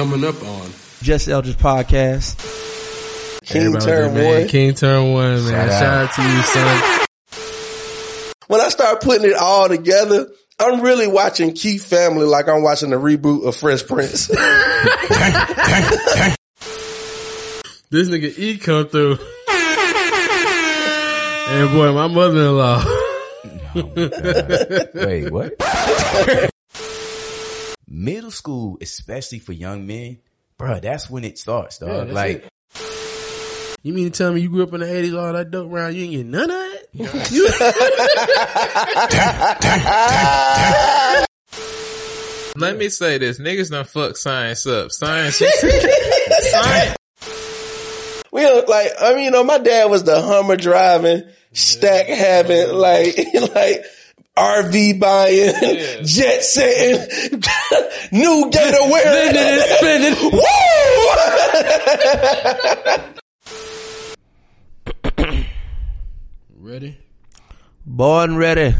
coming up on? Just Eldridge Podcast. King Everybody Turn man. One. King Turn One, man. Shout Shout out, to you, son. When I start putting it all together, I'm really watching Keith Family like I'm watching the reboot of Fresh Prince. This nigga E come through. and boy, my mother-in-law. Wait, what? Middle school, especially for young men, bruh, that's when it starts, dog. Yeah, that's like, You mean to tell me you grew up in the 80s, all that dope around, you ain't get none of it? Let me say this. Niggas done fuck science up. Science. science. we don't like, I mean, you know, my dad was the Hummer driving, stack having, like, like, RV buying, jet setting, new gator wearing. Woo! Ready? born ready.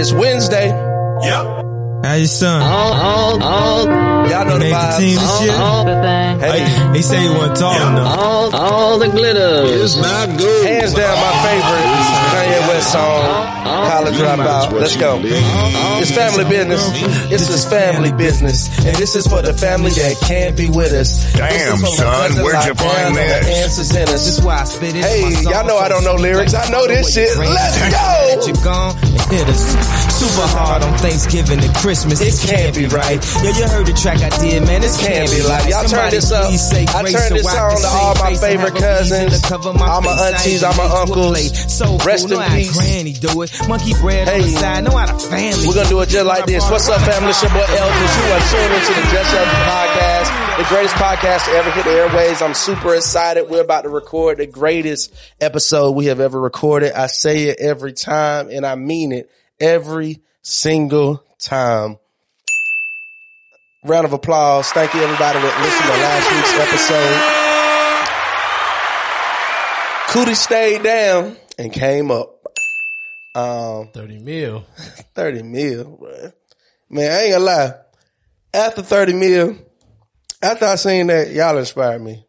It's Wednesday. How your son? Oh, oh, oh. Y'all know the Made the team vibes. this year? Hey, He said he wasn't tall enough. hands down my favorite Kanye West song, College Dropout. Let's go. It's family business. This is family business. And this is for the family that can't be with us. Damn, son, where'd you find that? this? Answers in us. This why I spit it. Hey, y'all know I don't know lyrics. I know this shit. Let's go. You gone and hit us super hard on Thanksgiving and Christmas. It can't be right. Yo, you heard the track I did, man. This Can't be like y'all turn this up. I turn this on to all my favorite cousins, all my aunties, all my uncles. Rest in peace. Granny do it. Monkey bread on Hey. the side. Know how the family. We're gonna do it just like this. What's up, family? It's your boy Elvis. You are tuned into the Just Up podcast, the greatest podcast to ever hit the airways. I'm super excited. We're about to record the greatest episode we have ever recorded. I say it every time, and I mean it every single time. Round of applause. Thank you, everybody that listened to last week's episode. Cootie stayed down and came up. Um, 30 mil. 30 mil, bro. Man, I ain't gonna lie. After 30 mil, after I seen that, y'all inspired me.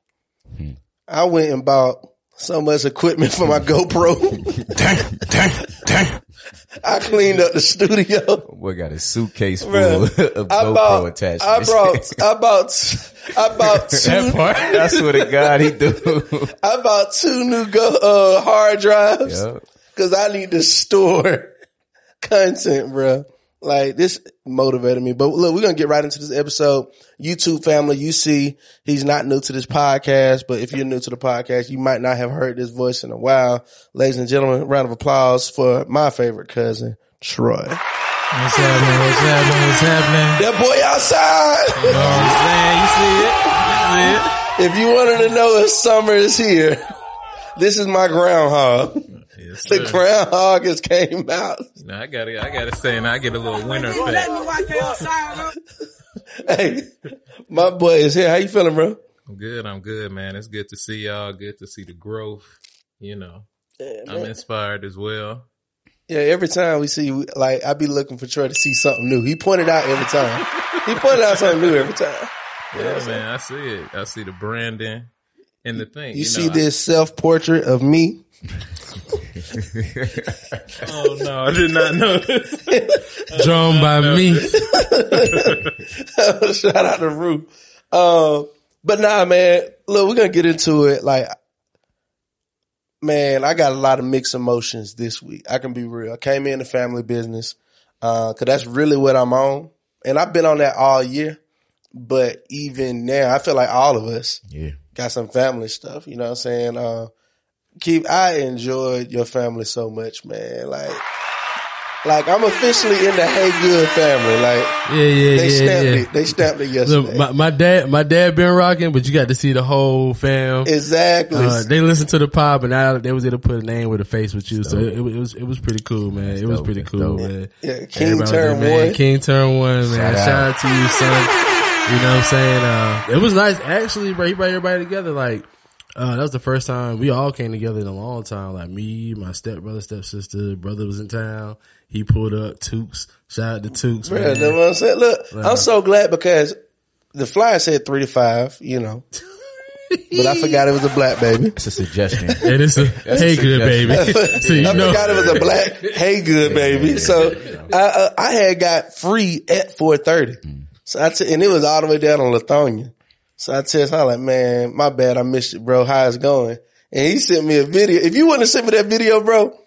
I went and bought so much equipment for my GoPro. I cleaned up the studio. We got a suitcase full Bruh, of I GoPro bought, I bought, I bought, I bought two, that part, I swear to God, he do. I bought two new go, uh, hard drives. Yup. Cause I need to store content, bro. Like this motivated me. But look, we're gonna get right into this episode. YouTube family, you see, he's not new to this podcast, but if you're new to the podcast, you might not have heard this voice in a while. Ladies and gentlemen, round of applause for my favorite cousin, Troy. What's happening? What's happening? What's happening? That boy outside. You know what I'm saying? You see it? You see it? If you wanted to know if summer is here, this is my groundhog. Yes, The sir. groundhog has came out. Now I gotta, I gotta say, and I get a little winter effect. Hey, my boy is here. How you feeling, bro? I'm good. I'm good, man. It's good to see y'all. Good to see the growth. You know, Yeah, I'm inspired as well. Yeah, every time we see, like, I be looking for Troy to see something new. He pointed out every time. he pointed out something new every time. You Yeah, man. I see it. I see the branding and the thing. You, You, see know, this self portrait of me. I- oh no, I did not know this. Drawn by me. Shout out to Rue. Um, but nah, man, look, we're gonna get into it. Like, man, I got a lot of mixed emotions this week. I can be real. I came in the family business, uh, cause that's really what I'm on. And I've been on that all year. But even now, I feel like all of us Yeah. got some family stuff. You know what I'm saying? Uh, keep, I enjoyed your family so much, man. Like, like I'm officially in the Hey Good family. Like, Yeah, yeah, they yeah, stamped yeah. it. They stamped it yesterday. Look, my, my dad, my dad been rocking, but you got to see the whole fam. exactly. Uh, they listened to the pop, but now they was able to put a name with a face with you. So it, it was it was pretty cool, man. It was pretty cool, man. yeah, King Everybody turn was there, man. one. King turn one, man. Shout Shout, out. out to you, son. You know what I'm saying? Uh, it was nice, actually, bro. He brought everybody together. Like, Uh, that was the first time we all came together in a long time. Like me, my step brother, stepsister, brother was in town. He pulled up Tukes. Shout out to Tukes. Bruh, man. you know what I'm saying? Look, I'm so glad because the flyer said three to five, you know. but I forgot it was a black baby. It's a suggestion. It's a hey good baby. so you I know, forgot it was a black hey good baby. So I, uh, I had got free at 430. So I t- and it was all the way down on Lithonia. So I text her like, man, my bad. I missed it, bro. How it's going? And he sent me a video. If you wouldn't have sent me that video, bro,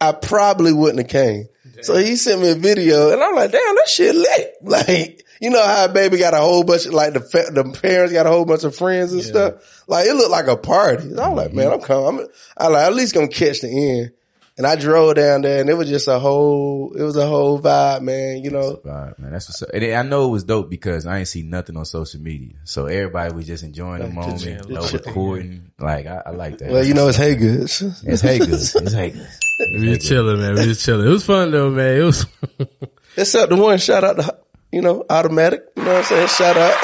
I probably wouldn't have came. So he sent me a video and I'm like, damn, that shit lit. Like, you know how a baby got a whole bunch of, like the, fa- the parents got a whole bunch of friends and stuff. Like it looked like a party. I'm like, man, I'm coming. I'm, I like, at least gonna catch the end. And I drove down there and it was just a whole, it was a whole vibe, man, you know. Right, man. That's what's up. And I know it was dope because I ain't see nothing on social media. So everybody was just enjoying the moment, no recording. Like, I, I like that. Well, you know, it's hey goods. it's hey good. It's hey good. we was chilling, man. We was chilling. It was fun though, man. It was. Except the one shout out to, you know, automatic. You know what I'm saying? Shout out.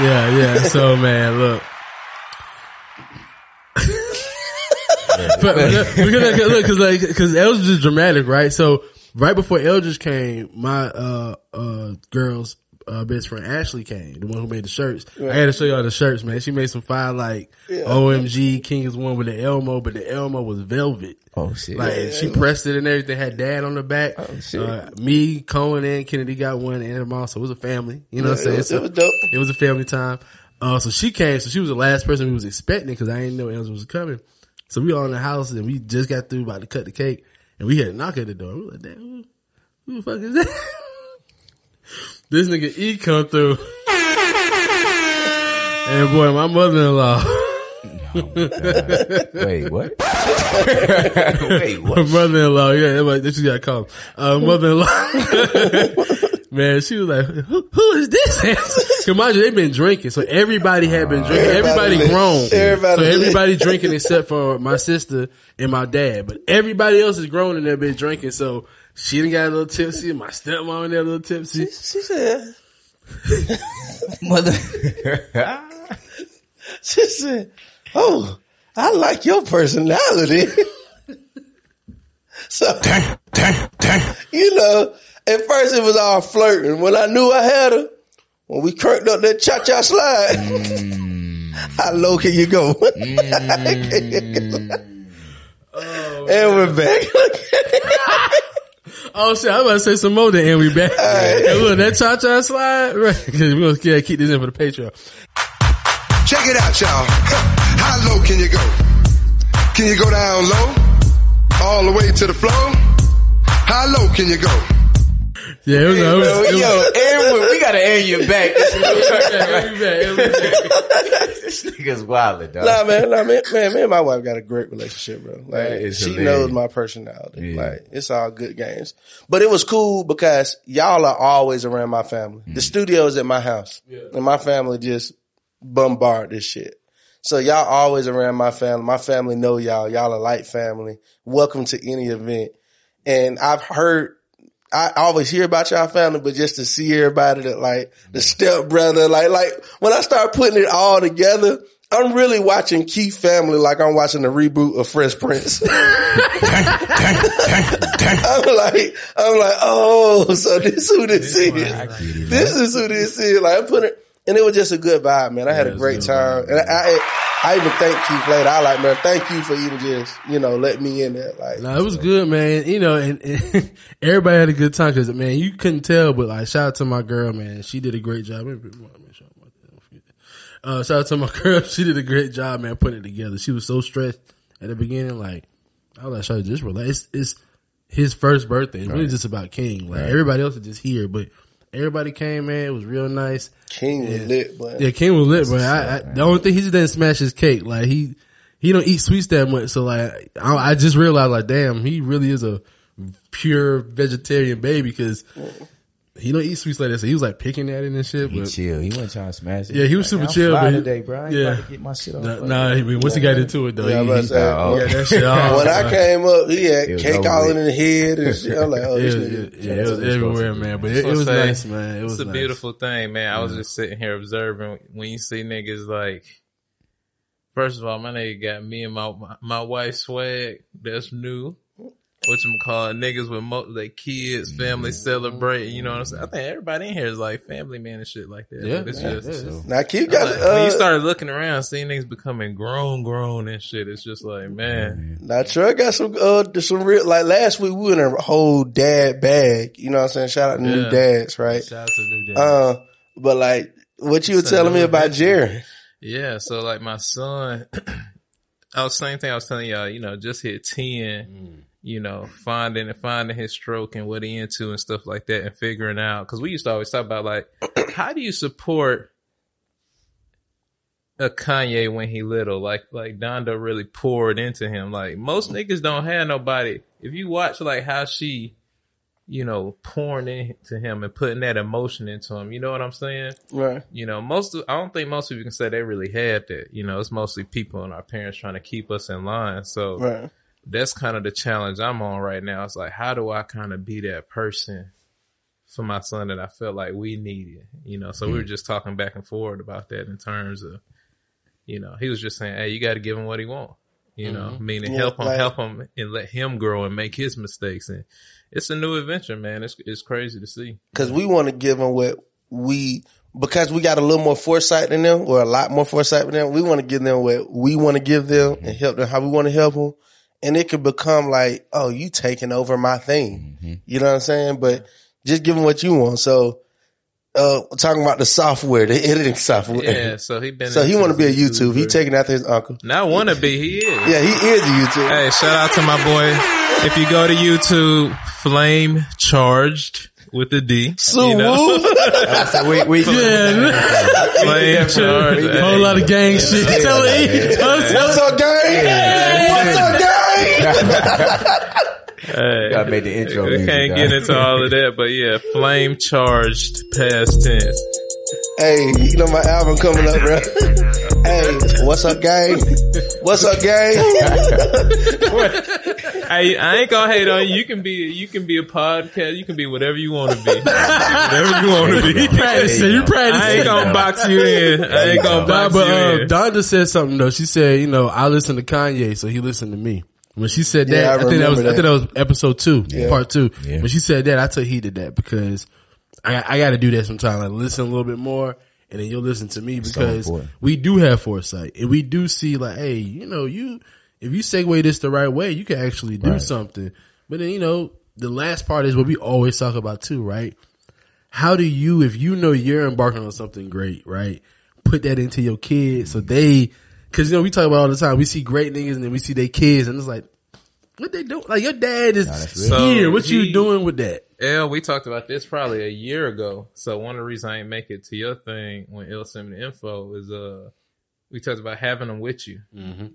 yeah, yeah. So man, look. But, because look, cause like, cause Eldridge is dramatic, right? So right before Eldridge came, my, uh, uh, girl's, uh, best friend Ashley came, the one who made the shirts. I had to show y'all the shirts, man. She made some fire like OMG King is one with the Elmo, but the Elmo was velvet. Oh shit. Like she pressed it and everything. Had dad on the back. shit. Uh, me, Cohen, and Kennedy got one, and her mom. So it was a family. You know what I'm saying? It was, So it was dope. it was a family time. Uh, so she came. So she was the last person we was expecting because I didn't know Elsa was coming. So we all in the house and we just got through about to cut the cake and we had a knock at the door. We were like, damn, who, the fuck is that? this nigga E come through. and boy, my mother-in-law. Wait, what? Wait, My what? mother-in-law, yeah, that's what- that's you gotta call. Uh, mother-in-law. Man, she was like, who, who is this? Cause mind you, they've been drinking. So everybody had been drinking. Everybody, Everybody grown. Everybody so everybody drinking except for my sister and my dad. But everybody else is grown and they've been drinking. So she done got a little tipsy. My stepmom in there a little tipsy. She said, Mother. she said, oh, I like your personality. so, dang, dang, dang, you know, at first it was all flirting. When I knew I had her, when we cranked up that cha-cha slide, mm. how low can you go? Mm. and we're back. Oh shit, I was about to say some more then and we back. And look, that cha-cha slide, right? Cause we're gonna yeah, keep this in for the Patreon. Check it out, y'all. How low can you go? Can you go down low? All the way to the floor? How low can you go? Yeah, it was, it was, it was, Yo, Aaron, we gotta air you back. yeah, we back, yeah, we back. this nigga's wild, dog. Nah, man, nah, man, man, me and my wife got a great relationship, bro. Like, she hilarious. knows my personality. Yeah. Like, it's all good games. But it was cool because y'all are always around my family. Mm. The studio is at my house. And my family just bombard this shit. So y'all always around my family. My family know y'all. Y'all are light family. Welcome to any event. And I've heard, I always hear about y'all family, but just to see everybody that like the step brother, like, like when I start putting it all together, I'm really watching Keith family like I'm watching the reboot of Fresh Prince. I'm like, I'm like, oh, so this who this is. This is who this is. Like I put it, and it was just a good vibe, man. I had a great time, and I, I, I even thank Keith later. I like, man, thank you for even just, you know, let me in there. Like, No, it was good, man. You know, and, and everybody had a good time because, man, you couldn't tell, but like, shout out to my girl, man. She did a great job. Uh, shout out to my girl. She did a great job, man, putting it together. She was so stressed at the beginning. Like, I was like, shout out just relax. It's, it's his first birthday. It's really just about King. Like, everybody else is just here, but everybody came, man. It was real nice. King was lit, but Yeah, King was lit, but I, I, the only thing he just didn't smash his cake. Like he, he don't eat sweets that much. So like, I, I just realized like, damn, he really is a pure vegetarian baby because he don't eat sweets like that. So he was like picking at it and shit. He But chill. He wasn't trying to smash it. Yeah, he was Like, super I'm chill, fly but he- today, bro. I ain't yeah. about to get my shit off. nah, nah, I mean, once he got into it though, Yeah, I'm he, he, Oh, he got that shit off. when I came up, he had cake all in his head and shit. I'm like, oh, Yeah, this yeah, nigga. yeah, it was everywhere, man. But it, it was say, nice, man. It was It's a nice. beautiful thing, man. I was just sitting here observing when you see niggas like, First of all, my nigga got me and my my, my wife swag. That's new. What you call it? Niggas with most their kids, family celebrating. You know what I'm saying? I think everybody in here is like family man and shit like that. Yeah, But it's yeah, just yeah. Now Keith I'm got like, when you uh, started looking around, seeing things becoming grown, grown and shit. It's just like, man, now Troy got some uh some real like last week we were in a whole dad bag. You know what I'm saying? Shout out to new dads, right? Shout out to New Day. Uh, but like what you were It's a telling me about adventure. Jerry. yeah. So like my son, I was same thing I was telling y'all. You know, just hit ten. Mm. You know, finding and finding his stroke and what he into and stuff like that, and figuring out because we used to always talk about like, how do you support a Kanye when he little? Like, like Donda really poured into him. Like most niggas don't have nobody. If you watch like how she, you know, pouring into him and putting that emotion into him, you know what I'm saying? Right. you know, most of, I don't think most people can say they really had that. You know, it's mostly people and our parents trying to keep us in line. So Right. That's kind of the challenge I'm on right now. It's like, how do I kind of be that person for my son that I felt like we needed? You know, so we were mm. just talking back and forward about that in terms of, you know, he was just saying, Hey, you got to give him what he want. You know, mm-hmm. meaning Yeah, help him, like- help him and let him grow and make his mistakes. And it's a new adventure, man. It's, it's crazy to see. Cause we want to give them what we, because we got a little more foresight than them or a lot more foresight than them. We want to give them what we want to give them and mm-hmm. help them how we want to help them. And it could become like, oh, you taking over my thing. You know what I'm saying? But just give them what you want. So, uh, talking about the software, the editing software. Yeah. So he been, So he want to be a YouTube. He taking after his uncle. Not wanna be, he is. Yeah, he is a YouTube. Hey, shout out to my boy. If you go to YouTube, Flame Charged with the D. So you know? woo. So we, we, Flame Charged. we- Whole lot of gang shit. Tell me. What's up, gang? What's up, gang? hey. gotta make the intro We music, can't guys. get into all of that, but yeah, Flame Charged past tense. Hey, you know my album coming up, bro. hey, what's up, gang? What's up, gang? Hey, I ain't gonna hate on you. You can be, you can be a podcast. You can be whatever you want to be. whatever you want to be. practicing. You I practicing. I ain't gonna box you in. I ain't gonna Nah, box but you uh, in. Donda said something though. She said, you know, I listen to Kanye, so he listened to me. When she said that, Yeah, I I, think that was, remember I think that was episode two, part two. Yeah. When she said that, I took heed to that because I, I got to do that sometimes. Like listen a little bit more, and then you'll listen to me because important. we do have foresight and we do see like, hey, you know, you if you segue this the right way, you can actually do Right. something. But then you know, the last part is what we always talk about too, right? how do you, if you know you're embarking on something great, right? Put that into your kids so they, cause you know, we talk about all the time, we see great niggas and then we see their kids and it's like, what they do? Like your dad is that's real. here. So What he- you doing with that? L, we talked about this probably a year ago. So one of the reasons I ain't make it to your thing when L sent me the info is uh we talked about having them with you.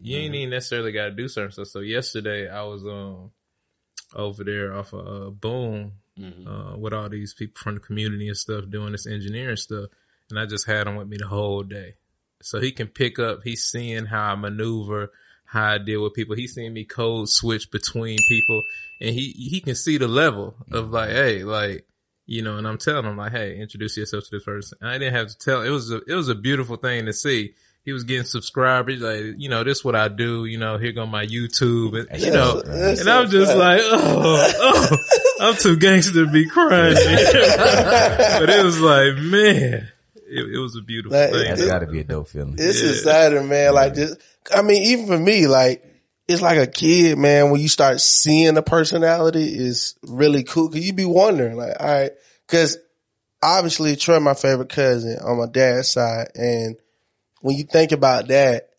You ain't even necessarily got to do certain stuff. So yesterday I was um over there off of uh, Boom uh, with all these people from the community and stuff doing this engineering stuff, and I just had them with me the whole day, so he can pick up. He's seeing how I maneuver, how I deal with people. He's seeing me code switch between people, and he he can see the level of like, mm-hmm. hey, like you know, and I'm telling him like, hey, introduce yourself to this person. And I didn't have to tell. It was a, it was a beautiful thing to see. He was getting subscribers, like, you know, this is what I do, you know, here go my YouTube, and you know, That's and I'm just fun. like, oh, oh, I'm too gangster to be crying. but it was like, man, it, it was a beautiful Like, thing. That's gotta be a dope feeling. It's Yeah. exciting, man. Like just, I mean, even for me, like it's like a kid, man. When you start seeing the personality, is really cool. Cause you be wondering, like, all right, cause obviously Troy, my favorite cousin on my dad's side, and when you think about that,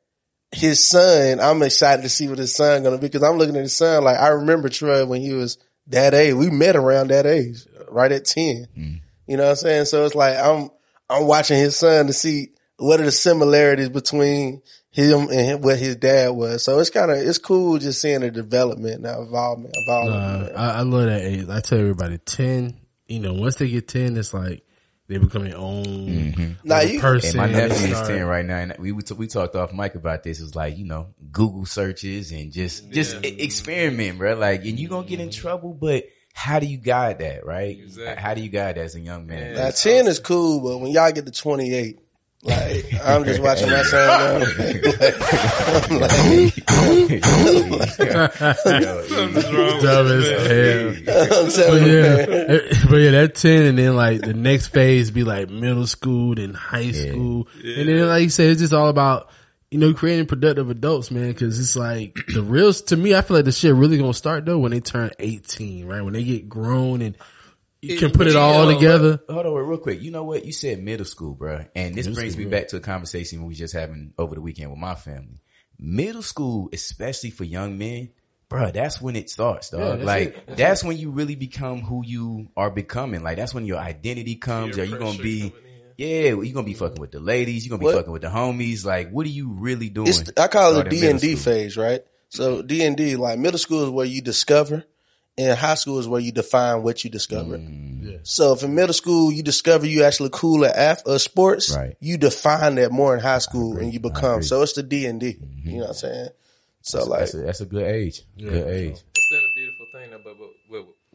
his son, I'm excited to see what his son gonna be. Cause I'm looking at his son, like I remember Troy when he was that age. We met around that age, right at ten. Mm. You know what I'm saying? So it's like I'm I'm watching his son to see what are the similarities between him and him, what his dad was. So it's kind of it's cool just seeing the development, now involvement, involvement. Uh. I, I love that age. I tell everybody, ten. You know, once they get ten, it's like they become their own Now other you- person. And my nephew is ten right now, and we we, t- we talked off mic about this. It's like you know Google searches and just just e- experiment, bro. Like, and you gonna get in trouble, but how do you guide that, right? Exactly. How do you guide that as a young man? now ten is cool, but when y'all get to 28, Like I'm just watching my son. Now. I'm like, Dumb as hell. I'm But telling you, yeah, but yeah, that ten, and then like the next phase be like middle school, then high school, and then like you said, it's just all about you know creating productive adults, man. Because it's like the real to me, I feel like the shit really gonna start though when they turn eighteen, right? When they get grown and you can put it all Yeah, together. but- Hold on, wait, real quick. You know what? You said middle school, bro, and this brings me back to a conversation we was just having over the weekend with my family. Middle school, especially for young men, bro, that's when it starts, dog. that's like that's when you really become who you are becoming. Like that's when your identity comes. Peer Are you gonna pressure be? Coming Yeah, you're gonna be fucking with the ladies. You're gonna be What? fucking with the homies. Like, what are you really doing? It's, I call it the D and D phase, right? So D and D, like middle school is where you discover, and high school is where you define what you discover. Mm. So if in middle school you discover you actually cool at af- uh, sports, Right. you define that more in high school and you become. So it's the D and D. You know what I'm saying? So like, That's a, that's a good age. good age. It's been a beautiful thing though, but, but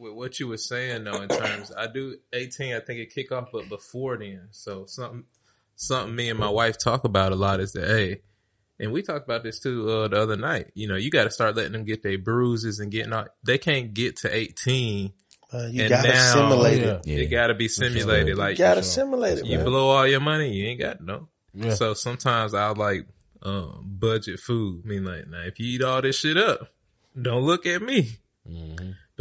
with, with what you were saying though, in terms, I do 18, I think it kick off, but before then. So something, something me and my wife talk about a lot is that, hey, and we talked about this too, uh, the other night, you know, you got to start letting them get their bruises and getting out. They can't get to 18. uh, you And gotta now- simulate Yeah. it. Yeah. It got to be simulated. You Like gotta simulate it, you man. blow all your money, you ain't got no. Yeah. So sometimes I'll like um, budget food. I mean, like, now if you eat all this shit up, don't look at me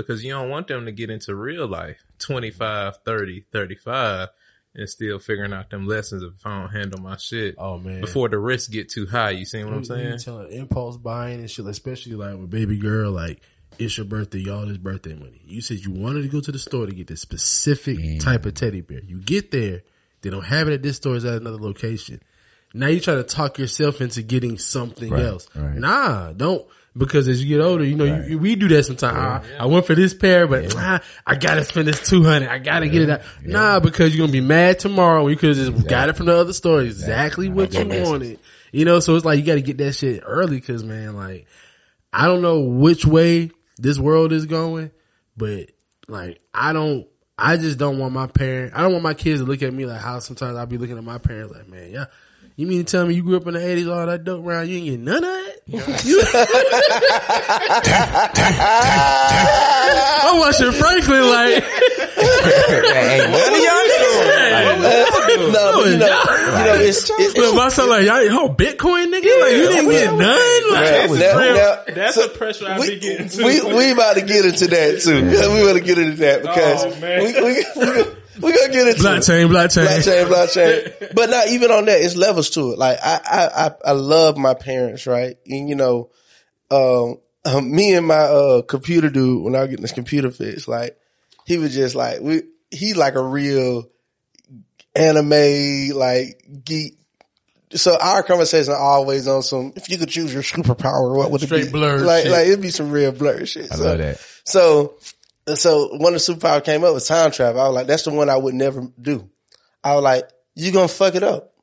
because you don't want them to get into real life 25, 30, 35 and still figuring out them lessons if I don't handle my shit Oh man, before the risks get too high. You see what I'm You- saying? You telling impulse buying and shit, especially like with baby girl, like it's your birthday, y'all this birthday money. You said you wanted to go to the store to get this specific type of teddy bear. You get there, they don't have it at this store, it's at another location. Now you try to talk yourself into getting something Right, else. right. Nah, don't. Because as you get older, you know, you, we do that sometimes. I, I went for this pair, but ah, I gotta spend this 200. I gotta get it out. Nah, because you're gonna be mad tomorrow. You could just got it from the other store. Exactly what you wanted. You know, so it's like you gotta get that shit early cause man, like, I don't know which way this world is going, but like, I don't, I just don't want my parents, I don't want my kids to look at me like how sometimes I'll be looking at my parents like, man, yeah. You mean to tell me you grew up in the 80s, all that dope around, you ain't get none of that? You- I'm watching Franklin like, hey, none of y'all niggas. no, but oh, you know, you know, it's, it's, look, my son like, y'all, oh, Bitcoin nigga? Like, you didn't get none? Like, Now- real- now- That's so the pressure I we, be getting to. we we about to get into that too. We want to get into that because Oh, man. we we we we gonna get into it. blockchain, blockchain. blockchain, blockchain. But not even on that, it's levels to it. Like I, I, I, I love my parents, right? And you know, um, um, me and my uh computer dude, when I was getting this computer fixed, like he was just like we, he like a real anime like geek. So our conversation always on some. If you could choose your superpower, what would it Straight be? blurred Like, shit. like it'd be some real blur shit. I So- love that. so, so one of the superpowers came up with time travel. I was like, that's the one I would never do. I was like, you gonna fuck it up.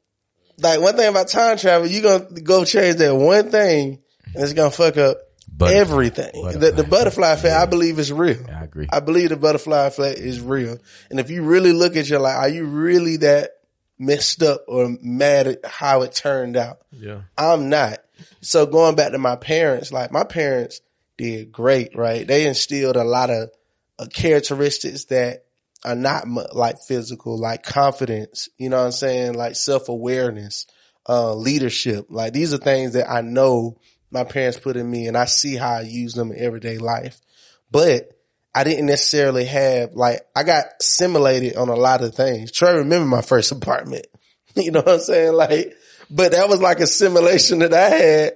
Like one thing about time travel, you gonna go change that one thing and it's gonna fuck up Butterfly. everything. The, the Butterfly. butterfly effect, I believe is real. I agree. I believe the butterfly effect is real. And if you really look at your life, are you really that messed up or mad at how it turned out? yeah. I'm not. So going back to my parents, like my parents did great, right? They instilled a lot of characteristics that are not like physical, like confidence, you know what I'm saying? Like self-awareness, uh, leadership. Like these are things that I know my parents put in me and I see how I use them in everyday life. But I didn't necessarily have like I got simulated on a lot of things. Trey remember my first apartment. You know what I'm saying? Like, but that was like a simulation that I had.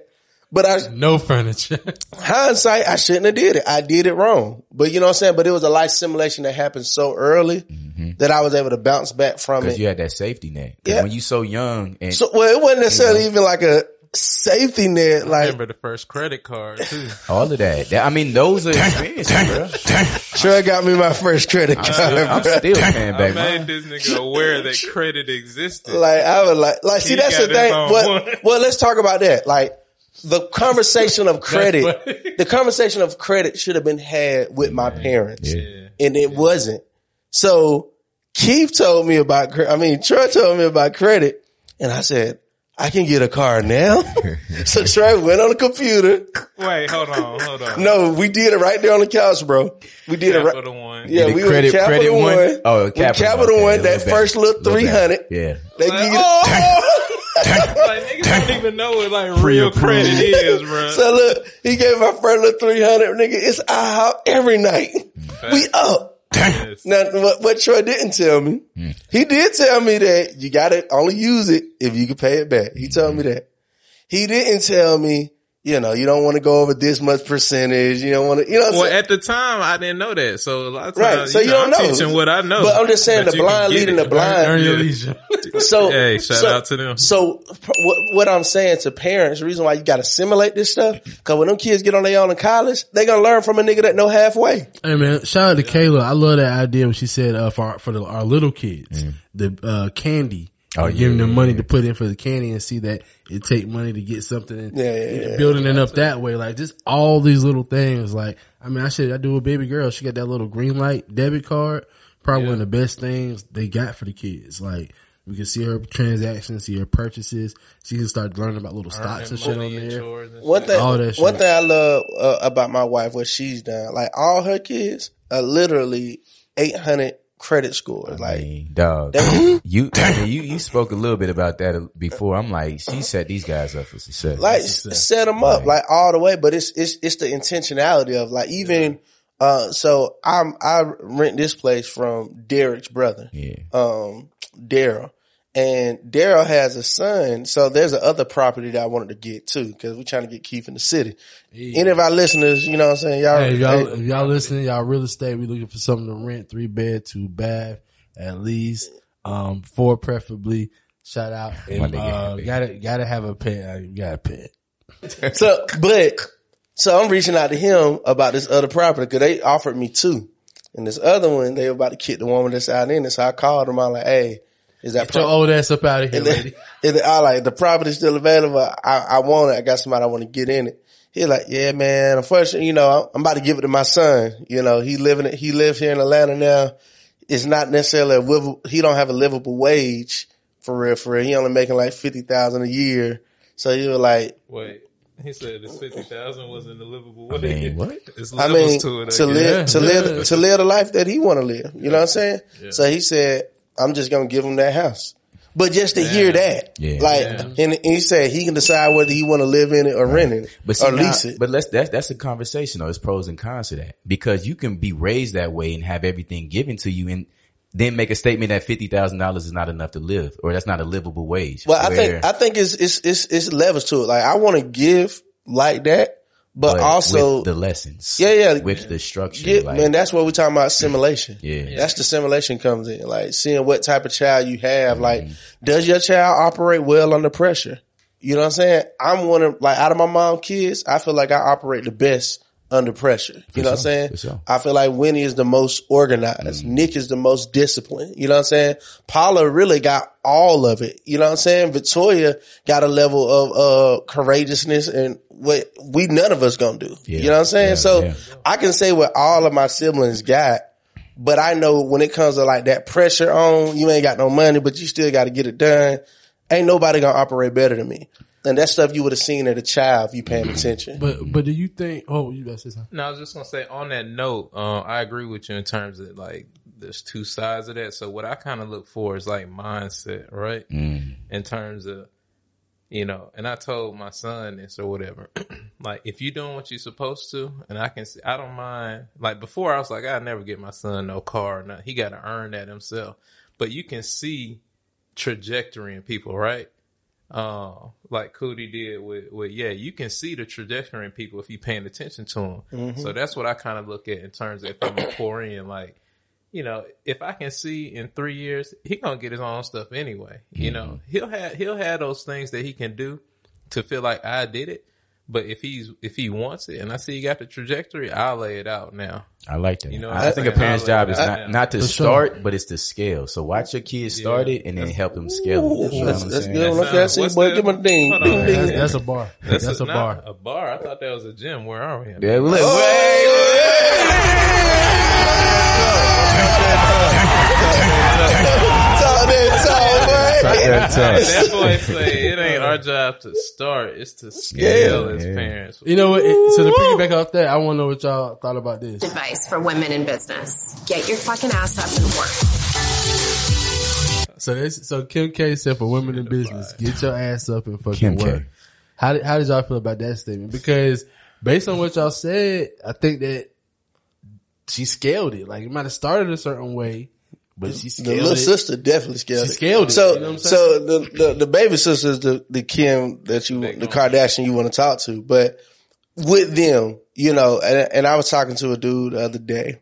But I No furniture. hindsight, I shouldn't have did it. I did it wrong. But you know what I'm saying? But it was a life simulation that happened so early mm-hmm. that I was able to bounce back from it. Because it. you had that safety net. Yeah. when you so young and So well, it wasn't necessarily even like a safety net. Like I Like remember the first credit card too. all of that. That- I mean, those are experiences, bro. Trey got me my first credit card. I'm bruh. still paying I back. made mine. this nigga aware that credit existed. Like I was like, like see He that's the thing. own Well, one. well, let's talk about that. Like the conversation of credit, the conversation of credit should have been had with my parents, yeah. and it wasn't. So Keith told me about. cre- I mean, Troy told me about credit, And I said, I can get a car now. so Trey went on the computer. Wait, hold on, hold on. No, we did it right there on the couch, bro. We did it right. One. Yeah, we credit- were Capital credit one? One. Oh, We Capital, Capital okay, One. That first better. little Little three hundred. Yeah. They Like, give you oh! Like niggas don't even know what like real credit is, bro. So look, he gave my friend a 300, nigga. It's out every night. We up. Yes. Now, what, what Troy didn't tell me, he did tell me that you gotta only use it if you can pay it back. He told me that. He didn't tell me, you know, you don't want to go over this much percentage. You don't want to, you know what Well, saying? at the time, I didn't know that. So a lot of times, Right, times, so you know, don't I'm know. teaching what I know. But I'm just saying the blind leading it. the blind. Earn your leisure. So, Hey, shout so- out to them. So what, what I'm saying to parents, the reason why you got to simulate this stuff, cause when them kids get on their own in college, they gonna learn from a nigga that know halfway. Hey man, shout out to Kayla. I love that idea when she said uh, for our, for the, our little kids, the uh, candy. Oh, Like, giving yeah, them money yeah. to put in for the candy and see that it take money to get something and Yeah, yeah, yeah. building it up that way. Like just all these little things. Like, I mean, I should, I do a baby girl. She got that little Greenlight debit card. Probably one of the best things they got for the kids. Like, we can see her transactions, see her purchases. She can start learning about little stocks and shit on there. and One thing, All that one thing I love uh, about my wife, what she's done, like all her kids are literally 800 credit score. I Like, mean, dog, That- you, I mean, you, you spoke a little bit about that before. I'm like, she set these guys up for success. like set them up like all the way, but it's, it's, it's the intentionality of like even, uh, so I'm, I rent this place from Derek's brother. yeah. um, Daryl. And Daryl has a son, so there's a other property that I wanted to get too, because we're trying to get Keith in the city. Any of our listeners, you know what I'm saying? Y'all, Hey, if y'all, hey, if y'all listening, y'all real estate, we looking for something to rent, three bed, two bath, at least, um, four preferably. Shout out. My nigga Uh, gotta, gotta have a pet. You got a pet. so, but, so I'm reaching out to him about this other property, cause they offered me two. And this other one, they were about to kick the woman that's out in it. So I called him. I'm like, hey, is that Get your pro- old ass up out of here, And then, lady. and then I like the property's still available. I, I want it. I got somebody I want to get in it. He like, yeah, man. Unfortunately, you know, I'm about to give it to my son. You know, he living it. He lives here in Atlanta now. It's not necessarily a livable. He don't have a livable wage for real. For real, he only making like fifty thousand a year. So he was like, Wait, he said this fifty thousand wasn't a livable I wage. mean, what? It's I mean, to it. to I guess. live, to live, to live the life that he want to live. You know what I'm saying? So he said, I'm just going to give him that house. But just to hear that, Yeah. like, Yeah. and, and he said he can decide whether he want to live in it or rent it But see, or now- lease it. But let's that's that's a conversation though. There's pros and cons to that because you can be raised that way and have everything given to you, and then make a statement that fifty thousand dollars is not enough to live, or that's not a livable wage. well, I think, I think it's, it's, it's, it's levels to it. Like, I want to give like that, but, but also, with the lessons, Yeah, yeah. with the structure, get, like, man, that's what we're talking about simulation. Yeah. That's the simulation comes in. Like seeing what type of child you have. Like, Mm-hmm. does your child operate well under pressure? You know what I'm saying? I'm one of, like, out of my mom kids, I feel like I operate the best under pressure. You know what I'm saying? sure. I feel like Winnie is the most organized. Mm-hmm. Nick is the most disciplined. You know what I'm saying? Paula really got all of it. You know what I'm saying? Victoria got a level of, uh, courageousness and what we none of us gonna do. Yeah, You know what I'm saying? yeah, so yeah. I can say what all of my siblings got, but I know when it comes to like that pressure on, you ain't got no money, but you still got to get it done. Ain't nobody gonna operate better than me. And that stuff you would have seen as a child if you paying attention. But, but do you think, oh, you got to say something? No, I was just gonna say on that note, um, I agree with you in terms of like there's two sides of that. So what I kind of look for is like mindset, right? Mm. In terms of, you know, and I told my son this or whatever, like if you're doing what you're supposed to, and I can see, I don't mind. Like before, I was like, I never get my son no car, or nothing. he got to earn that himself. But you can see trajectory in people, right? Uh, like Cootie did with, with, yeah, you can see the trajectory in people if you're paying attention to them. Mm-hmm. So that's what I kind of look at in terms of if I'm a pour in, like, you know, if I can see in three years, he gonna get his own stuff anyway. You know, he'll have, he'll have those things that he can do to feel like I did it. But if he's, if he wants it and I see he got the trajectory, I'll lay it out now. I like that. You know I I'm think a parent's job is not, not to For sure. start, but it's to scale. So watch your kids start it and then help them scale it. You That's, that's good. That's, Okay, I uh, see, boy. the- Give him a ding. Ding, ding. That's, that's a bar. That's, a not bar. A bar. I thought that was a gym. Where are we? At? Yeah, look, Talk that talk, boy. that boy say it ain't our job to start; it's to scale Yeah, as yeah. parents. You know what? it- So to piggyback off that, I want to know what y'all thought about this. advice for women in business. Get your fucking ass up and work. So this, so Kim K said for women in business, get your ass up and fucking Kim K. work. How did, how did y'all feel about that statement? Because based on what y'all said, I think that she scaled it. Like it might have started a certain way, but she The little it. sister definitely scaled She it. scaled it, So, you know so the, the the baby sister is the the Kim that you the Kardashian you want to talk to, but with them, you know, and, and I was talking to a dude the other day.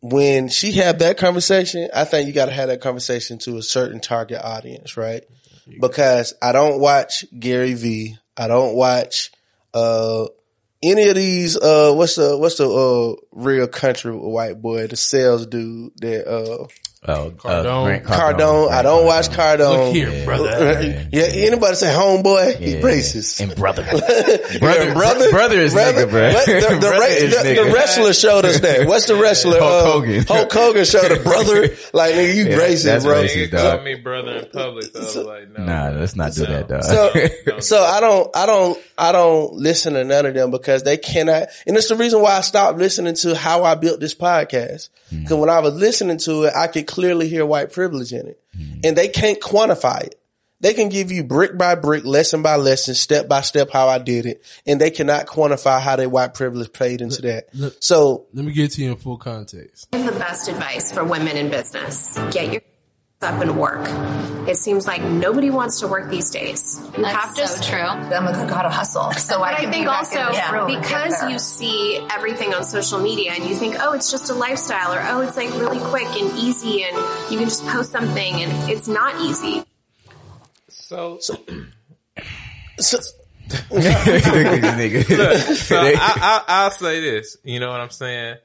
When she had that conversation, I think you got to have that conversation to a certain target audience, right? Because I don't watch Gary V. I don't watch uh any of these uh what's the what's the uh real country white boy the sales dude that uh Oh, Cardone. Grant Cardone. I don't watch Cardone. Look here, brother. Yeah, anybody say homeboy, he Yeah. racist. And brother. brother, brother- brother is nigga, bro. What? The, the, Brother ra- is the- nigga. the wrestler showed us that. What's the wrestler? Hulk Uh, Hogan. Hulk Hogan showed a brother. Like, nigga, you Yeah, racist, that's bro. racist, Nigga dog. called me brother in public. So I was like, no, Nah, let's not do No. that, dog. So, so I don't, I don't, I don't listen to none of them because they cannot, and it's the reason why I stopped listening to how I built this podcast. Cause when I was listening to it, I could clearly hear white privilege in it mm-hmm. and they can't quantify it. They can give you brick by brick, lesson by lesson, step by step how I did it, and they cannot quantify how their white privilege played into that. So Let me get to you in full context. Give the best advice for women in business. Get your up and work. It seems like nobody wants to work these days. You have That's to so true. I'm like, I gotta hustle. So But I I, think be back also in this room because you see everything on social media and you think, oh, it's just a lifestyle or oh, it's like really quick and easy and you can just post something and it's not easy. So, so Nigga. so I, I, I'll say this. You know what I'm saying?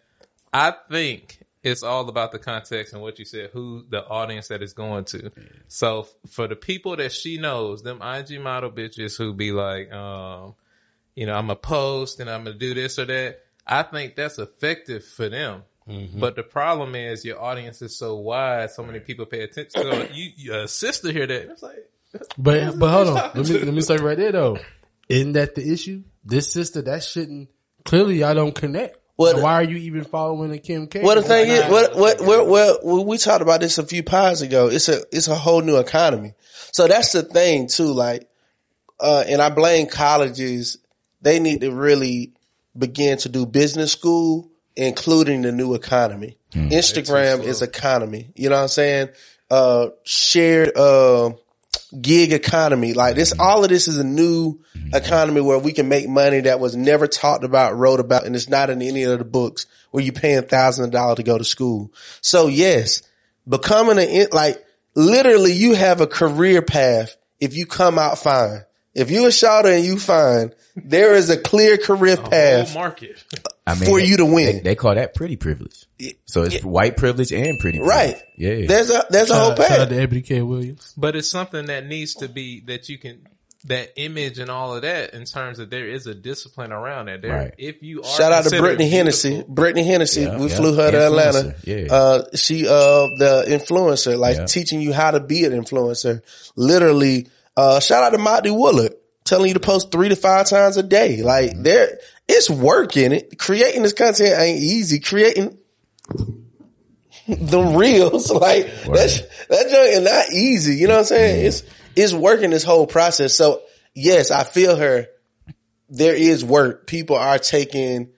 I think it's all about the context and what you said, who the audience that is going to. So for the people that she knows, them IG model bitches who be like, um, you know, I'm gonna post and I'm gonna do this or that. I think that's effective for them. But the problem is your audience is so wide, so many people pay attention. So you, your sister hear that, it's like, But but hold on, let me to? let me say right there though. Isn't that the issue? This sister, that shouldn't. Clearly, y'all don't connect. What- So why are you even following a Kim K? Well, the thing is, what, what, what, what, well, we talked about this a few pods ago. It's a, it's a whole new economy. So that's the thing too. Like, uh, and I blame colleges. They need to really begin to do business school, including the new economy. Instagram is economy. You know what I'm saying? Uh, shared, uh, gig economy. Like this, mm-hmm. all of this is a new mm-hmm. economy where we can make money that was never talked about, wrote about, and it's not in any of the books where you're paying thousands of dollars to go to school. So yes, becoming an, like literally you have a career path if you come out fine. If you a shouter and you fine, there is a clear career whole path. market. I mean, for you to win. They, they call that pretty privilege. So it's white privilege and pretty privilege. Right. Yeah. There's a, there's a whole Shout out path. to Ebony K. Williams. But it's something that needs to be that you can that image and all of that in terms that there is a discipline around that. There, Right. if you are Shout out to Brittany Hennessy. Brittany Hennessy. Yeah, we yeah. flew her to Atlanta. Yeah. Uh, she, uh, the influencer, like Yeah. teaching you how to be an influencer. Literally, uh, shout out to Monty Woolard telling you to post three to five times a day. Like Mm-hmm. there, it's work in it. Creating this content ain't easy. Creating the reels, like that's, that junk is not easy. You know what I'm saying? It's, it's working this whole process. So yes, I feel her there is work. People are taking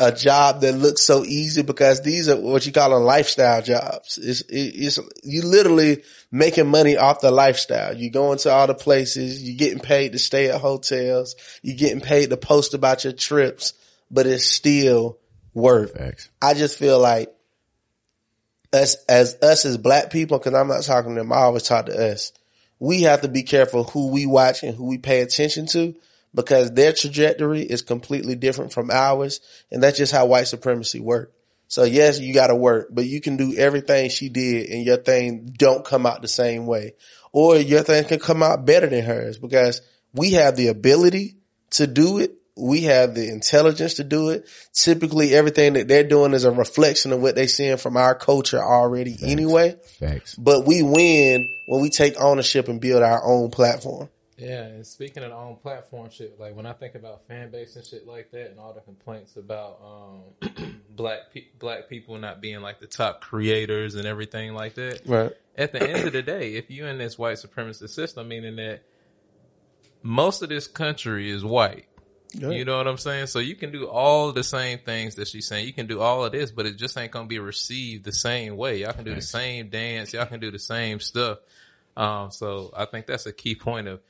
a job that looks so easy because these are what you call them lifestyle jobs. It's, it's, you literally making money off the lifestyle. You going to all the places, You're getting paid to stay at hotels, You're getting paid to post about your trips, but it's still work. Facts. I just feel like us as us as black people, because I'm not talking to them, I always talk to us. We have to be careful who we watch and who we pay attention to because their trajectory is completely different from ours, and that's just how white supremacy works. So yes, you got to work, but you can do everything she did, and your thing don't come out the same way, or your thing can come out better than hers because we have the ability to do it. we have the intelligence to do it. Typically everything that they're doing is a reflection of what they're seeing from our culture already anyway. Facts. But we win when we take ownership and build our own platform. Yeah, and speaking of own platform shit, like when I think about fan base and shit like that, and all the complaints about um, black pe- black people not being like the top creators and everything like that. Right. At the end of the day, if you in this white supremacist system, meaning that most of this country is white. You know what I'm saying? So you can do all the same things that she's saying. You can do all of this, but it just ain't gonna be received the same way. Y'all can do the same dance. Y'all can do the same stuff. Um, so I think that's a key point of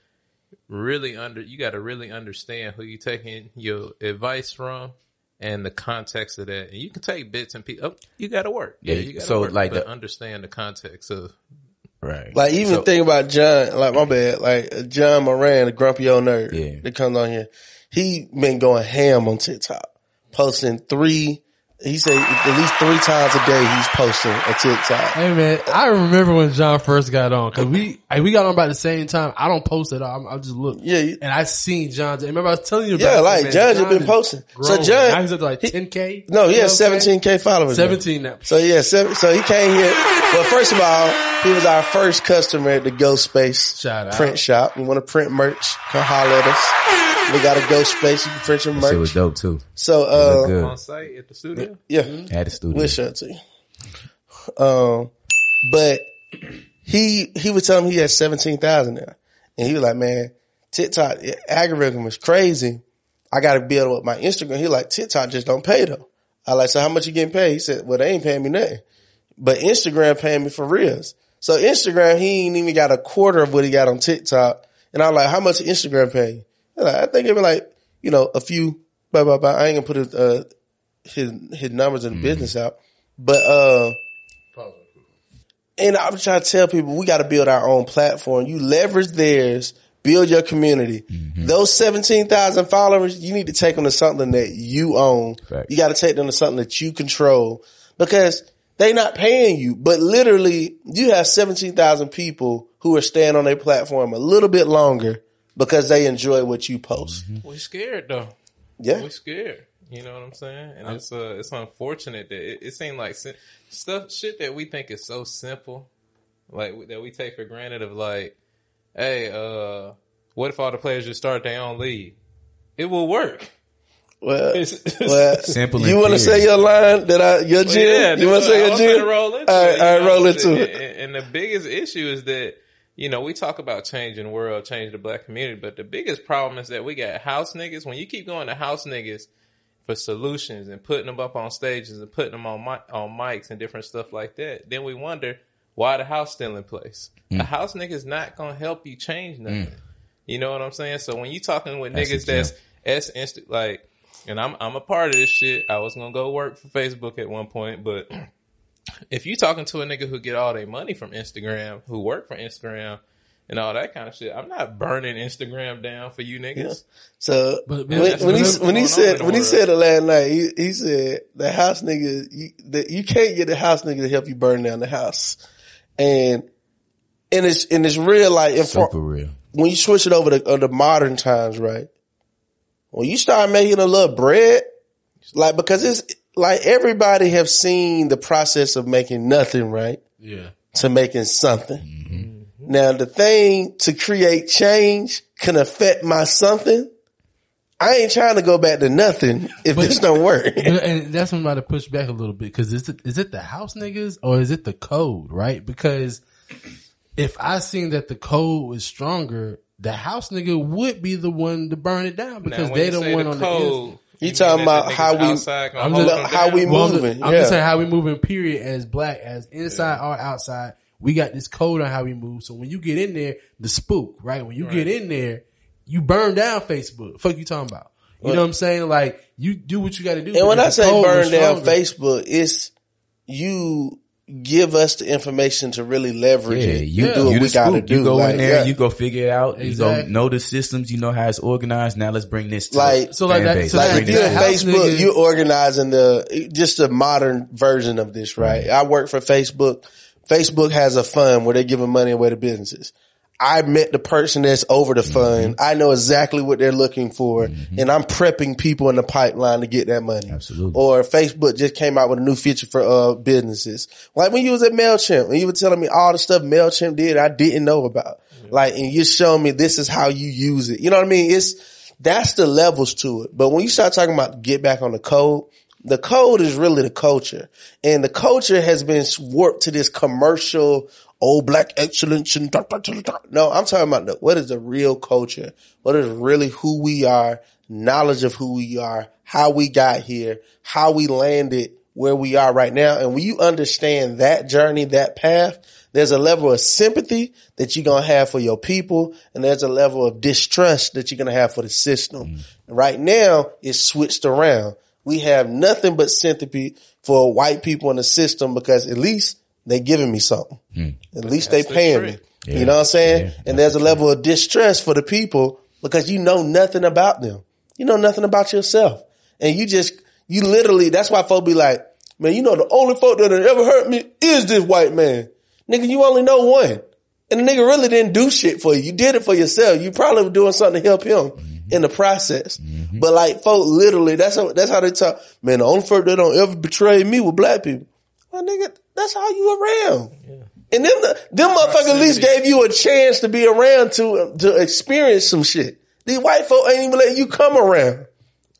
really under, you got to really understand who you taking your advice from and the context of that. And you can take bits and pieces. Oh, you got to work. Yeah, you got to so, work, like but the- understand the context of Right. Like even So- think about John, like my bad, like John Moran, the grumpy old nerd Yeah. that comes on here. He been going ham on TikTok, posting three. He said at least three times a day he's posting a TikTok. Hey man, I remember when John first got on because we like, we got on about the same time. I don't post at all. I just look. Yeah, you- and I seen John. Remember I was telling you about Yeah, like man. John just been is posting. So. John- now he's up to like 10k. No, he has what I'm saying? 17k followers. 17 now. So yeah, seven, so he came here. Well, first of all, he was our first customer at the Ghost Space Shout out. print shop. You want to print merch? Come holler at us. We got a Ghost Space. You can print your merch. It was dope too. So, uh, good. on site at the studio. Yeah, At the studio. show it. Um, but he, he was telling me he had 17,000 now. And he was like, man, TikTok the algorithm is crazy. I got to build up my Instagram. He like, TikTok just don't pay though. I like, so how much you getting paid? He said, well, they ain't paying me nothing, but Instagram paying me for reals. So Instagram, he ain't even got a quarter of what he got on TikTok. And I'm like, how much Instagram pay Like, I think it'd be like, you know, a few, blah, blah, blah. I ain't gonna put uh, his, his numbers in the mm. business out, but, uh, and I'm trying to tell people we got to build our own platform. You leverage theirs, build your community. Mm-hmm. Those 17,000 followers, you need to take them to something that you own. Facts. You got to take them to something that you control because they not paying you, but literally you have 17,000 people who are staying on their platform a little bit longer because they enjoy what you post. Mm-hmm. We're scared though. Yeah. We scared. You know what I'm saying? And it's uh, it's unfortunate that it, it seemed like sim- stuff, shit that we think is so simple, like that we take for granted. Of like, hey, uh, what if all the players just start their own league? It will work. Well, It's- well Simple You want to say your line that I, your Well, gym? you want to say your was gym? roll into all right, it, all right, you know, roll and- into it. And, and the biggest issue is that you know we talk about changing the world, changing the black community, but the biggest problem is that we got house niggas. When you keep going to house niggas for solutions and putting them up on stages and putting them on mi- on mics and different stuff like that, then we wonder why the house still in place. Mm. A house nigga's not gonna help you change nothing. You know what I'm saying? So when you talking with That's niggas the that's S inst like, and I'm I'm a part of this shit. I was gonna go work for Facebook at one point, but if you talking to a nigga who get all their money from Instagram, who work for Instagram and all that kind of shit, I'm not burning Instagram down for you niggas. So But- when, but- when he when he what's going on said the when he said it last night, he, he said the house nigga you, that you can't get the house nigga to help you burn down the house, and and it's and it's real like in far- Super real. when you switch it over to uh, the modern times, right? When you start making a little bread, like because it's like everybody have seen the process of making nothing, right? Yeah. to making something. Now the thing to create change can affect my something. I ain't trying to go back to nothing if this don't work. And that's when I'm about to push back a little bit because is it, is it the house niggas or is it the code, right? Because if I seen that the code was stronger, the house nigga would be the one to burn it down because Now, they don't want the on the code, inside. You talking about how we- outside I'm hold just- how down? we Well, I'm, moving, just, I'm just saying how we moving. Period. As black, as inside or outside, we got this code on how we move. So when you get in there, the spook, right? When you get in there, you burn down Facebook. Fuck you talking about? You know what I'm saying? Like you do what you got to do. And when I say burn down Facebook, it's you give us the information to really leverage Yeah, it. you, You do what you we gotta spook. do. You go like, in there, yeah. you go figure it out. You go know the systems. You know how it's organized. Now let's bring this to Like- So like fan that- so Like if you're this in the house Facebook, nigga- you're organizing the just the modern version of this, right? I work for Facebook. Facebook has a fund where they're giving money away to businesses. I met the person that's over the fund. Mm-hmm. I know exactly what they're looking for and I'm prepping people in the pipeline to get that money. Absolutely. Or Facebook just came out with a new feature for, uh, businesses. Like when you was at MailChimp and you were telling me all the stuff MailChimp did I didn't know about. Like, and you're showing me this is how you use it. You know what I mean? It's, that's the levels to it. But when you start talking about get back on the code, the code is really the culture. And the culture has been warped to this commercial, oh, black excellence and da, da, da, no, I'm talking about the, what is the real culture? What is really who we are, knowledge of who we are, how we got here, how we landed where we are right now. And when you understand that journey, that path, there's a level of sympathy that you're going to have for your people. And there's a level of distrust that you're going to have for the system. Mm. Right now, it's switched around. We have nothing but sympathy for white people in the system because at least they giving me something. Hmm. At least they the paying me. trick. You know what I'm saying? Yeah, and there's a level of distress for the people because you know nothing about them. You know nothing about yourself. And you just, you literally, that's why folks be like, man, you know, the only folk that have ever hurt me is this white man. Nigga, you only know one. And the nigga really didn't do shit for you. You did it for yourself. You probably were doing something to help him in the process. Mm-hmm. But like folk literally, that's how, that's how they talk. Man, the only folk that don't ever betray me with black people. Well, nigga, that's how you around. And them, them motherfuckers at least gave you a chance to be around to, uh, to experience some shit. These white folk ain't even letting you come around.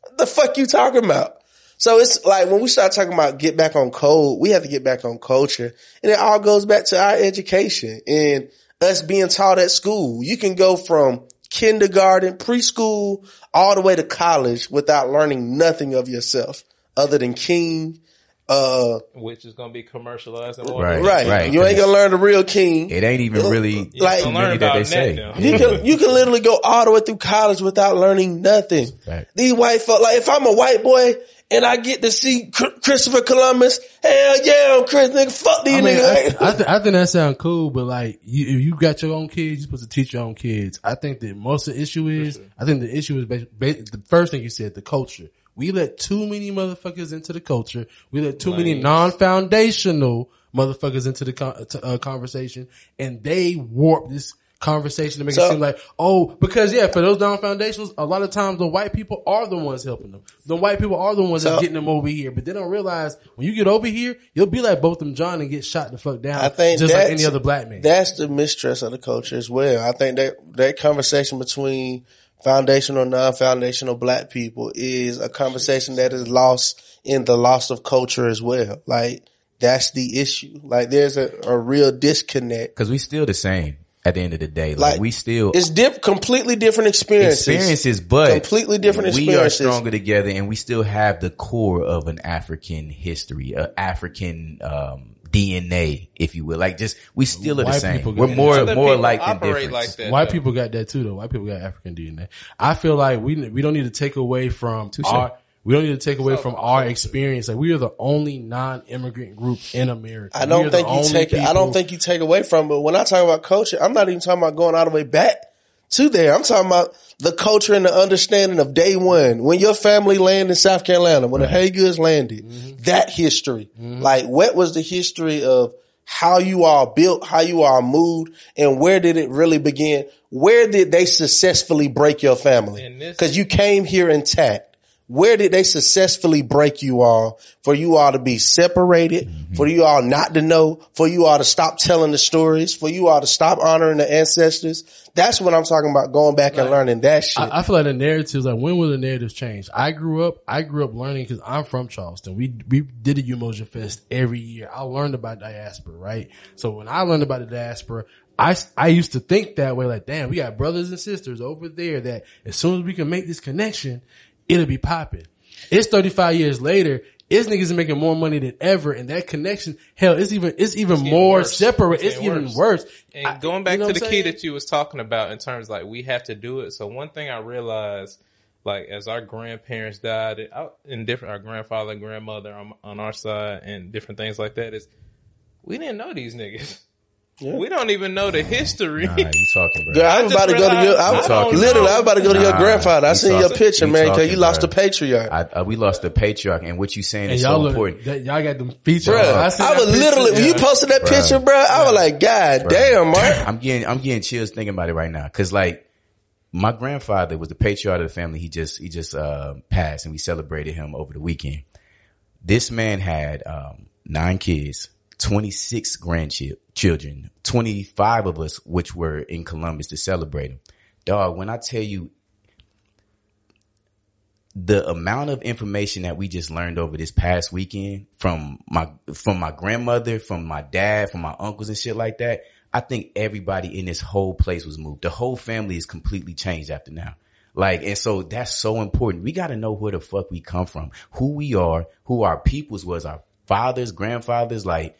What the fuck you talking about? So it's like when we start talking about get back on code, we have to get back on culture. And it all goes back to our education and us being taught at school. You can go from kindergarten, preschool, all the way to college without learning nothing of yourself other than king. Uh, which is going to be commercialized. And Right. right. right. You ain't gonna learn the real king. It ain't even really You Like- gonna many that they say. now. You can you can literally go all the way through college without learning nothing. Fact. These white folk, like if I'm a white boy and I get to see Christopher Columbus, hell yeah, I'm Chris nigga. Fuck these I mean, niggas. I, I, th- I think that sounds cool, but like, you, if you got your own kids, you're supposed to teach your own kids. I think that most of the issue is, I think the issue is ba- ba- the first thing you said, the culture. We let too many motherfuckers into the culture. We let too many non-foundational motherfuckers into the con- to, uh, conversation, and they warp this conversation to make So- it seem like, oh, because yeah, for those non-foundationals, a lot of times the white people are the ones helping them. The white people are the ones So- that's getting them over here, but they don't realize when you get over here, you'll be like both them John and get shot the fuck down. I think just like that's- any other black man. That's the mistrust of the culture as well. I think that that conversation between foundational, non-foundational black people is a conversation that is lost in the loss of culture as well. Like that's the issue. Like there's a, a real disconnect. Cause we still the same at the end of the day. Like, Like we still It's diff- completely different experiences. experiences, but completely different We are stronger together, and we still have the core of an African history, a African um, DNA, if you will. Like, just we still are the same. We're more more like than operate different. like that. White though. people got that too though. White people got African DNA. I feel like we we don't need to take away from our we don't need to take away from our experience. Like we are the only non-immigrant group in America. I don't think you only take. I don't think you take away from. But when I talk about culture, I'm not even talking about going all the way back to there. I'm talking about the culture and the understanding of day one when your family landed in South Carolina, when the Haygoods landed. Mm-hmm. That history, like what was the history of how you all built, how you all moved, and where did it really begin? Where did they successfully break your family? Because you came here intact. Where did they successfully break you all for you all to be separated, mm-hmm. for you all not to know, for you all to stop telling the stories, for you all to stop honoring the ancestors? That's what I'm talking about going back and learning that shit. I, I feel like the narratives, like when will the narratives change? I grew up, I grew up learning because I'm from Charleston. We, we did a Umoja Fest every year. I learned about diaspora, right? So when I learned about the diaspora, I, I used to think that way, like, damn, we got brothers and sisters over there that as soon as we can make this connection, it'll be popping. It's 35 years later. It's niggas making more money than ever, and that connection, hell, it's even it's even getting more worse. separate. It's It's, even worse. worse. And I- going you back know to the I'm key that you was talking about in terms like we have to do it. So one thing I realized, like as our grandparents died in different, our grandfather, and grandmother on, on our side, and different things like that, is we didn't know these niggas. We don't even know the history. Nah, you talking, bro? Girl, I'm just about to go to your. I I was don't literally. know. I'm about to go to your grandfather. I you seen your picture, you man, because you lost bro. the patriarch. I, uh, we lost the patriarch, and what you saying And is y'all so look, important. that, y'all got them features. Bruh, I, I, was literally when you posted that Bruh. picture, bro. I was like, God damn, Mark. I'm getting I'm getting chills thinking about it right now. Cause like my grandfather was the patriarch of the family. He just he just uh, passed, and we celebrated him over the weekend. This man had um, nine kids, 26 grandchildren, 25 of us, which were in Columbus to celebrate him. Dog, when I tell you the amount of information that we just learned over this past weekend from my from my grandmother, from my dad, from my uncles and shit like that, I think everybody in this whole place was moved. The whole family is completely changed after now. Like, and so that's so important. We got to know where the fuck we come from, who we are, who our peoples was, our fathers, grandfathers. Like,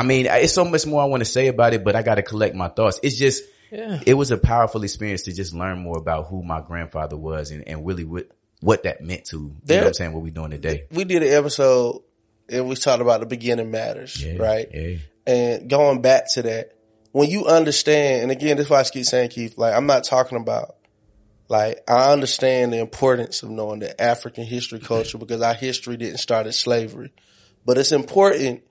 I mean, it's so much more I want to say about it, but I got to collect my thoughts. It's just, it was a powerful experience to just learn more about who my grandfather was and, and really what, what that meant to, you know what I'm saying, what we're doing today. We did an episode and we talked about the beginning matters, Yeah, right? yeah. And going back to that, when you understand, and again, this is why I keep saying, Keith, like, I'm not talking about, like, I understand the importance of knowing the African history culture because our history didn't start at slavery. But it's important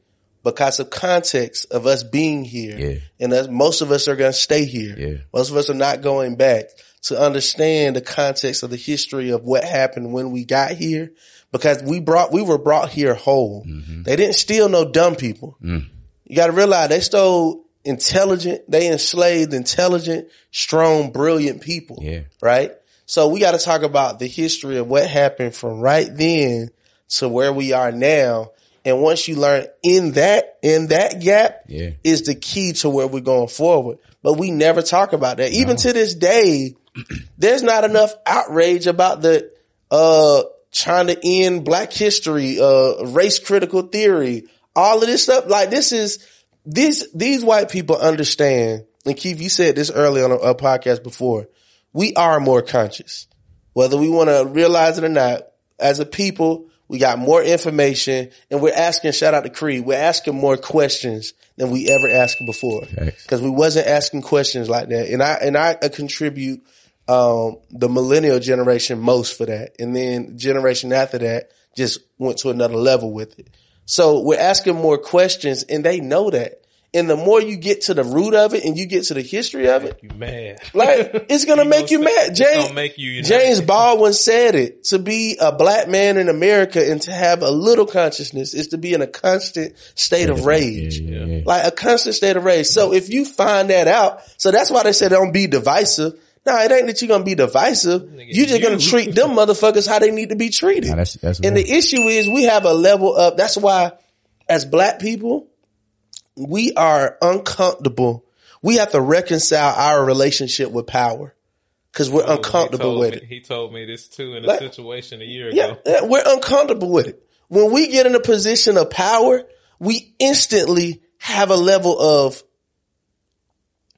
because of context of us being here. Yeah. And us, most of us are going to stay here. Yeah. Most of us are not going back to understand the context of the history of what happened when we got here because we brought, we were brought here whole. Mm-hmm. They didn't steal no dumb people. Mm. You got to realize they stole intelligent, they enslaved intelligent, strong, brilliant people. Yeah. Right? So we got to talk about the history of what happened from right then to where we are now. And once you learn in that, in that gap Yeah. is the key to where we're going forward. But we never talk about that. Even to this day, there's not enough outrage about the, uh, trying to end black history, uh, race critical theory, all of this stuff. Like this is, these, these white people understand. And Keith, you said this earlier on a, a podcast before. We are more conscious. Whether we want to realize it or not, as a people, we got more information and we're asking, shout out to Creed, we're asking more questions than we ever asked before. Cause we wasn't asking questions like that. And I, and I uh, contribute, um, the millennial generation most for that. And then generation after that just went to another level with it. So we're asking more questions and they know that. And the more you get to the root of it and you get to the history of it, You mad? like it's gonna You make you mad. James, gonna make you unite. James Baldwin said it. To be a black man in America and to have a little consciousness is to be in a constant state of rage. Yeah, yeah, yeah. Like a constant state of rage. So if you find that out, so that's why they said don't be divisive. No, it ain't that you're gonna be divisive. You're just gonna treat them motherfuckers how they need to be treated. Nah, that's- that's and real. the issue is we have a level up. That's why as black people, we are uncomfortable. We have to reconcile our relationship with power because we're Oh, uncomfortable with me- it. He told me this too in a Like- situation a year Yeah, ago. yeah, we're uncomfortable with it. When we get in a position of power, we instantly have a level of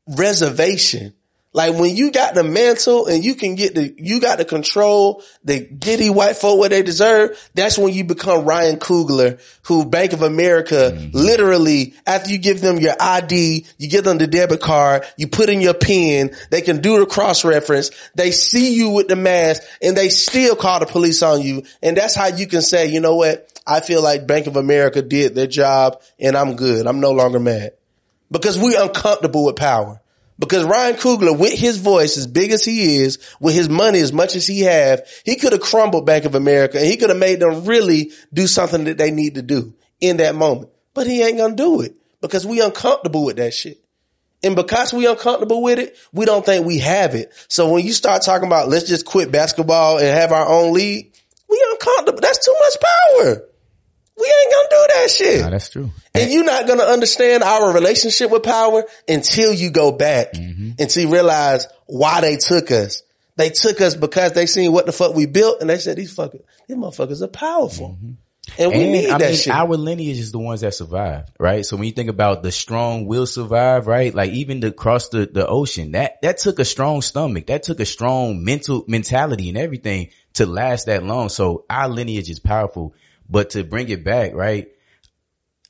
reservation. Like when you got the mantle and you can get the, you got the control, the giddy white folk what they deserve. That's when you become Ryan Coogler, who Bank of America mm-hmm. literally, after you give them your ID, you give them the debit card, you put in your PIN, they can do the cross reference. They see you with the mask and they still call the police on you. And that's how you can say, you know what? I feel like Bank of America did their job and I'm good. I'm no longer mad because we're uncomfortable with power. Because Ryan Coogler, with his voice as big as he is, with his money as much as he have, he could have crumbled Bank of America and he could have made them really do something that they need to do in that moment. But he ain't gonna do it because we uncomfortable with that shit. And because we uncomfortable with it, we don't think we have it. So when you start talking about let's just quit basketball and have our own league, we uncomfortable. That's too much power. We ain't gonna do that shit. Nah, that's true. And you're not to understand our relationship with power until you go back mm-hmm. until you realize why they took us. They took us because they seen what the fuck we built and they said these fuckers, these motherfuckers are powerful. Mm-hmm. And we and need I that mean, shit. our lineage is the ones that survived, right? So when you think about the strong will survive, right? Like even to cross the, the ocean, that, that took a strong stomach. That took a strong mental mentality and everything to last that long. So our lineage is powerful, but to bring it back, right?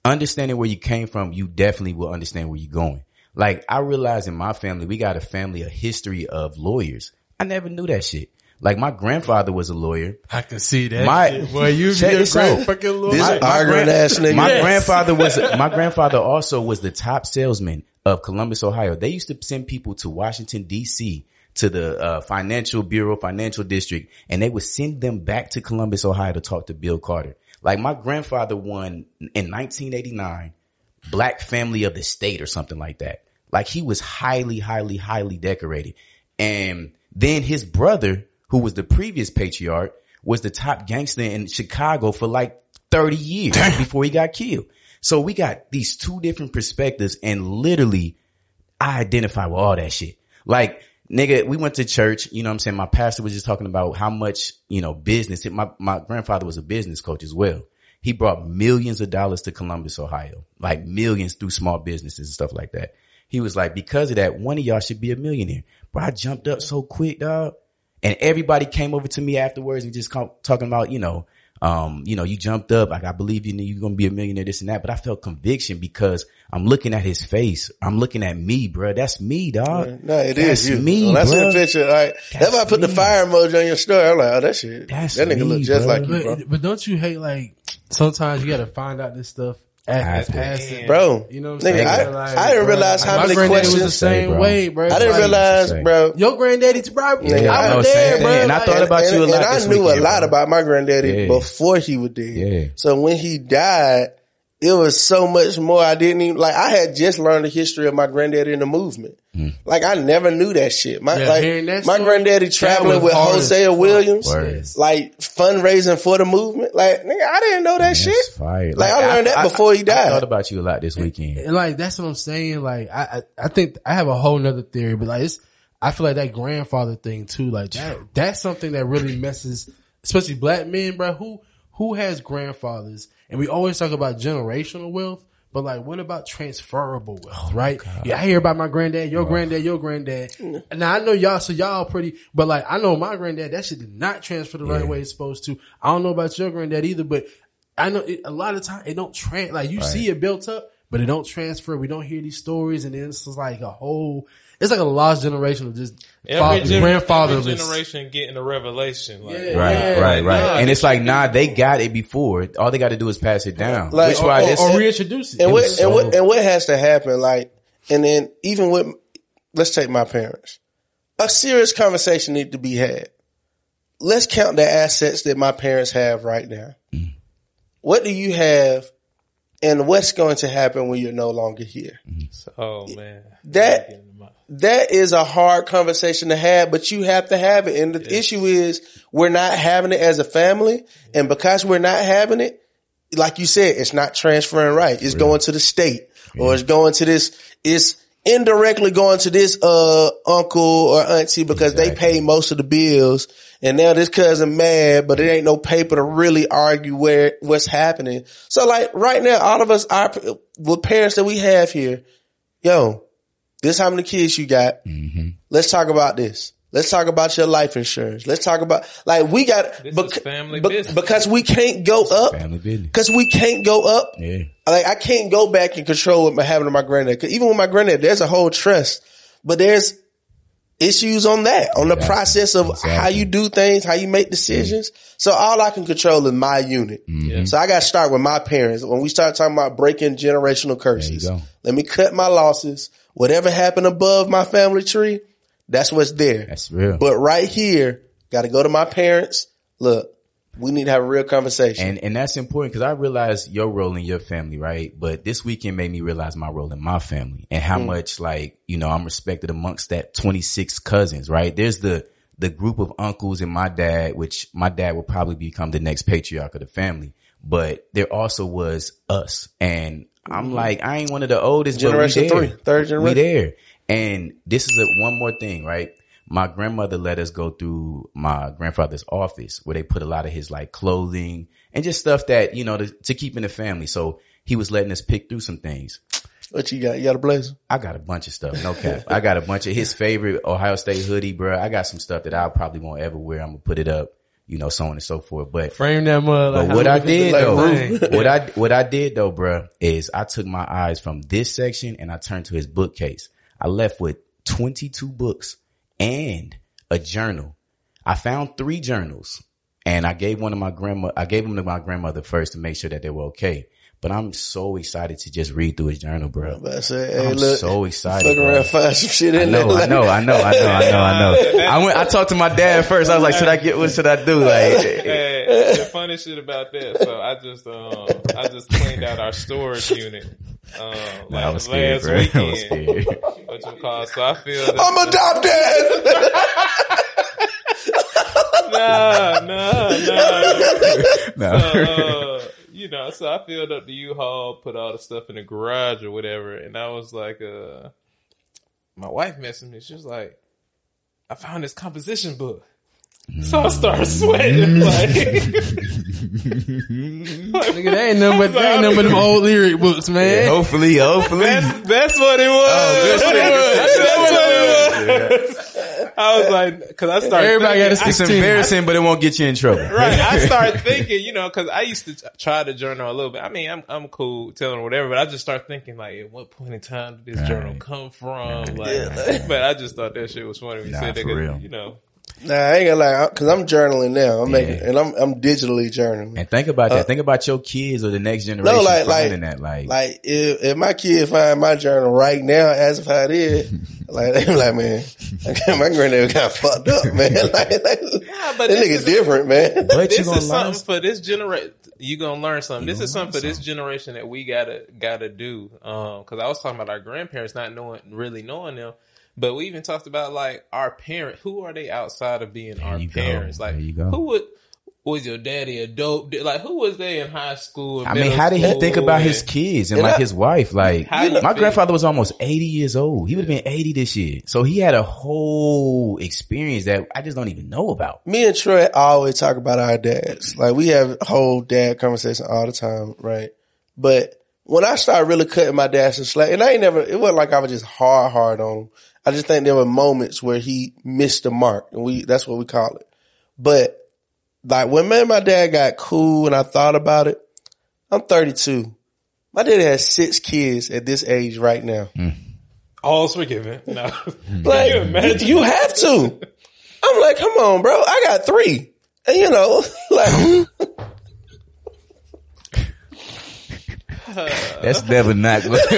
Understanding where you came from, you definitely will understand where you're going. Like I realized in my family, we got a family, a history of lawyers. I never knew that shit. Like my grandfather was a lawyer. I can see that. My- boy, you Check this out. fucking lawyer. This arguing ass nigga. My Yes. grandfather was my grandfather also was the top salesman of Columbus, Ohio. They used to send people to Washington D.C. to the uh, financial bureau, financial district, and they would send them back to Columbus, Ohio to talk to Bill Carter. Like my grandfather won in 1989 Black Family of the State or something like that. Like he was highly, highly, highly decorated. And then his brother, who was the previous patriarch, was the top gangster in Chicago for like 30 years before he got killed. So we got these two different perspectives and literally I identify with all that shit. Like, nigga, we went to church, you know what I'm saying? My pastor was just talking about how much, you know, business, my, my grandfather was a business coach as well. He brought millions of dollars to Columbus, Ohio, like millions through small businesses and stuff like that. He was like, because of that, one of y'all should be a millionaire. Bro, I jumped up so quick, dog. And everybody came over to me afterwards and just talking about, you know, um, you know, you jumped up, like I believe you, you're gonna be a millionaire, this and that. But I felt conviction because I'm looking at his face. I'm looking at me, bro. That's me, dog. No, it That's is you. me, When I see a bruh. picture, like that's, why I put the me. fire emoji on your story. I'm like, oh, that shit. That's that nigga me, look just bruh. like you, bro. But, but don't you hate like sometimes you got to find out this stuff Bro, You know what I'm nigga, saying? I, Like, I didn't bro, realize like, how many granddaddy was the questions. same bro. way, bro. I didn't like, realize, bro. your granddaddy, bro. Yeah, I I was there, bro. And I thought about and, you a lot. and lot I knew weekend, a lot bro. about my granddaddy Yeah. before he was dead. Yeah. So when he died, it was so much more. I didn't even like. I had just learned the history of my granddaddy in the movement. Hmm. Like I never knew that shit. My Yeah, like hearing my granddaddy traveling with hard as Hosea. Williams, Word. like fundraising for the movement. Like nigga, I didn't know that shit. Fire. Like, I learned that before he died. I died. thought about you a lot this weekend. And like that's what I'm saying. Like I, I, I think I have a whole nother theory, but like it's, I feel like that grandfather thing too. Like that, that's something that really messes, especially black men, bro. Who who has grandfathers? And we always talk about generational wealth, but like what about transferable wealth? right? Yeah, I hear about my granddad, your granddad, your granddad. Mm. Now I know y'all, so y'all pretty, but like I know my granddad, that shit did not transfer the right way it's supposed to. I don't know about your granddad either, but I know it, a lot of time it don't trans like you see it built up, but it don't transfer. We don't hear these stories, and then it's just like a whole. It's like a lost generation of just Every, father, gen- grandfatherless. every generation getting a revelation. Like, Yeah. Right, Yeah. right, right. Nah, and it's like, nah, they got it before. All they got to do is pass it down. Like, Which or- why or- it's, or reintroduce it. And what, was and what and what has to happen? Like, and then even with, let's take my parents. A serious conversation need to be had. Let's count the assets that my parents have right now. Mm. What do you have, and what's going to happen when you're no longer here? Oh man, That that is a hard conversation to have, but you have to have it. And the issue is we're not having it as a family, and because we're not having it, like you said, it's not transferring right. It's going to the state, or it's going to this. It's indirectly going to this uh uncle or auntie because they pay most of the bills, and now this cousin mad, but it ain't no paper to really argue where what's happening. So like right now, all of us, our with parents that we have here, yo, this how many kids you got. Let's talk about this. Let's talk about your life insurance. Let's talk about like we got This is family business. because we can't go up family because we can't go up. Yeah. Like I can't go back and control what my having to my granddad. Cause even with my granddad, there's a whole trust, but there's issues on that, on the process of Exactly. how you do things, how you make decisions. So all I can control is my unit. Mm-hmm. So I got to start with my parents. When we start talking about breaking generational curses, let me cut my losses. Whatever happened above my family tree, that's what's there. That's real. But right here, got to go to my parents. Look, we need to have a real conversation. And and that's important because I realize your role in your family, right? But this weekend made me realize my role in my family and Mm. how much like, you know, I'm respected amongst that 26 cousins, right? There's the the group of uncles and my dad, which my dad will probably become the next patriarch of the family. But there also was us. And I'm like, I ain't one of the oldest, Mm-hmm. Generation three, third generation. We there. And this is a, one more thing, right? My grandmother let us go through my grandfather's office where they put a lot of his like clothing and just stuff that, you know, to, to keep in the family. So he was letting us pick through some things. what you got? You got a blazer? I got a bunch of stuff. No cap. I got a bunch of his favorite Ohio State hoodie, bro. I got some stuff that I probably won't ever wear. I'm gonna put it up. You know, so on and so forth. But Frame that mud. but like what I did like though, what I what I did though, bruh, is I took my eyes from this section and I turned to his bookcase. I left with 22 books and a journal. I found three journals and I gave one of my grandma. I gave them to my grandmother first to make sure that they were okay. But I'm so excited to just read through his journal, bro. But I said, hey, I'm look, so excited. fuck bro. around, find some shit I in know, there. I know, I know, I know, I know, I know. I went, I talked to my dad first. I was like, should I get, what should I do? Like, Hey, the funny shit about that, so I just um I just cleaned out our storage unit um I like was scared, last bro. I was weekend. scared. What you call so I feel that I'm adopted. nah, nah, nah. No. So, uh, you know, so I filled up the U-Haul, put all the stuff in the garage or whatever, and I was like, uh, my wife messaged me. She was like, I found this composition book. So I started sweating, like, Nigga, that ain't nothing but, that ain't nothing but them old lyric books, man. hopefully, hopefully. that's, that's what it was. Oh, that's what it was. That's what it was. I was like, cause I started Everybody got a thinking- I- It's embarrassing, but it won't get you in trouble. Right. I started thinking, you know, cause I used to try to journal a little bit. I mean, I'm, I'm cool telling whatever, but I just start thinking like, at what point in time did this journal come from? Like, but I just thought that shit was funny. when You Nah, said that, real. you know, Nah, I ain't gonna lie, cause I'm journaling now. I'm making, and I'm, I'm digitally journaling. And think about that. think about your kids or the next generation No, like- finding like- that. Like, Like, if, if my kid find my journal right now, as of how it is, like, they be like, man, my granddad got fucked up, man. Like, like, yeah, but that this nigga is, different, man. but you this gonna is learn. something for this generation. You gonna learn something. You This is gonna something for learn this generation that we gotta gotta do. Um, cause I was talking about our grandparents not knowing, really knowing them, but we even talked about like our parent. Who are they outside of being our you go. parents? Like, There you go. who would was your daddy a dope? Like, who was they in high school? I mean, how did he think about his kids and And like I- his wife? Like, How my feel? grandfather was almost 80 years old. He would have been 80 this year. So he had a whole experience that I just don't even know about. me and Troy always talk about our dads. Like we have whole dad conversation all the time, right? But when I started really cutting my dad some slack, and I ain't never, it wasn't like I was just hard, hard on him. I just think there were moments where he missed the mark and we, that's what we call it. But like when me and my dad got cool and I thought about it, I'm 32. My dad has six kids at this age right now. Mm. All's forgiven. No, Like, Can you you have to. I'm like, come on, bro. I got three. And you know, like, That's never not gonna,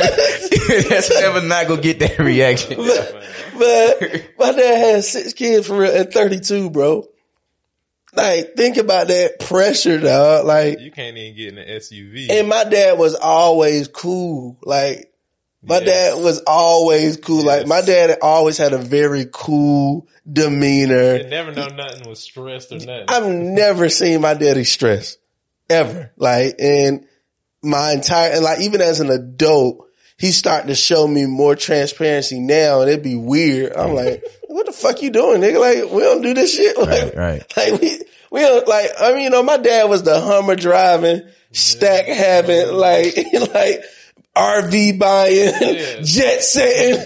that's never not gonna get that reaction. but my dad has six kids for real at 32, bro. Like, think about that pressure, dog. Like, you can't even get in an SUV. and my dad was always cool. Like, my Yes. dad was always cool. Like, my dad always had a very cool demeanor. You never know nothing was stressed or nothing. I've never seen my daddy stressed ever. Like, and my entire, and like, even as an adult, he's starting to show me more transparency now and it'd be weird. I'm like, what the fuck you doing, nigga? Like, we don't do this shit. Like, Right, right. like we, we don't, like, I mean, you know, my dad was the Hummer driving, stack having, like, like, RV buying, Yeah. jet setting,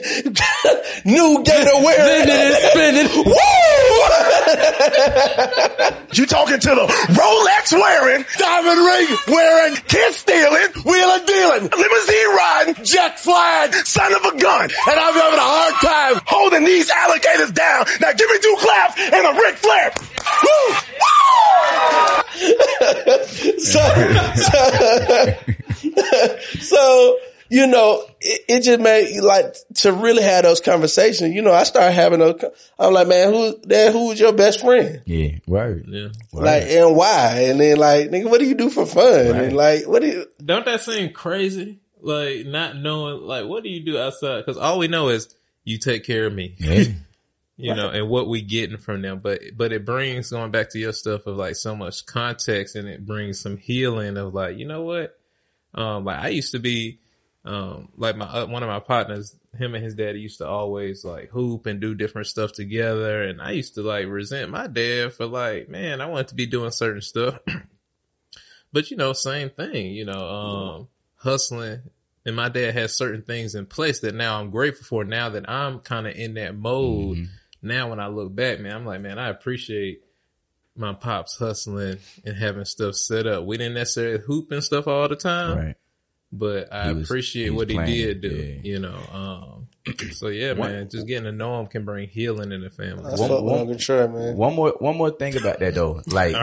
new gator wearing. spinning. You talking to the Rolex wearing, diamond ring wearing, kid stealing, wheeler dealing, limousine riding, jet flying, son of a gun. And I'm having a hard time holding these alligators down. Now give me two claps and a Ric Flair. Woo! so, so, so, you know, it, it just made like to really have those conversations. You know, I started having those. I'm like, man, who, dad, who was your best friend? Yeah, right. yeah. Like, and why? And then like, nigga, what do you do for fun? And like, what do you? Don't that seem crazy? Like not knowing, like what do you do outside? Because all we know is you take care of me, Yeah. you know, and what we getting from them. But but it brings going back to your stuff of like so much context, and it brings some healing of like you know what, um, like I used to be, um, like my uh, one of my partners, him and his daddy used to always like hoop and do different stuff together, and I used to like resent my dad for like, man, I wanted to be doing certain stuff. But you know, same thing, you know, um, hustling and my dad has certain things in place that now I'm grateful for now that I'm kind of in that mode. Now when I look back, man, I'm like, man, I appreciate my pops hustling and having stuff set up. We didn't necessarily hoop and stuff all the time, Right. but I was- appreciate he was what he did do. yeah. You know, um, so yeah, man, just getting to know him can bring healing in the family. That's One- fuck with one- Uncle Trey, man. One more, one more thing about that though. Like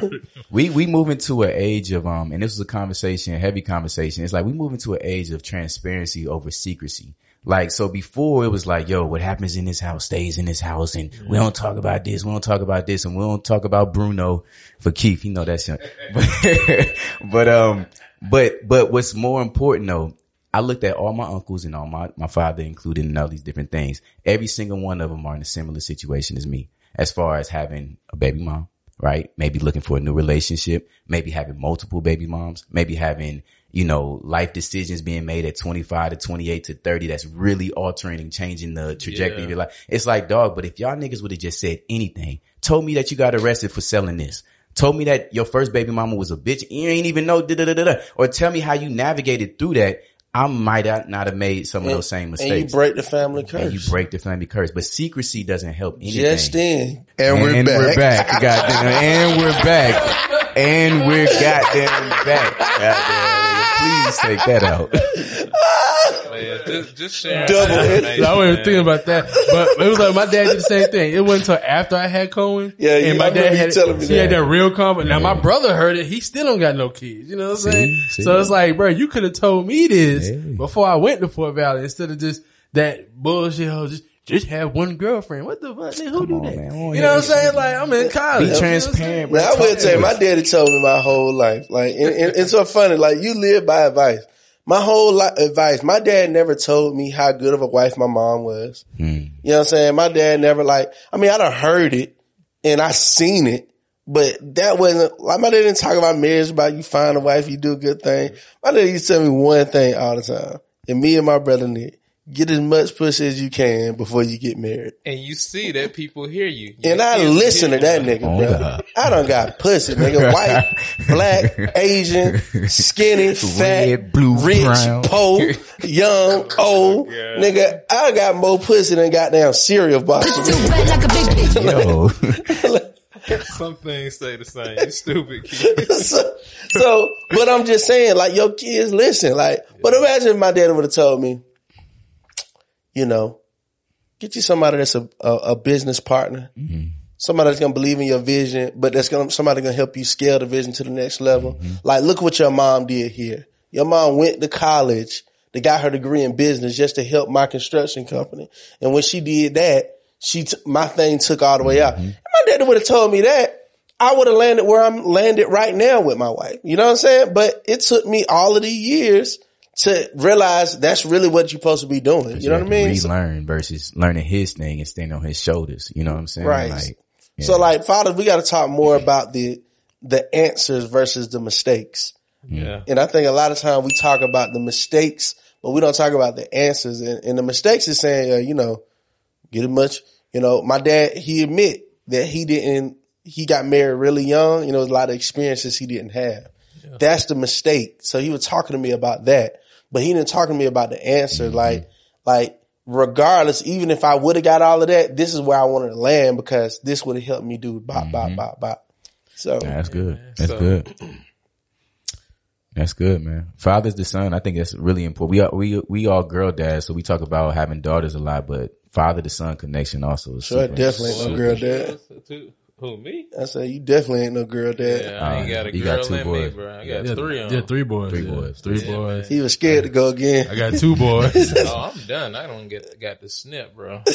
we, we move into an age of, um, and this was a conversation, a heavy conversation. It's like we move into an age of transparency over secrecy. Like, so before it was like, yo, what happens in this house stays in this house and we don't talk about this. We don't talk about this and we don't talk about Bruno for Keith. You know that's. But, but, um, but, but what's more important though, I looked at all my uncles and all my, my father included in all these different things. Every single one of them are in a similar situation as me as far as having a baby mom, right? Maybe looking for a new relationship, maybe having multiple baby moms, maybe having, you know, life decisions being made at 25 to 28 to 30 that's really altering and changing the trajectory of your life. It's like, dog, but if y'all niggas would have just said anything, told me that you got arrested for selling this, told me that your first baby mama was a bitch, you ain't even know, da da da da, or tell me how you navigated through that, I might not have made some of those same mistakes. And you break the family curse. And you break the family curse. But secrecy doesn't help anything. Just in. And, we're and back. we're back. Goddamn. And we're back. And we're goddamn back. Goddamn. Please take that out. Man, just, just sharing Double that hit. information, I wasn't man. thinking about that, but it was like my dad did the same thing. It wasn't until after I had Cohen. Yeah, you- and I my remember dad you had telling me he had that. that real comment. Now my brother heard it. He still don't got no kids. You know what I'm saying? see? So it's like, bro, you could have told me this Hey. before I went to Fort Valley instead of just that bullshit. Oh, just just have one girlfriend. What the fuck? Nigga, who do on, that? man. You know what I'm saying? Like I'm in college. Be You know what I'm transparent, Man. I will Talk tell you, my daddy told me my whole life. Like, and, and it's so funny. Like, you live by advice. My whole life advice. My dad never told me how good of a wife my mom was. Hmm. You know what I'm saying? My dad never like. I mean, I done heard it and I seen it, but that wasn't like my dad didn't talk about marriage. About you find a wife, you do a good thing. My dad used to tell me one thing all the time, and me and my brother Nick. Get as much pussy as you can before you get married. And you see that people hear you. And I listen to that you. nigga, Oh, bro. God. I done got pussy, nigga. White, black, Asian, skinny, fat, Red, blue, rich, brown. poor, young, old. Oh, nigga, I got more pussy than goddamn cereal box. Yo. Some things stay the same. You stupid kid. so, so, but I'm just saying, like, your kids listen. Like, but imagine if my daddy would have told me, you know, get you somebody that's a, a, a business partner. Somebody that's gonna believe in your vision, but that's gonna somebody gonna help you scale the vision to the next level. Like, look what your mom did here. Your mom went to college to got her degree in business just to help my construction company. And when she did that, she t- my thing took all the way out. Mm-hmm. If my daddy would have told me that, I would have landed where I'm landed right now with my wife. You know what I'm saying? But it took me all of the years to realize that's really what you're supposed to be doing. You know what I mean? So- Relearn versus learning his thing and standing on his shoulders. You know what I'm saying? Right. Like, yeah. So like fathers, we got to talk more about the the answers versus the mistakes. Yeah. And I think a lot of time we talk about the mistakes, but we don't talk about the answers. And, and the mistakes is saying, uh, you know, get as much. You know, my dad he admit that he didn't. He got married really young. You know, a lot of experiences he didn't have. That's the mistake. So he was talking to me about that, but he didn't talk to me about the answer. Mm-hmm. Like, like regardless, even if I would have got all of that, this is where I wanted to land because this would have helped me do bop, bop, mm-hmm. bop, bop. So that's good. That's So- good. That's good, man. Father's the son. I think that's really important. We are, we, we all girl dads, so we talk about having daughters a lot, but father to son connection also is sure, super- definitely ain't no girl dad. Who- Who me? I said you definitely ain't no girl dad. Yeah, I ain't got a you girl got two in me, boys. bro. I got Yeah, three on. yeah, three boys. Three yeah. boys. Three Yeah, boys. He was scared to go again. I got two boys. Oh, I'm done. I don't get got the snip, bro.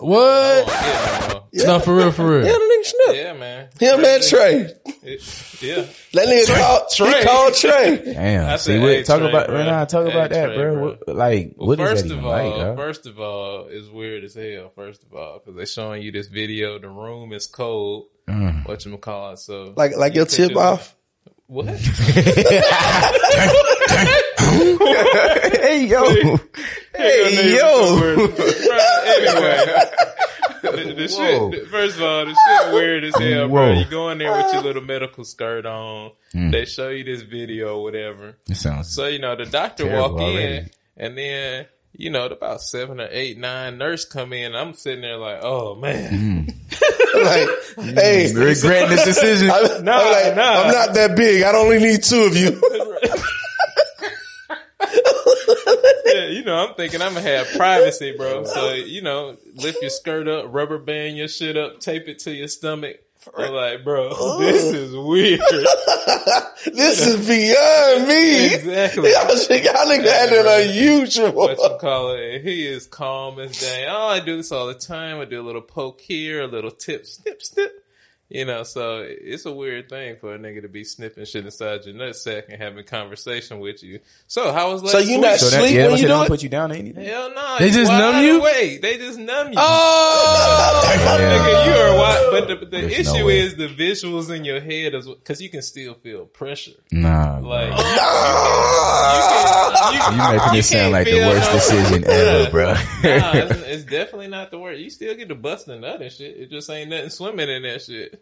I what? don't get no more. For real, for real. Yeah, the nigga snap. Yeah, man. Him and Trey. It- yeah. That nigga called Trey. He called Trey. Damn. I See, said, what, hey, talk Trey, about, bro. right now, talk Hey, about that, Trey, bro. bro. What, like, Well, what is first that of all, like, first of all, it's weird as hell. First of all, because they're showing you this video. The room is cold. Mm. What you call it? So Like like your tip off. What? hey, yo. Hey, yo. anyway. The, the shit, first of all, the shit weird as hell, bro. Whoa. You go in there with your little medical skirt on. Mm. They show you this video or whatever. It sounds So, you know, the doctor walk in already. and then, you know, about seven or eight, nine nurse come in. I'm sitting there like, oh man. like, hey, Regretting this decision. I'm, I'm like, nah. I'm not that big. I only need two of you. Yeah, you know, I'm thinking I'm gonna have privacy, bro. So, you know, lift your skirt up, rubber band your shit up, tape it to your stomach. I'm like, bro, this is weird. this is beyond me. Exactly. Y'all, shit, y'all nigga acting unusual. What you call it? He is calm as day. Oh, I do this all the time. I do a little poke here, a little tip, snip, snip. You know, so it's a weird thing for a nigga to be snipping shit inside your nutsack and having conversation with you. So how was last So you not So that, sleep yeah, when you shit do don't it? put you down or anything. Hell no. They just Wide numb you? Wait, They just numb you. Oh, Nigga, you are wide. But the, the There's issue no is the visuals in your head is because you can still feel pressure. Nah, Like bro. you, you making you it sound can't like the worst no- decision ever, bro. nah, it's, it's definitely not the worst. You still get to bust a nut and shit. It just ain't nothing swimming in that shit.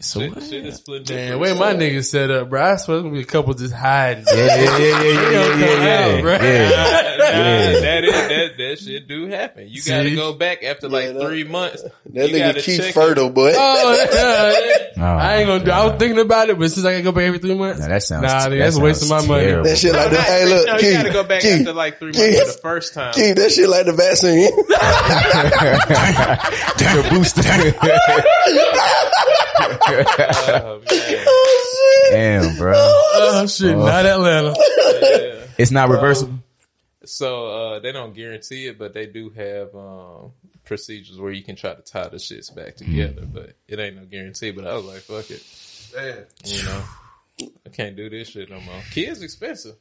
So shit, what? shit is split man, different. where my niggas set up, bro? I swear it's gonna be a couple just hiding. yeah, yeah, yeah, yeah, yeah, yeah, yeah, Out, bro. yeah. Nah, nah, Yeah. that is that that shit do happen. You got to See? go back after like that- three months. That you nigga gotta keep check fertile, boy. Oh, yeah. Oh, I ain't gonna do. I was thinking about it, but since I gotta go back every three months, Nah, that sounds. Nah, that that's a waste my sounds money. terrible. that shit like the, not- hey look, no, Key, you got to go back Key, after like three months Key, for the first time. Key, that shit like the vaccine. Your booster. Oh, man. Damn, bro. oh shit, not Atlanta. Yeah. It's not reversible. So uh, they don't guarantee it, but they do have um, procedures where you can try to tie the shits back together. But it ain't no guarantee. But I was like, fuck it, you know, I can't do this shit no more. Kids expensive.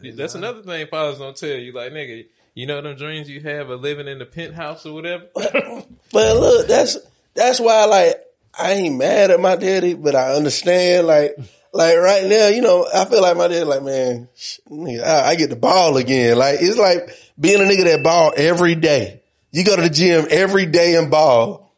That's another thing fathers don't tell you. Like nigga, you know them dreams you have of living in the penthouse or whatever. But look, that's that's why like I ain't mad at my daddy, but I understand like like right now, you know, I feel like my daddy like, man, nigga, I, I get the ball again. Like it's like being a nigga that ball every day. You go to the gym every day and ball.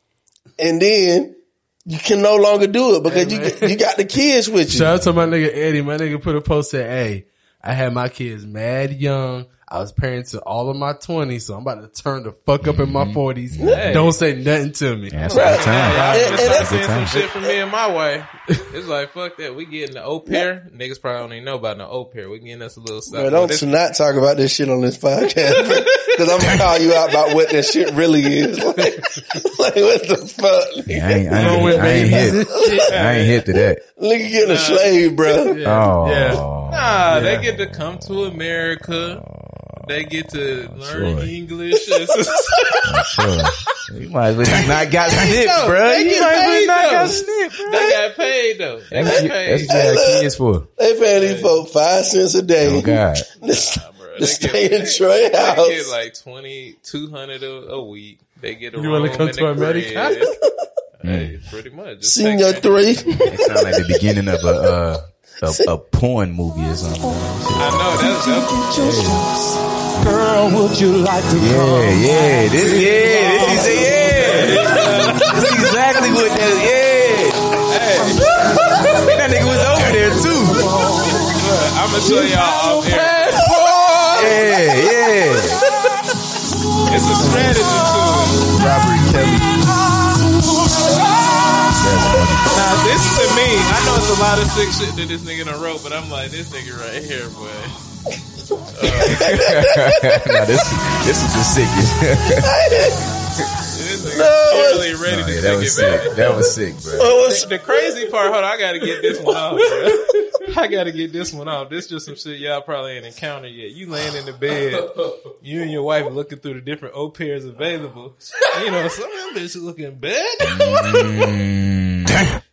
And then you can no longer do it because you you got the kids with you. Shout out to my nigga Eddie. My nigga put a post that, "Hey, I had my kids mad young. I was parent to all of my twenties, so I'm about to turn the fuck up in my mm-hmm. 40s. Hey. Don't say nothing to me." Yeah, that's a good time. Yeah, And- I'm and gonna that's- seeing some shit from me and my wife. It's like fuck that. We getting the au pair. Niggas probably don't even know about the au pair. We getting us a little Bro, something. don't This- not talk about this shit on this podcast because I'm gonna call you out about what that shit really is. Like, like what the fuck? Yeah, I ain't, I ain't, I ain't hit. I ain't hit to that. Nigga getting a slave, bro. Oh, Yeah. Nah, they get to come to America. They get to learn sure. English. sure. You might as well not got snipped, No, bro. they You might as well not though. got snipped, bro. they got paid though. They That's got paid. that's what you got kids for. They paying these folks five cents a day Oh God. to, Bro, they stay get- in Trey They house. get like 20, 200 a, a week. They get a You wanna room come in to the America? Hey, pretty much. Just Senior three. It sounds like the beginning of a uh, a, a porn movie or something. I know that's, that's Girl, would you like to Yeah, yeah, this, yeah, this is yeah. This is exactly what that, yeah. Hey, that nigga was over there too. I'm gonna tell y'all off air. Yeah, yeah. It's a strategy to it. Robert Kelly. Now this to me, I know it's a lot of sick shit that this nigga done wrote, but I'm like, this nigga right here, boy. now this, this is the sickest. This nigga ready to yeah, take that was it sick. back. That was sick, bro. Oh, what's- The crazy part, hold on, I gotta get this one off, bro. I gotta get this one off. This just some shit y'all probably ain't encountered yet. You laying in the bed, you and your wife looking through the different au pairs available. You know, some of them bitches looking bad. Mm.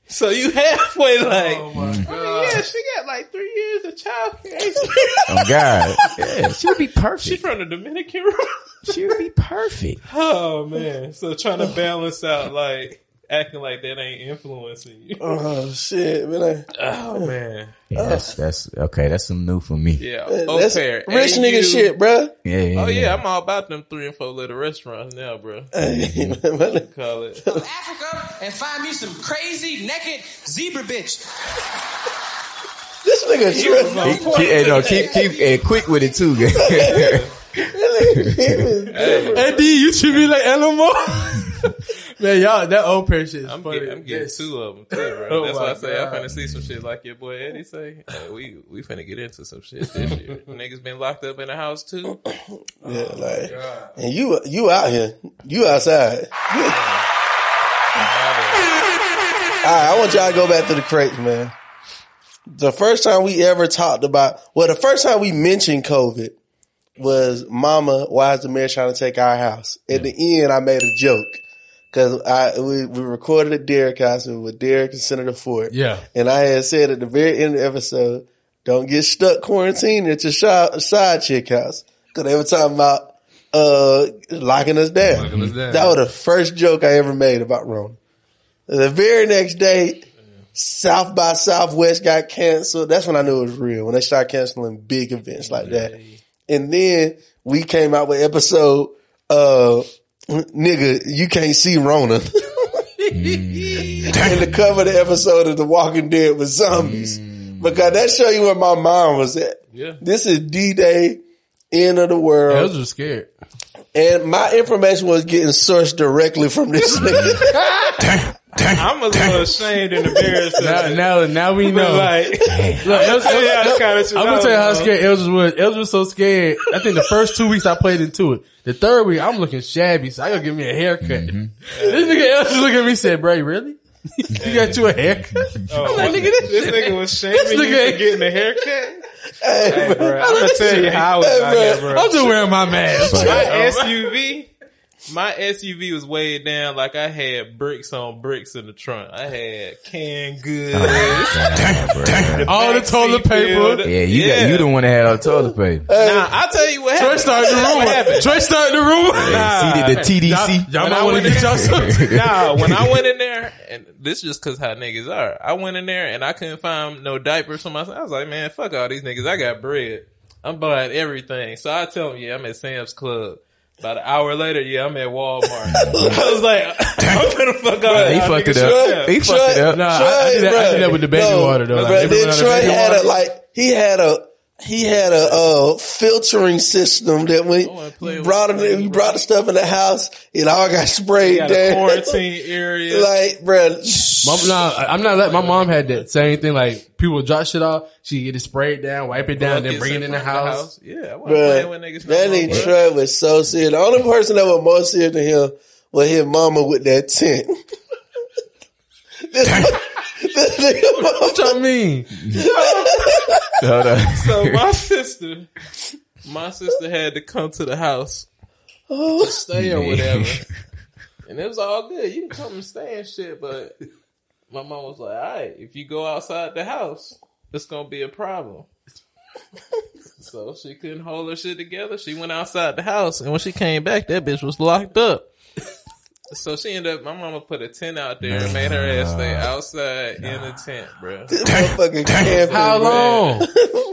So you halfway oh, like, Oh my I mean, god. yeah, she got like three years of childcare. oh God. Yeah, she would be she perfect. from the Dominican Republic. She would be perfect. Oh man. So trying to balance out like acting like that ain't influencing you. Oh shit, man. Oh man. Yeah, that's, that's, okay, that's some new for me. Yeah. I- Au That's pair. rich AU. nigga shit, bro. Yeah, yeah, Oh yeah, I'm all about them three and four letter restaurants now, bro. Hey, man. Call it. Africa and find me some crazy naked zebra bitch. This nigga tripping. Keep, keep, hey, no, keep, keep, hey, quick with it too, guys. Hey D, you treat me like Elmo. Man, y'all, that au pair shit is I'm funny. getting, I'm getting Yes. two of them too, bro. Oh That's my why I say I'm finna see some shit like your boy Eddie say. Hey, uh, we we finna get into some shit this year. Niggas been locked up in the house too. Yeah, oh like, and you, you out here, you outside. All right, I want y'all to go back to the crates, man. The first time we ever talked about, well, the first time we mentioned COVID was Mama, why is the mayor trying to take our house? At the end, I made a joke. Cause I, we, we recorded at Derek House with Derek and Senator Ford. Yeah. And I had said at the very end of the episode, don't get stuck quarantined at your side, side chick house. Cause they were talking about, uh, locking us down. Locking us down. That was the first joke I ever made about Rona. The very next day, South by Southwest got canceled. That's when I knew it was real. When they started canceling big events like that. And then we came out with episode, uh, nigga, you can't see Rona. and the cover of the episode of The Walking Dead was zombies. Because that show you where my mind was at. Yeah. This is D-Day, end of the world. Elvis was just scared. And my information was getting sourced directly from this nigga. I'm a little ashamed and embarrassed. Now, now, now we know. like, Look, Elvis, Yeah, kinda I'm gonna tell you how scared Elvis was. Elvis was so scared. I think the first two weeks I played into it. The third week I'm looking shabby, so I gotta give me a haircut. Mm-hmm. This nigga Elvis looked at me and said, "Bro, really? you got you a haircut?" oh, I'm like, what- nigga, this, this nigga was shaming This you nigga for getting a haircut. Hey, Hey, bro, I'm gonna tell you how I was out here, bro. I'm just wearing my mask. my SUV, my SUV was weighed down like I had bricks on bricks in the trunk. I had canned goods. Ah, all the toilet paper. Yeah, you got you the one that had all the toilet paper. Nah, I'll tell you what Troy happened. started the What rumor. happened? Troy started the rumor. Nah. See the, the TDC. Y'all, y'all When might I want to get y'all something. nah, when I went in there, and this just cause how niggas are. I went in there and I couldn't find no diapers for myself. I was like, man, fuck all these niggas. I got bread. I'm buying everything. So I tell them, yeah, I'm at Sam's Club. About an hour later, yeah, I'm at Walmart. I was like, I'm gonna fuck all He fucked it up. up. He fucked it up. Nah, I, I, did that, I did that with the baby No, water though. Like, But they then Troy had a like he had a he had a uh, filtering system that when wanna you brought the it, you brought the stuff in the house, it all got sprayed Got a down. quarantine area. like, bro, Mom, nah, I- I'm not. Let, my mom had that same thing. Like people would drop shit off, she get it sprayed down, wipe it down, then bring it in the front of house. Yeah, I wasn't playing with niggas. Bruh, no that more, nigga. Troy was so serious. The only person that was more serious than him was his mama with that tent. this, this nigga mama- What y'all mean? Hold on. So my sister, my sister had to come to the house to stay or whatever. And it was all good. You can come and stay and shit, but my mom was like, all right, if you go outside the house, it's going to be a problem. so she couldn't hold her shit together. She went outside the house, and when she came back, that bitch was locked up. So she ended up, my mama put a tent out there and made her ass stay outside in a tent, bro. this motherfucking camping, How long?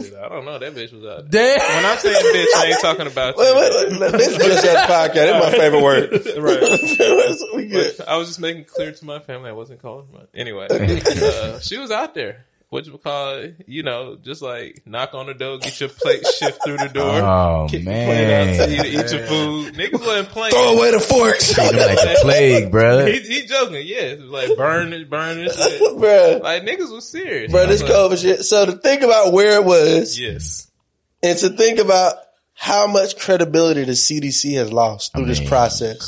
Shit, I don't know. That bitch was out there. Damn. When I'm saying bitch, I ain't talking about Wait, you. wait, wait. This is just that podcast. That's my favorite word. Right. we good. I was just making clear to my family I wasn't calling her. Anyway, uh, she was out there. What you call it? You know, just like knock on the door, get your plate shift through the door. Oh, kick man. your plate out to you to eat your food. Niggas wasn't playing. Throw away the forks. Like the plague, bro. He, he joking, yeah. Like burn it, burn it. Shit. Bruh. Like niggas was serious. Bro, this Like, COVID shit. So to think about where it was Yes. and to think about how much credibility the CDC has lost through this mean, process.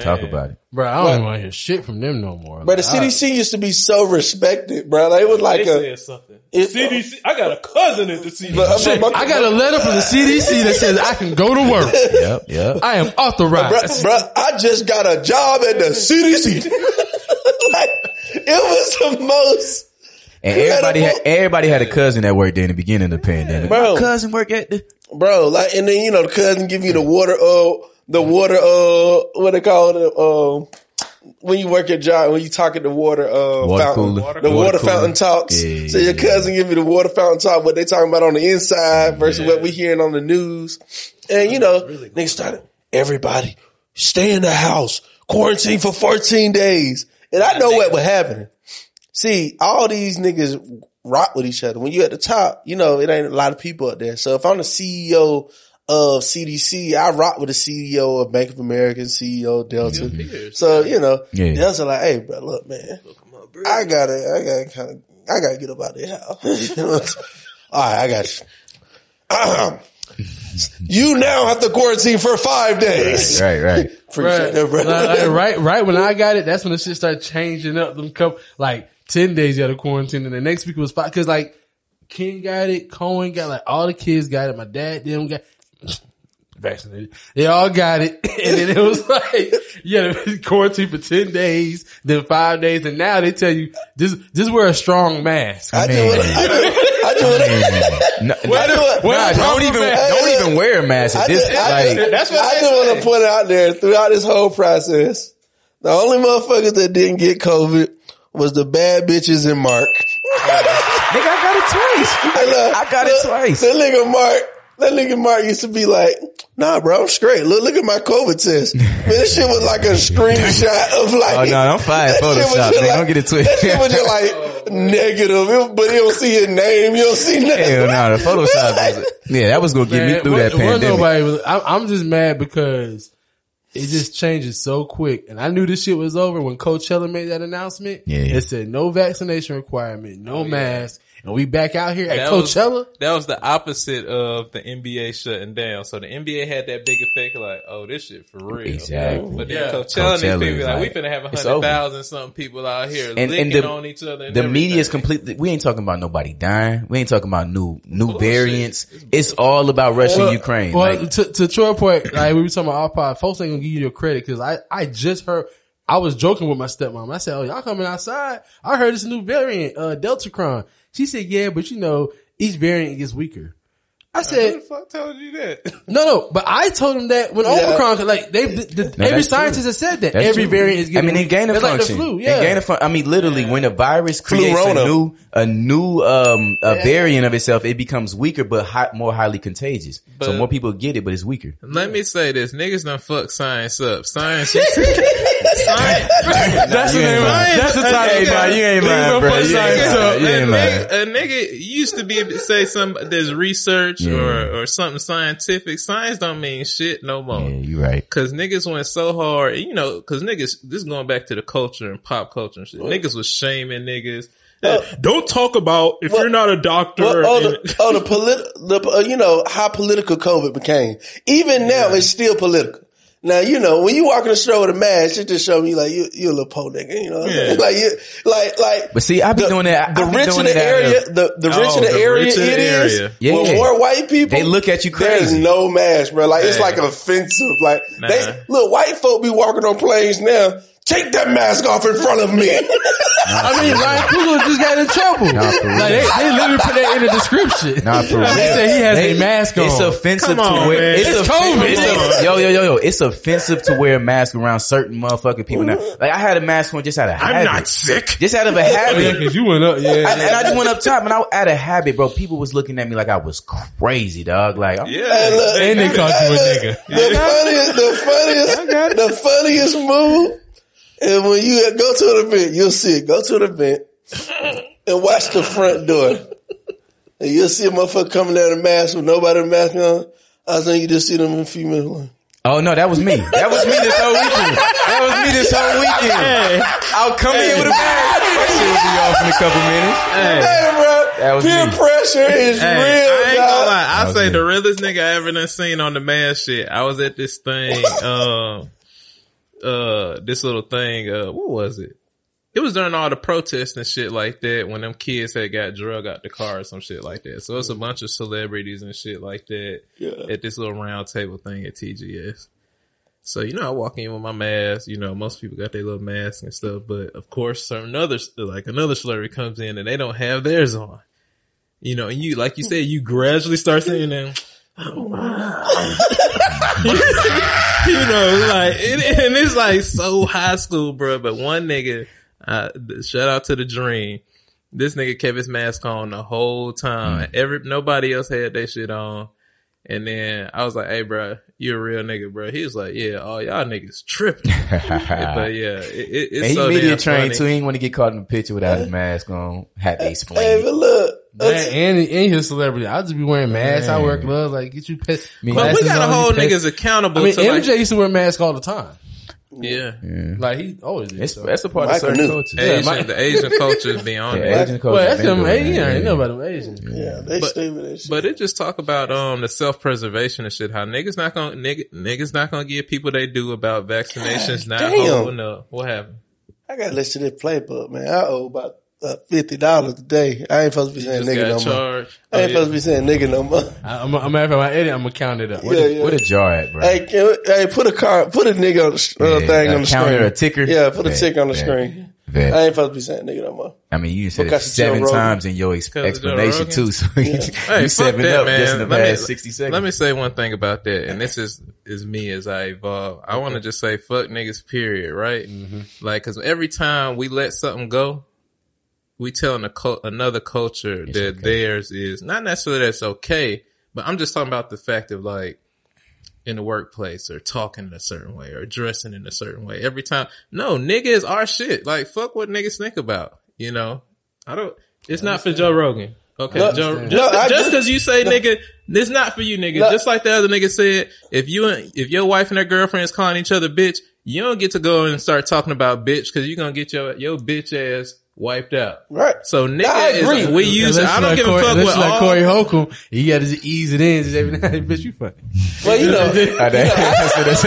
Talk about it. Bro, I don't even want to hear shit from them no more. But the Like, I- CDC used to be so respected, bro. Like, it was like They a, said something. it- CDC. I got a cousin at the CDC. but, but my- I got a letter from the CDC that says I can go to work. Yep, yep. I am Bruh, authorized. bruh, I just got a job at the CDC. like, it was the most, And everybody had everybody had a cousin that worked there in the beginning of the pandemic. Bro. My cousin worked at the bro. Like, and then you know the cousin give you the water, uh, the water, uh, what they call it, um. When you work at job, when you talk at the water, uh, Water fountain, cooler. the Water water, fountain talks. Yeah, so your yeah, cousin give you the water fountain talk, what they talking about on the inside versus Yeah. what we hearing on the news. And you know, niggas started, everybody stay in the house, quarantine for 14 days. And I know what was happening. See, all these niggas rock with each other. When you're at the top, you know, it ain't a lot of people up there. So if I'm the CEO of CDC. I rock with the CEO of Bank of America, CEO of Delta. So, you know, Yeah. Delta like, hey, bro, look, man, I gotta, I gotta kind of, I gotta get up out of the house. All right, I got you. you now have to quarantine for five days. Right, right. Appreciate that, bro. Like, like, right, right when I got it, that's when the shit started changing up. Them couple, like ten days you had to quarantine, and the next week was five. Cause like King got it, Cohen got like all the kids got it. My dad, them got vaccinated. They all got it, and then it was like you had to quarantine for ten days, then five days, and now they tell you just just wear a strong mask. I do it. I do it. I do it. No, I do it. nah, don't even don't even wear a mask. I, At this just, I, like just, That's what I they just want to put it out there throughout this whole process. The only motherfuckers that didn't get COVID was the bad bitches in Mark. nigga, I got it twice. And, uh, I got it look, twice. That nigga Mark, that nigga Mark used to be like, nah, bro, I'm straight. Look, look at my COVID test. Man, this shit was like a screenshot of like. Oh no, don't fire That Photoshop. just like- don't get it twisted. That shit was just like negative, It- but you don't see his name. You don't see nothing. Hell no, the Photoshop. Was, yeah, that was gonna get me through what- that what pandemic. Nobody was, I, I'm just mad because it just changes so quick. And I knew this shit was over when Coachella made that announcement. Yeah. It said no vaccination requirement, no oh, mask. And we back out here at That was- Coachella. That was the opposite of the NBA shutting down. So the NBA had that big effect, like, oh, this shit for real. Exactly. But then Yeah. Coachella, Coachella these people is like, we finna have a it's hundred something people out here And- and the- on each other. And the media is everything. completely. We ain't talking about nobody dying. We ain't talking about new new variants. It's all about Russia and Ukraine. Well, like, to, to Troy point, like we were talking about our pod, folks ain't gonna give you your credit because I, I just heard, I was joking with my stepmom. I said, oh, y'all coming outside? I heard this new variant, uh, Deltacron. She said, yeah, but you know, each variant gets weaker. I said, Who said, the fuck told you that? no, no, but I told him that when Omicron, like they, the, the, No, every scientist true. has said that That's every true. variant is I mean, it gain a it's like function. the flu, It yeah. gain a fun- I mean, literally, when a virus creates Flu-rona. a new a new um a variant of itself, it becomes weaker but hi- more highly contagious. so more people get it, but it's weaker. Let me say this. Niggas done fuck science up. Science. science. That's the name. lying. That's the title. you ain't lying, bro. You science ain't lying. You a, ain't a nigga used to be able to say some there's research Yeah. or or something scientific. Science don't mean shit no more. Yeah, you right. Cause niggas went so hard, you know, cause niggas, this is going back to the culture and pop culture and shit. Niggas was shaming niggas. Uh, don't talk about if you're not a doctor. Well, oh, the, oh, the the, uh, you know, how political COVID became. Even now, it's still political. Now, you know, when you walk in the store with a mask, it just show me like you, you a little po nigga, you know what I'm? Like you, like, like. But see, I be the, doing that. The rich in the area, of- the, the Oh, richer the the area richer the it is, area. Yeah. with more white people, They look at you There's crazy. no mask, bro. Like it's like offensive. Like Nah. they look, white folk be walking on planes now. Take that mask off in front of me. I mean, Ryan Coogler just got in trouble. Nah, for real. like they, they literally put that in the description. Nah, for real. They say he has They- a mask on. It's offensive on, to wear. man. It's, It's a- COVID. it's a- yo, yo, yo, yo. It's offensive to wear a mask around certain motherfucking people. Now, like I had a mask on just out of habit. I'm not sick. Just out of a Oh, yeah, habit. cause you went up, yeah. I, and I just went up top and I was out of habit, bro. People was looking at me like I was crazy, dog. Like, I'm- yeah. Hey, look, and they called you a nigga. The funniest, the funniest, the funniest move is when you go to an event, you'll see it. Go to an event and watch the front door. And you'll see a motherfucker coming down the mask with nobody with a mask on. I think you just see them in a few minutes. Like, oh no, that was me. That was me this whole weekend. That was me this whole weekend. I'll come in with a mask. That shit will be off in a couple minutes. hey, bro, That was peer me. pressure is Hey, real, I ain't gonna lie. I say me. the realest nigga I ever done seen on the mask shit. I was at this thing, um, uh, this little thing, uh, what was it? It was during all the protests and shit like that when them kids had got drug out the car or some shit like that. So it's a bunch of celebrities and shit like that yeah. at this little round table thing at TGS. So, you know, I walk in with my mask, you know, most people got their little mask and stuff, but of course certain others, like another celebrity comes in and they don't have theirs on. You know, and you, like you said, you gradually start saying them. you know, like, it, and it's like so high school, bro. But one nigga, uh, shout out to the dream. This nigga kept his mask on the whole time. Every, nobody else had their shit on. And then I was like, "Hey, bro, you a real nigga, bro?" He was like, "Yeah, all y'all niggas tripping." but yeah, it, it, it's And he so media damn trained funny. too. He didn't want to get caught in the picture without his mask on. Had to explain. Hey, it. but look, Man, and, and he's a celebrity. I'll just be wearing masks. I wear gloves. Like, get you pet. mean, But we glasses gotta on, you hold niggas accountable. I mean, to like, MJ used to wear masks all the time. Yeah. Like, he always did. It's, so. that's a part Michael of certain knew. cultures. Asian, my- the Asian culture be on Yeah, it. Asian culture. well, that's been them doing Asian. that, I ain't yeah. know about them Asian. yeah, they But- stupid as shit. But it just talk about um the self preservation and shit. How niggas not gonna nigga, niggas not gonna give people they do about vaccinations not damn. holding up. What happened? I gotta listen to this playbook, man. I owe about fifty dollars a day. I ain't supposed to be saying nigga no got more. I ain't Oh, supposed to be saying nigga no more. I, I'm, I'm after my edit. I'm gonna count it up. Yeah, yeah. Where the jar at, bro? Hey, can hey, put a car, put a nigga on the uh, Yeah, thing a on the counter, screen. a ticker? Yeah, put a Bet, ticker on the bet, screen. bet. I ain't supposed to be saying nigga no more. I mean, you said it Because of Joe seven times in your ex- Because of Joe explanation too. So you, Hey, you seven that, up just in the man. Let me- past sixty seconds. Let me say one thing about that, and this is is me as I evolve. I want to just say fuck niggas, period. Right? Mm-hmm. Like, because every time we let something go, we telling a cul- another culture that okay. theirs is not necessarily that's okay, but I'm just talking about the fact of like in the workplace or talking in a certain way or dressing in a certain way. Every time, no, nigga is our shit. Like, fuck what niggas think about. You know, I don't. It's not for Joe Rogan. Okay, No, Joe. Just, I just just- cause you say nigga, it's not for you nigga. No. Just like the other nigga said, if you, and- if your wife and her girlfriend is calling each other bitch, you don't get to go and start talking about bitch cause you're gonna get your, your bitch ass wiped out. Right. So nigga I agree. is, we use it. I don't like give a fuck unless what like all, Corey Holcomb. You got to ease it in. Just every night, bitch, you funny. Well, you know, Oh, that- that's what that's-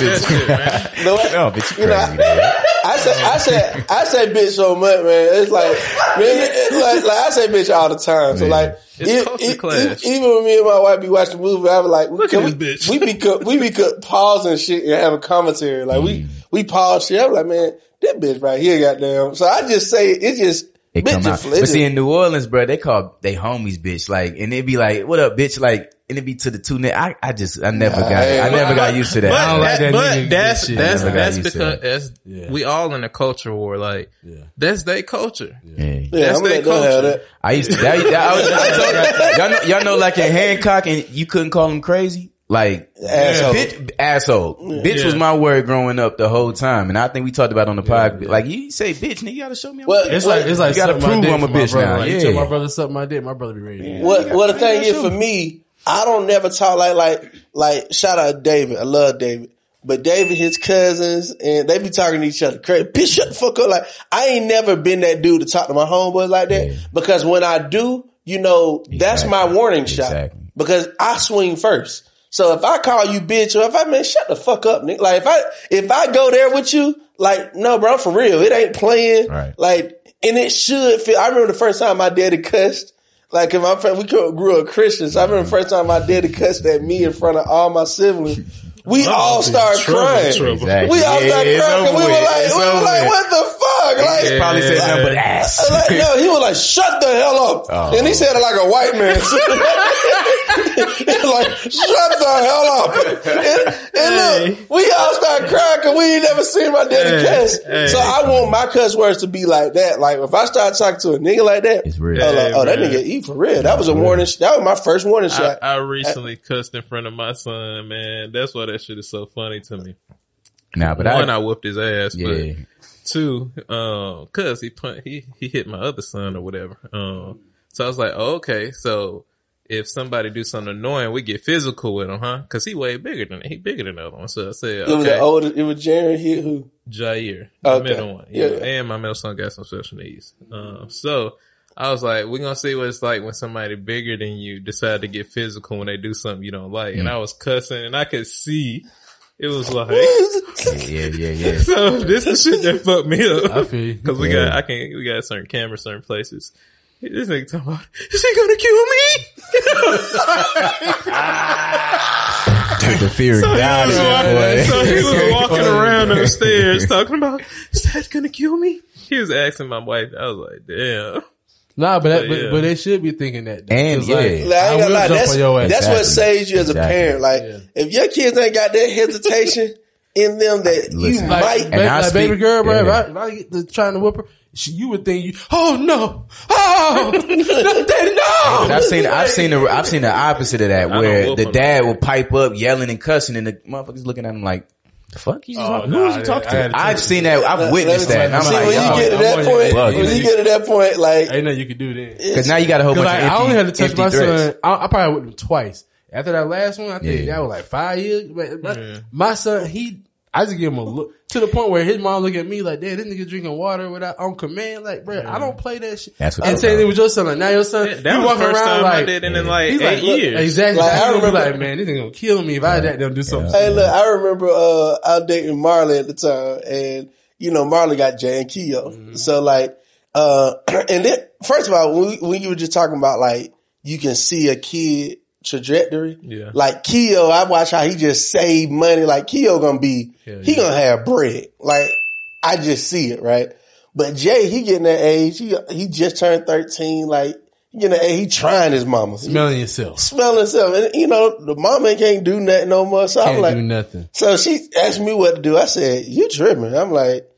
that's it. no, I- No, bitch, you You know, crazy, man. I say, I say, I say bitch so much, man. It's like, man, it- like, like I say bitch all the time. So Yeah. like, It's e- culture e- clash. e- even when me and my wife be watching the movie, I be like, Look can at we, this bitch. we be, co- we be co- pausing shit and having commentary. Like Mm. we, we pause shit. I'm like, man, that bitch right here, goddamn. So I just say, it just, It bitch come out. just But see, in New Orleans, bro, they call they homies bitch. Like, and it be like, what up, bitch? Like, and it be to the two. ni- I, I just, I never got, I never got used to that. But, I don't like that, that but that's that's I never got that's because that. that's, Yeah. we all in a culture war. Like that's their culture. Yeah. yeah, that's I'm their let them have culture. that. I used to, that, that, I was, I y'all, know, y'all know, like in Hancock, and you couldn't call them crazy. Like, Asshole. bitch, asshole. Bitch was my word growing up the whole time. And I think we talked about it on the pod. Like, you say bitch, nigga, you gotta show me. I'm Well, a. It's like it's like You gotta prove I'm a bitch brother. now. Like, you Yeah. tell my brother something my dick, my brother be ready. to. What what the thing is for me, I don't never talk like like like shout out David. I love David. But David, his cousins, and they be talking to each other crazy. Bitch, shut the fuck up. Like, I ain't never been that dude to talk to my homeboys like that. Yeah. Because when I do, you know, that's my Exactly. warning shot. Because I swing first. So if I call you bitch or if I man, shut the fuck up, nigga. Like if I if I go there with you, like, no, bro, I'm for real. It ain't playing. Right. Like, and it should feel I remember the first time my daddy cussed. Like, if my friend, we grew up Christians. I remember the first time my daddy cussed at me in front of all my siblings. We all started crying. Exactly. We all Yeah, started it's crying. 'cause over We were like, It's we were like, what the fuck? Like, He probably said nothing but ass. like, no, he was like, shut the hell up. Oh. And he said it like a white man. like, shut the hell up. And, and look, we all started crying because we ain't never seen my daddy Hey, cuss. hey. So I want my cuss words to be like that. Like, if I start talking to a nigga like that, It's real. I'm like, oh, that nigga eat for real. That was a warning. That was my first warning I, shot. I recently cussed in front of my son, man. That's why that shit is so funny to me. Nah, but One, I, I whooped his ass, yeah. but two, um, cause he pun- he he hit my other son or whatever. Um, so I was like, oh, okay, so if somebody do something annoying, we get physical with him, huh? Cause he way bigger than he bigger than the other one. So I said, It was okay, the oldest, it was Jared here who, Jair, the Okay. middle one, Yeah, yeah, yeah. and my middle son got some special needs. Um, so I was like, we're gonna see what it's like when somebody bigger than you decide to get physical when they do something you don't like. Mm. And I was cussing, and I could see it was like. yeah, yeah, yeah. So this is shit that fucked me I up. feel you. Cause we Yeah. got, I can, we got certain cameras, certain places. This nigga talking about, is he gonna kill me? Took the fear so, he down was in so boy. he was walking around those stairs talking about, is that gonna kill me? He was asking my wife. I was like, damn. Nah, but that, But but, yeah. but they should be thinking that. And, 'Cause, yeah. Like, I I will lie. jump That's, on your ass. that's what saves you as a Exactly. parent. Like, Yeah. if your kids ain't got that hesitation, in them that you Listen, Like, might. ba- I like baby girl, bro. yeah. If I, if I get to trying to whip her, she, you would think you, oh no, oh, no, daddy, no. I've seen, I've seen the, I've seen the opposite of that, I where the dad will pipe up, yelling and cussing, and the motherfuckers looking at him like, "The fuck, you just Oh, who was you talking I to?" to I've seen that. I've witnessed that. And I'm See, like, when you get to that point, your when you get to that point, like, Ain't nothing you can do then. because now you got a whole bunch like, of I only had to touch my threats. son. I, I probably whipped him twice. After that last one, I think Yeah. that was like five years. But my, my son, he, I just give him a look to the point where his mom look at me like, "Dad, this nigga drinking water without on command." Like, bro, I don't play that shit. That's what and I'm saying about. it was your son. Like now your son, Yeah, he that was the walking around time I like did it in like he's eight like, look, years. exactly. Like, I remember, remember- like, man, this nigga gonna kill me if I let them do something. Hey, look, I remember uh I was dating Marley at the time, and you know Marley got Jay and Keo. Mm-hmm. So like, uh, and then first of all, when, we, when you were just talking about like you can see a kid trajectory, Yeah. Like Keo, I watch how he just saved money. Like Keo gonna be, Hell he yeah. gonna have bread. Like I just see it, right? But Jay, he getting that age. He he just turned thirteen. Like you know. He trying his mama. He Smelling yourself. smelling himself, and you know the mama ain't do nothing no more. So I'm Can't like, do nothing. so she asked me what to do. I said, you tripping. I'm like,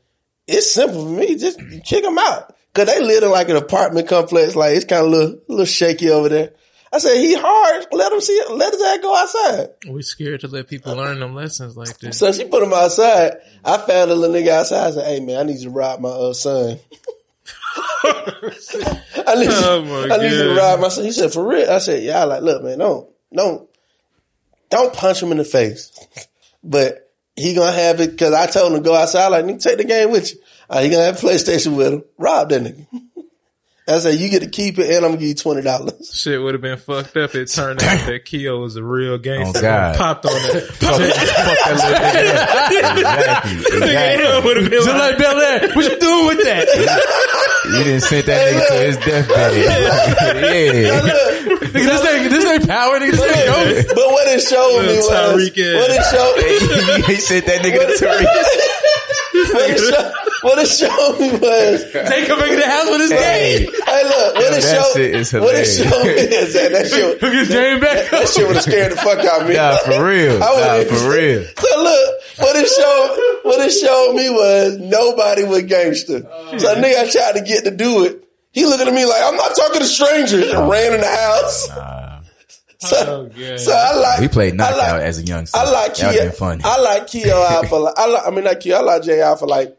it's simple for me. Just kick them out. Cause they live in like an apartment complex. Like it's kind of a little, a little shaky over there. I said, he hard. Let him see it. Let his ass go outside. We scared to let people learn them lessons like this. So she put him outside. I found a little nigga outside. I said, hey man, I need you to rob my uh, son. I need, Oh, you, I need you to rob my son. He said, for real? I said, yeah. I like, look man, don't, don't, don't punch him in the face. But he gonna have it because I told him to go outside. Like, nigga, take the game with you. Uh, he gonna have PlayStation with him. Rob that nigga. I said, you get to keep it and I'm gonna give you twenty dollars. Shit would have been fucked up. It turned out that Keo was a real gangster. Oh, God. Popped on it. Fuck that little nigga. Exactly. Exactly. would have been Just like, like Bel Air. What you doing with that? You didn't send that nigga to his deathbed. yeah. Look, nigga, this ain't this ain't power. Nigga, this ain't ghost. but what it showed me was Tyreek what it showed he sent that nigga to Tariq. what it, show, what it showed me was Take him back to the house with his Hey, game. hey look what it that showed shit is what it hilarious. showed me is that that shit Took his game back. that shit would have scared the fuck out of me. Nah, for real. I Nah, for real. So look, what it showed, what it showed me was nobody was gangster. Oh. So nigga I tried to get to do it. He looking at me like, I'm not talking to strangers and ran in the house. So, Oh, God. so I like, We played knockout like, as a youngster. I like That Keo. funny. I like Keo out for like, I like, I mean not Keo, I like Jay out for like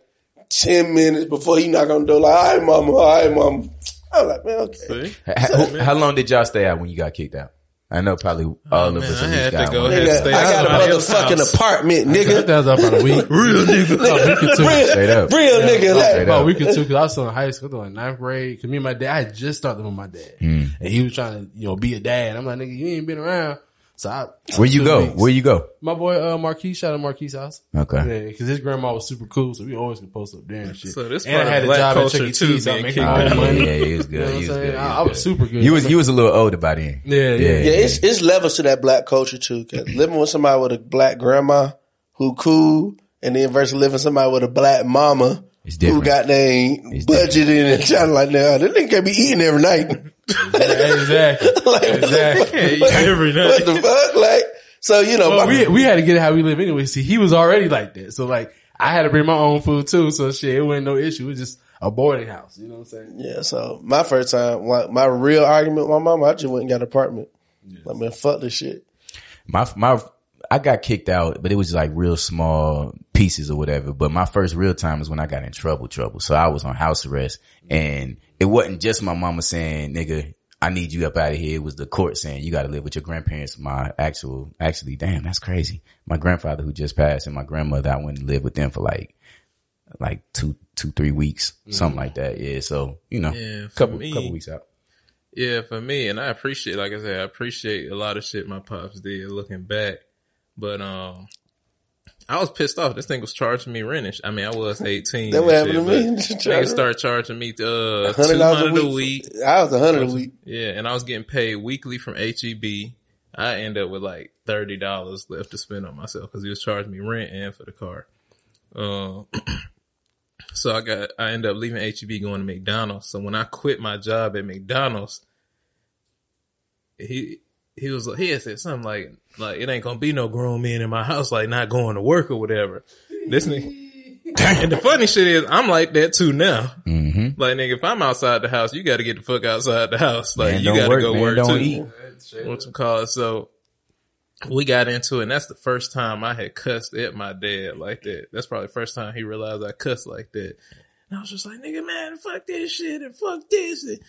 10 minutes before he knock on the door like, all right mama, all right mama. I'm like, man, okay. See? How, how long did y'all stay out when you got kicked out? I know probably all oh, of man, us I at least had to got go one. ahead. Nigga, stay I got a motherfucking apartment, nigga. That was up about a week. Real nigga. Oh, we could too. Real, Straight up. real nigga. Like, Straight About up. a week or two, cause I was still in high school, I was in ninth grade. Cause me and my dad, I had just started with my dad, hmm. and he was trying to, you know, be a dad. I'm like, nigga, you ain't been around. So I, Where you go? weeks. Where you go? My boy, uh, Marquise, shout out Marquise house. Okay. Yeah, cause his grandma was super cool, so we always could post up there and shit. So this and part I had of a black job at culture Chuck E. too, Cheese, so I'm making Oh, money. yeah, he was You know good. what I'm He was saying? good. I, I was super good. You was you was a little older by then. Yeah, yeah. Yeah, it's it's levels to that black culture too. Cause living with somebody with a black grandma who cool, and then versus living with somebody with a black mama who different. got they It's budgeting and trying like now this nigga can't be eating every night. exactly. like, Exactly. what, Every what the fuck? Like, so you know, Well, my- we we had to get it how we live anyway. See, he was already like that, so like I had to bring my own food too. So shit, it wasn't no issue. It was just a boarding house. You know what I'm saying? yeah. So my first time, like my real argument with my mama, I just went and got an apartment. Like man, fuck this shit. My my I got kicked out, but it was like real small pieces or whatever. But my first real time was when I got in trouble, trouble. So I was on house arrest, and it wasn't just my mama saying, "Nigga, I need you up out of here." It was the court saying, "You got to live with your grandparents." My actual, actually, damn, that's crazy. My grandfather who just passed and my grandmother, I went and lived with them for like like two, two, three weeks, something like that. Yeah. So you know, Yeah, couple me- couple weeks out. Yeah, for me, and I appreciate, like I said, I appreciate a lot of shit my pops did looking back. But, um, I was pissed off. This thing was charging me rent. I mean, I was 18. That what and happened shit, to me. Niggas started charging me, uh, Hundred dollars 200 a week. I was a hundred a week. Yeah, and I was getting paid weekly from HEB. I end up with like thirty dollars left to spend on myself because he was charging me rent and for the car. Um, so I got I ended up leaving HEB going to McDonald's. So when I quit my job at McDonald's, he he was he had said something like like it ain't gonna be no grown men in my house like not going to work or whatever. This nigga. And the funny shit is, I'm like that too now. Mm-hmm. Like nigga, if I'm outside the house, you got to get the fuck outside the house. Like Man, you got to go man, work don't too. eat. What's some cause? So we got into it, and that's the first time I had cussed at my dad like that. That's probably the first time he realized I cussed like that. And I was just like, nigga, man, fuck this shit and fuck this. And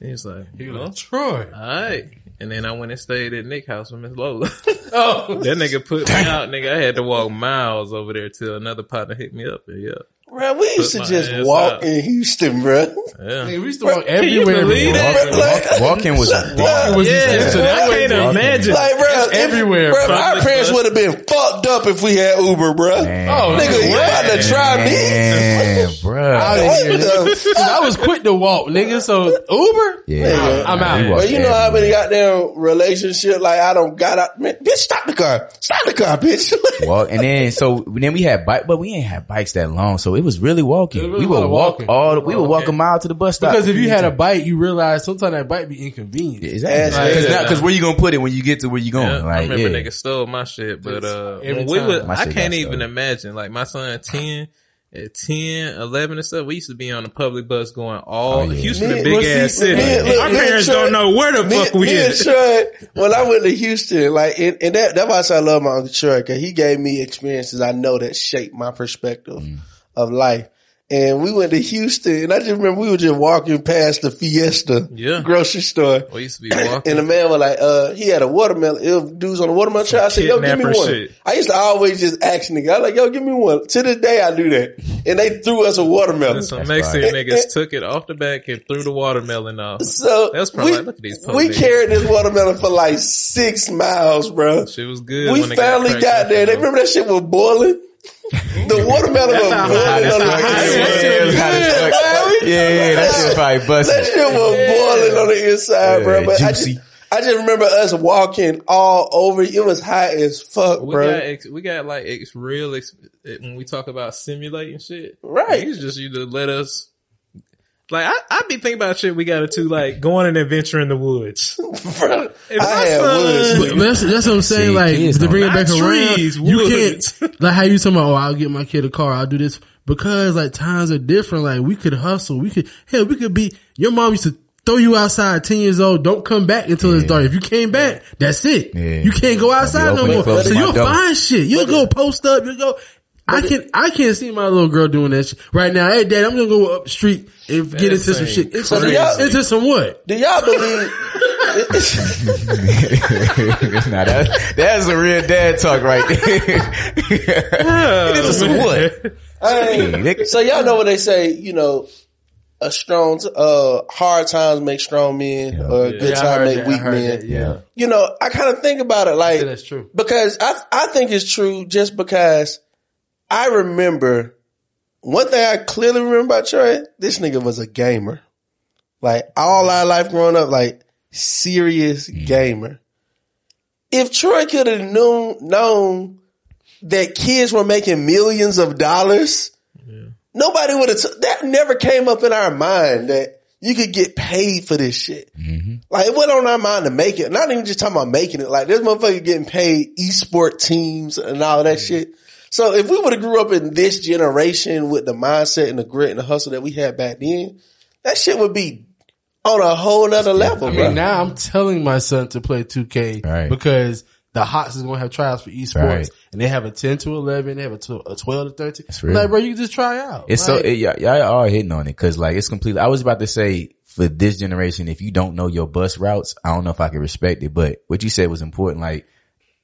he's like, He was Troy. all right. And then I went and stayed at Nick's house with Miss Lola. oh, that nigga put me out, nigga. I had to walk miles over there till another partner hit me up. And yeah, Bro, we used to just walk out. in Houston, bro. yeah. Hey, we used to walk Can you everywhere. believe before. Walk, walk, walking was a. Walking was Yeah, essential. That I wasn't- can't imagine. Like, bro, if- everywhere, Bro, our parents would have been fucked up if we had Uber, bro. Man. Oh, Nigga, you about to try me? Man, bruh. Out of here, What the nigga. 'Cause I was quick to walk, nigga. So Uber, Yeah, I'm out. we Well, walked Well, you know how many goddamn relationship like I don't got out. Man, bitch, stop the car. Stop the car, bitch. Walk and then so then we had bike, but we ain't had bikes that long, so it was really walking. It was we a would walk walking. all. The, we would walk a mile to the bus stop because if you had a bike, you realize sometimes that bike be inconvenient. exactly because yeah. where you gonna put it when you get to where you going? Yeah, like I remember yeah. niggas stole my shit, but uh, Every we would, I can't even imagine. Like my son, ten, at 10, 11 and stuff, we used to be on the public bus going all Oh, yeah. Houston, Me- a big well, see, ass city. me look, Our parents Trey- don't know where the me, fuck we me and at. Troy, when I went to Houston, like, and, and that, that's why I say I love my Uncle Troy, cause he gave me experiences I know that shaped my perspective Mm. Of life. And we went to Houston and I just remember we were just walking past the Fiesta Yeah. grocery store. We used to be walking. And the man was like, uh, he had a watermelon. It was dudes on the watermelon tray. I said, yo, give me one. shit. I used to always just ask nigga. I was like, yo, give me one. To this day, I do that. And they threw us a watermelon. and some Mexican right. niggas took it off the back and threw the watermelon off. So That's probably we, like, look at these we police. carried this watermelon for like six miles, bro. Shit was good. We when finally cracked got open, there. They remember that shit was boiling. The watermelon was boiling on the how hot inside. Yeah, it was hot as fuck. yeah, yeah, that shit probably busted. That shit was boiling on the inside, bro. Yeah, But I juicy. just, I just remember us walking all over. It was hot as fuck, We bro. got ex, we got like ex, real ex, eh, when we talk about simulating shit. Right. He's just you to let us. Like I, I be thinking about shit we got to do, like go on an adventure in the woods. Bro, If I my had son- woods. But that's, that's what I'm saying. See, like to bring it like back around, trees, you woods. can't like how you talking about. Oh, I'll get my kid a car. I'll do this because like times are different. Like we could hustle. We could hell. We could be. Your mom used to throw you outside ten years old. Don't come back until it's dark. If you came back, that's it. Yeah. You can't go outside no more. So you'll door. find shit. You'll go post up. You'll go. I can I can't see my little girl doing that shit right now. Hey, dad, I'm gonna go up the street and get into some shit. Into, crazy. into some what? Do y'all believe? now that, that's a real dad talk right there. this is some what? I ain't- nigga. so y'all know what they say, you know, a strong, uh, hard times make strong men, or a good Yeah, I time make that. Weak men. that, yeah. You know, I kind of think about it like, Yeah, that's true. because I, I think it's true just because I remember one thing I clearly remember about Trey, this nigga was a gamer. Like all our life growing up, like serious mm. gamer. If Troy could have known, known that kids were making millions of dollars, nobody would have, t- that never came up in our mind that you could get paid for this shit. Mm-hmm. Like it went on our mind to make it. Not even just talking about making it. Like this motherfucker getting paid esport teams and all that shit. So if we would have grew up in this generation with the mindset and the grit and the hustle that we had back then, that shit would be on a whole nother level, I bro. mean, now I'm telling my son to play 2K Right. because the Hawks is going to have tryouts for esports Right. and they have a 10 to 11, they have a, 12 to 13. real. Like, bro, you can just try out. It's so Like, it, y'all, y'all are hitting on it because like it's completely. I was about to say for this generation, if you don't know your bus routes, I don't know if I can respect it. But what you said was important. Like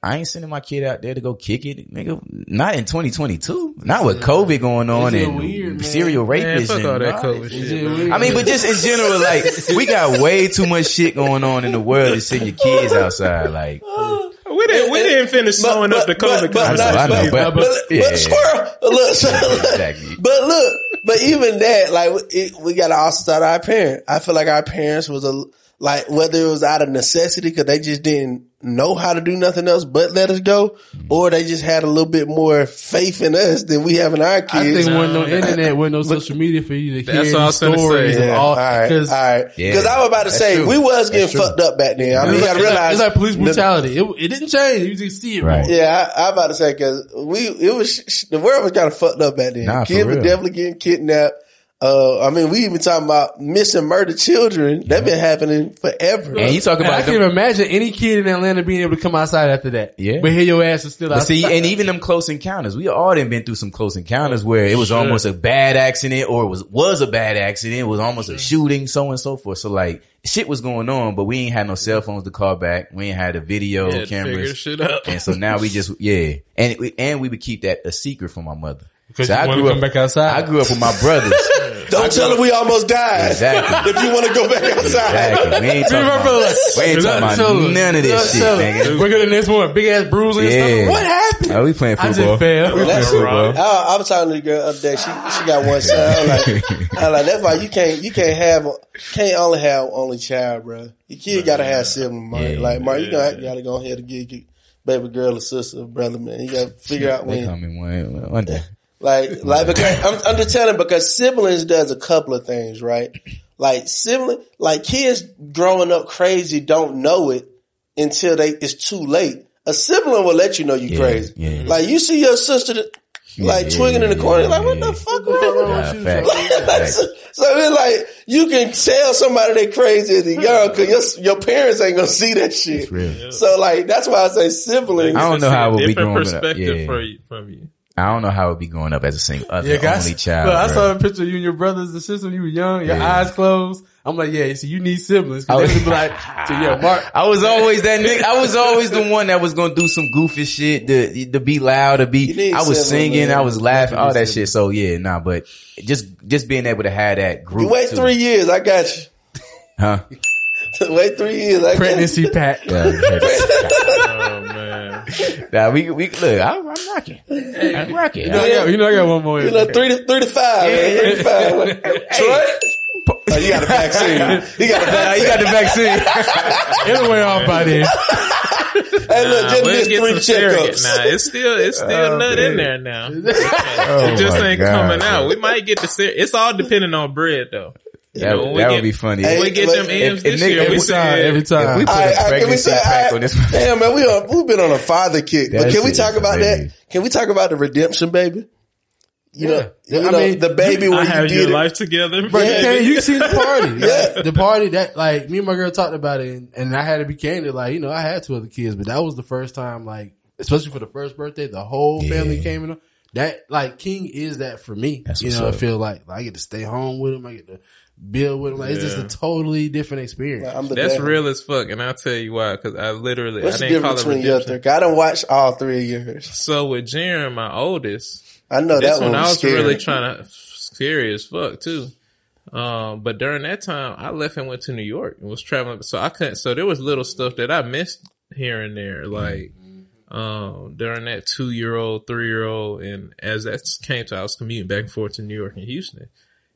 I ain't sending my kid out there to go kick it, nigga. Not in 2022. Not with COVID going on and weird, serial rapists. fuck and, Nah, COVID it's- it's shit. just bro. weird. I mean, but just in general, like we got way too much shit going on in the world to send your kids outside. Like We didn't we didn't finish sewing up the COVID but, I know, I know, but- but, but, yeah. squirrel, look, so- Exactly. but look, but even that, like, it, we gotta also start our parents. I feel like our parents was a, like whether it was out of necessity because they just didn't know how to do nothing else but let us go, mm-hmm. or they just had a little bit more faith in us than we have in our kids. I think wasn't no internet, wasn't no social media for you to That's hear what I these was stories. Yeah, all all, right, all cause. Yeah, I was about to that's say true. we was getting fucked up back then. I mean, you it's, gotta like, realize it's like police the- brutality. It, it didn't change. You just see it Right. Yeah, I, I about to say because we it was the world was kind of fucked up back then. Nah, Kids were definitely getting kidnapped. Uh, I mean, we even talking about missing murdered children. That been happening forever. And you talk Man, I about can't them, even imagine any kid in Atlanta being able to come outside after that. Yeah. But here your ass is still but outside. see, and even them close encounters, we all done been through some close encounters where it was Sure. almost a bad accident or it was, was a bad accident. It was almost a shooting, so on and so forth. So like, shit was going on, but we ain't had no cell phones to call back. We ain't had a video Yeah, cameras. shit out. And so now we just, yeah. And, we- and we would keep that a secret from my mother. Because So you I wanna grew come up, back outside. I grew up with my brothers. Don't tell them we almost died. Exactly. if you want to go back outside. Exactly. We ain't talking My about, like, we ain't talking about none of this shit, nigga. We're gonna next one, big ass bruising and Yeah. stuff. What happened? Oh, we playing I football. just fell. We playing football. I, I was talking to the girl the other day. She she got one son. I'm like, I'm like that's why you can't you can't have can't only have only child, bro. Your kid gotta have siblings, Mark. Yeah. like Mark, you gotta, you gotta go ahead and get your baby girl or sister or brother, man. You gotta figure out when. They when. coming one, one day. Like, like because I'm, I'm just telling because siblings does a couple of things, right? Like sibling, like kids growing up crazy don't know it until they it's too late. A sibling will let you know you Yeah, crazy. yeah. Like you see your sister that- like Yeah, twinging in the corner, yeah, like what yeah. the fuck wrong with you? fact, Like, so, so it's like you can tell somebody they crazy as a young because your, your parents ain't gonna see that shit. real. So like that's why I say siblings. I don't know how it would be different growing up. perspective Yeah. for you, from you. I don't know how it would be growing up as a single, as Yeah, an only child. Look, I saw a picture of you and your brothers and sisters when you were young, your Yeah. eyes closed. I'm like, yeah, so you need siblings. I was- they would be like, so yeah, Mark. I was always that nigga. I was always the one that was gonna do some goofy shit to to be loud, to be. I was siblings, singing, man. I was laughing, all that siblings. shit. So yeah, nah. But just just being able to have that group. You wait too. three years, I got you. huh? wait three years, I got you. Pregnancy pack. Yeah, man. nah, we we look. I, I'm rocking. I'm rocking. You know, I got, you know, I got one more. You know, three to three to five, man. Three to five. Troy? Oh, you got a vaccine. You got a vaccine. you got the vaccine. Anyway, off by then. Hey, look, Nah, just we'll missed get three checkups. Nah, it's still it's still oh, nut in there now. Oh, it just oh, ain't God, coming out. We might get the ser- It's all depending on bread though. You That, know, that get- would be funny. Hey, We get them if- M's if this nigga- year. We every said every time. If we put All right, a all right, can we pregnancy say, pack all on this. right, damn man, we uh, on, we've been on a father kick, but That can we talk about crazy. that? Can we talk about the redemption, baby? You know, Yeah. you I know, mean, the baby I where you have did your it. life together. Bro, you, Yeah. can't, you see the party. Yeah. Like, the party that like me and my girl talked about it and, and I had to be candid. Like, you know, I had two other kids, but that was the first time like, especially for the first birthday, the whole family came in. That like King is that for me. That's you what's know, I feel like, like I get to stay home with him. I get to build with him. Like it's just a totally different experience. I'm the That's dad. real as fuck, and I'll tell you why. Because I literally What's I the didn't call difference it between your redemption. three? I don't watch all three of yours. So with Jaren, my oldest, I know that one one I was was scary. really trying to scary as fuck too. Um, but during that time, I left and went to New York and was traveling. So I couldn't. So there was little stuff that I missed here and there, like um during that two year old, three year old, and as that came to, I was commuting back and forth to New York and Houston.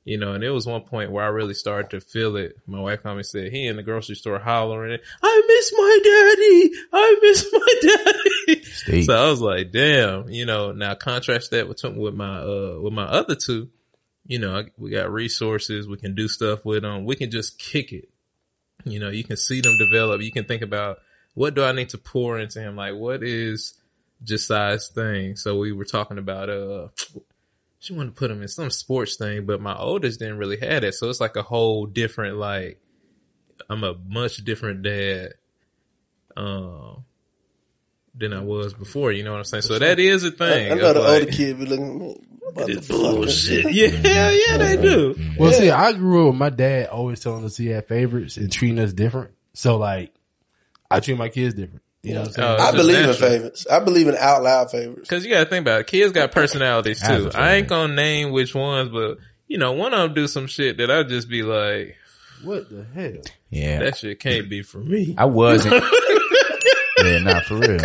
You know, and it was one point where I really started to feel it. My wife called me and said, he in the grocery store hollering, I miss my daddy. I miss my daddy. So I was like, damn, you know, now contrast that with, with my, uh, with my other two, you know, we got resources. We can do stuff with them. We can just kick it. You know, you can see them develop. You can think about what do I need to pour into him? Like what is Josiah's thing? So we were talking about, uh, she wanted to put him in some sports thing, but my oldest didn't really have it. So it's like a whole different, like, I'm a much different dad, um, than I was before. You know what I'm saying? So that is a thing. I know the It's like, older kid be looking. "Man, this motherfucker." bullshit. Yeah, hell yeah, they do. Well, see, I grew up with my dad always telling us he had favorites and treating us different. So like, I treat my kids different. You know what I'm oh, saying? Oh, I It's just believe in natural. favorites. I believe in out loud favorites. Cause you gotta think about it. Kids got personalities too. Absolutely. I ain't gonna name which ones, but you know, one of them do some shit that I'd just be like, what the hell? Yeah, that shit can't be for me. I wasn't. yeah, not for real.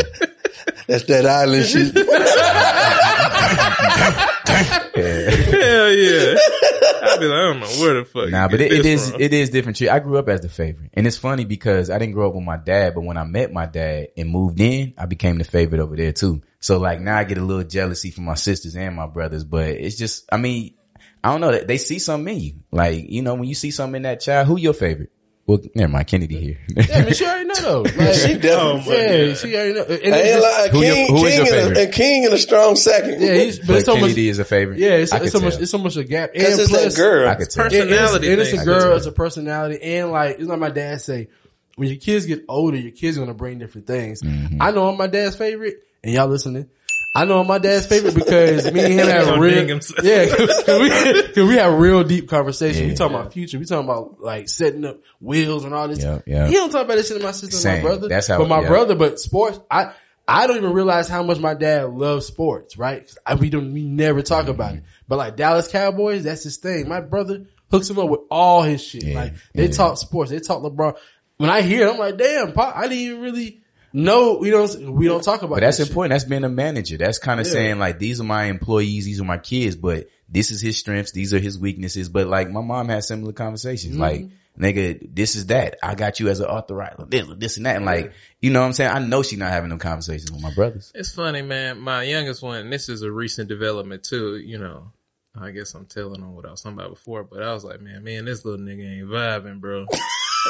That's that island shit. Hell yeah. I'd be like, I don't know where the fuck. Nah, but it, it is from. it is different. I grew up as the favorite, and it's funny because I didn't grow up with my dad, but when I met my dad and moved in, I became the favorite over there too. So like now I get a little jealousy from my sisters and my brothers, but it's just I mean I don't know that they see something in you. Like you know when you see something in that child, who your favorite? Well, never mind, Kennedy here. Yeah, I mean, she already know though. Like, She definitely. yeah, she already know. And it's ain't just- lying. Who your- King, who is your King, and, favorite? a, and King in a strong second. yeah, he's, but, but it's so much. Kennedy is a favorite. Yeah, it's, I it's could so much. tell. It's so much a gap. Because And it's plus, that girl. I could tell. Yeah, it's, Personality and it's a thing. girl, it's a personality, and like it's like my dad say, when your kids get older, your kids are gonna bring different things. Mm-hmm. I know I'm my dad's favorite, and y'all listening. I know I'm my dad's favorite because me and him have Gonna real, yeah, cause we, cause we have real deep conversation. We Yeah. talking about future. We talking about like setting up wheels and all this. Yeah, yeah. He don't talk about this shit to my sister and Same. my brother. That's how- but my yeah. brother, but sports, I, I don't even realize how much my dad loves sports, Right? I, we don't, we never talk Mm-hmm. about it. But like Dallas Cowboys, that's his thing. My brother hooks him up with all his shit. Yeah, like they yeah. talk sports, they talk LeBron. When I hear it, I'm like, damn, Pop, I didn't even really know, we don't, we don't talk about But that's this shit. important. That's being a manager. That's kind of Yeah. saying like, these are my employees, these are my kids, but this is his strengths, these are his weaknesses. But like my mom had similar conversations. Mm-hmm. Like, nigga, this is that. I got you as an authorizer, this, this and that. And like, you know what I'm saying? I know she not having no conversations with my brothers. It's funny, man. My youngest one, and this is a recent development too, you know. I guess I'm telling on what I was talking about before, but I was like, man, man, this little nigga ain't vibing, bro.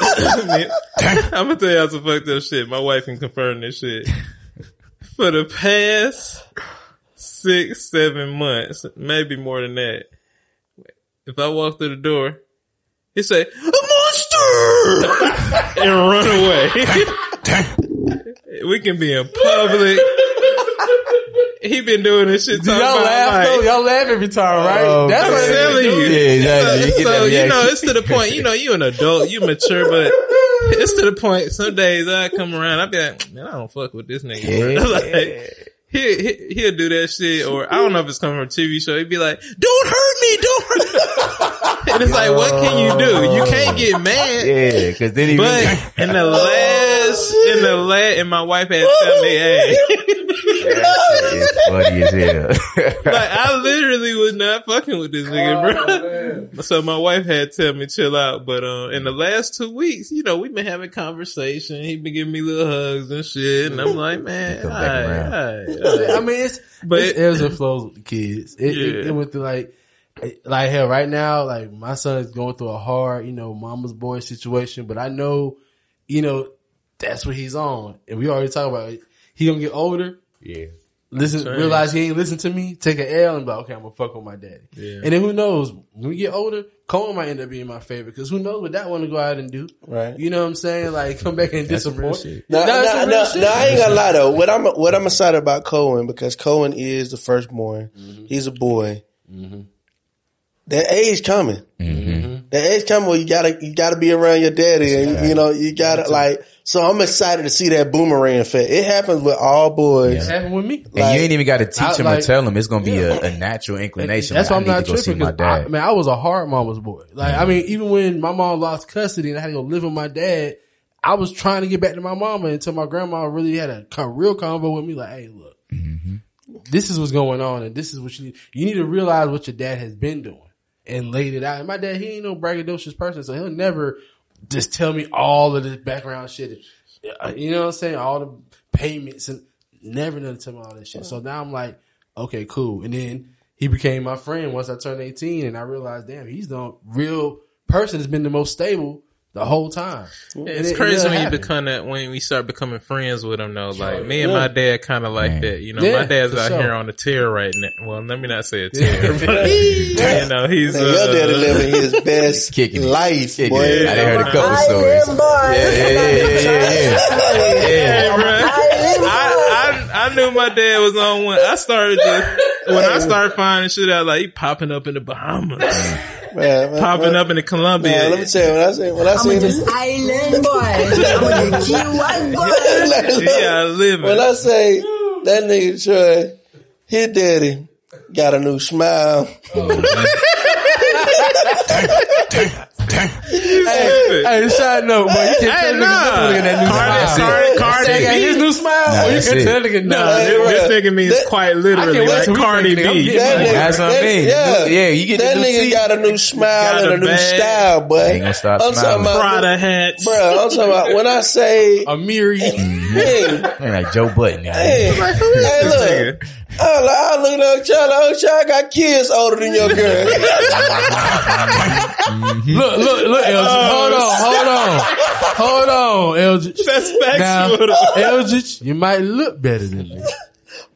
I'm gonna tell y'all some fucked up shit. My wife can confirm this shit. For the past six, seven months, maybe more than that, if I walk through the door, he say, a monster! and run away. we can be in public. He been doing this shit. Do y'all about, laugh like, though? Y'all laugh every time, right? Oh, that's I'm what it telling you. Yeah, exactly. You So, you know, it's to the point, you know, you an adult, you mature, but it's to the point, some days I come around, I be like, man, I don't fuck with this nigga. Yeah. like, he, he, he'll do that shit, or I don't know if it's coming from a TV show, he'd be like, don't hurt me, don't hurt me. and it's like, what can you do? You can't get mad. Yeah, cause then he But in the last, in the last, and my wife had to tell me, hey, it's funny as hell. like I literally was not fucking with this nigga, bro. So my wife had to tell me chill out. But uh, in the last two weeks, you know, we've been having conversation. He been giving me little hugs and shit, and I'm like, man, Come all back right, around. all right, all right. I mean, it's But- but it ebbs and flows with the kids. It, it, it went through like, like hell. Right now, like my son is going through a hard, you know, mama's boy situation. But I know, you know, that's what he's on, and we already talked about it. He gonna get older. yeah. Listen, Same. realize he ain't listen to me. Take an L and be like, okay, I'm gonna fuck with my daddy. Yeah. And then who knows? When we get older, Cohen might end up being my favorite because who knows what that one to go out and do. Right. You know what I'm saying? Like come back and That's some real disappoint. shit. No, That's no, some no, no, I ain't gonna lie though. What I'm what I'm excited about Cohen because Cohen is the firstborn. Mm-hmm. He's a boy. That age coming. Mm-hmm. That age coming where you gotta you gotta be around your daddy, and you know you gotta like. So I'm excited to see that boomerang effect. It happens with all boys. It happened with me. And Like- you ain't even got to teach I- him like- or tell him. It's gonna be a, a natural inclination. That's why I'm I need not to go see tripping. my 'cause I, dad. man, I was a hard mama's boy. Like, I mean, even when my mom lost custody and I had to go live with my dad, I was trying to get back to my mama until my grandma really had a co- real convo with me. Like, hey, look, mm-hmm. this is what's going on, and this is what you need. You need to realize what your dad has been doing and laid it out. And my dad, he ain't no braggadocious person, so he'll never just tell me all of this background shit. Uh, You know what I'm saying? All the payments and never never tell me all this shit. So now I'm like, okay, cool. And then he became my friend once I turned 18 and I realized, damn, he's the real person that's been the most stable the whole time. And It's it- it crazy never when you happened. become that when we start becoming friends with them though. Like me and my dad kind of like Man. that. You know, Yeah, my dad's out sure. here on the tear right now. Well, let me not say a tear, but you know, he's Man, uh, your daddy living his best Kicking life, Kicking boy. it. I heard a couple stories. Yeah, yeah, yeah, yeah, yeah. Hey, bro. I, I I knew my dad was on one. I started to when I started finding shit out like he popping up in the Bahamas, Man, man, popping man. up in the Colombia. Man, let me tell you, when I say, when I say this, island boy. I'm gonna kill one boy. yeah, living. when I say that nigga Troy, his daddy got a new smile. Oh, hey, hey, side note, but you can't tell Hey, nigga nah. nothing in that new Cardi- smile. Cardi- Cardi That got B. his new smile, Nah, or you can it. tell nigga no. Nah, Hey, this, this nigga means That- quite literally can't wait like till Cardi make nigga. B. getting That nigga- That's what I mean. Yeah, Yeah, you get that nigga teeth. got a new smile Got and a a new style, boy. Ain't gonna stop I'm talking about, Prada hats. bro. I'm talking about when I say, Amiri. hey, Man, like Joe Button. Now. hey, hey, look. I, like, I look at child, oh, child got kids older than your girl. Look, look, look, Eldridge. Uh, hold on, hold on. Hold on, Eldridge. That's Now, factual. though. You might look better than me.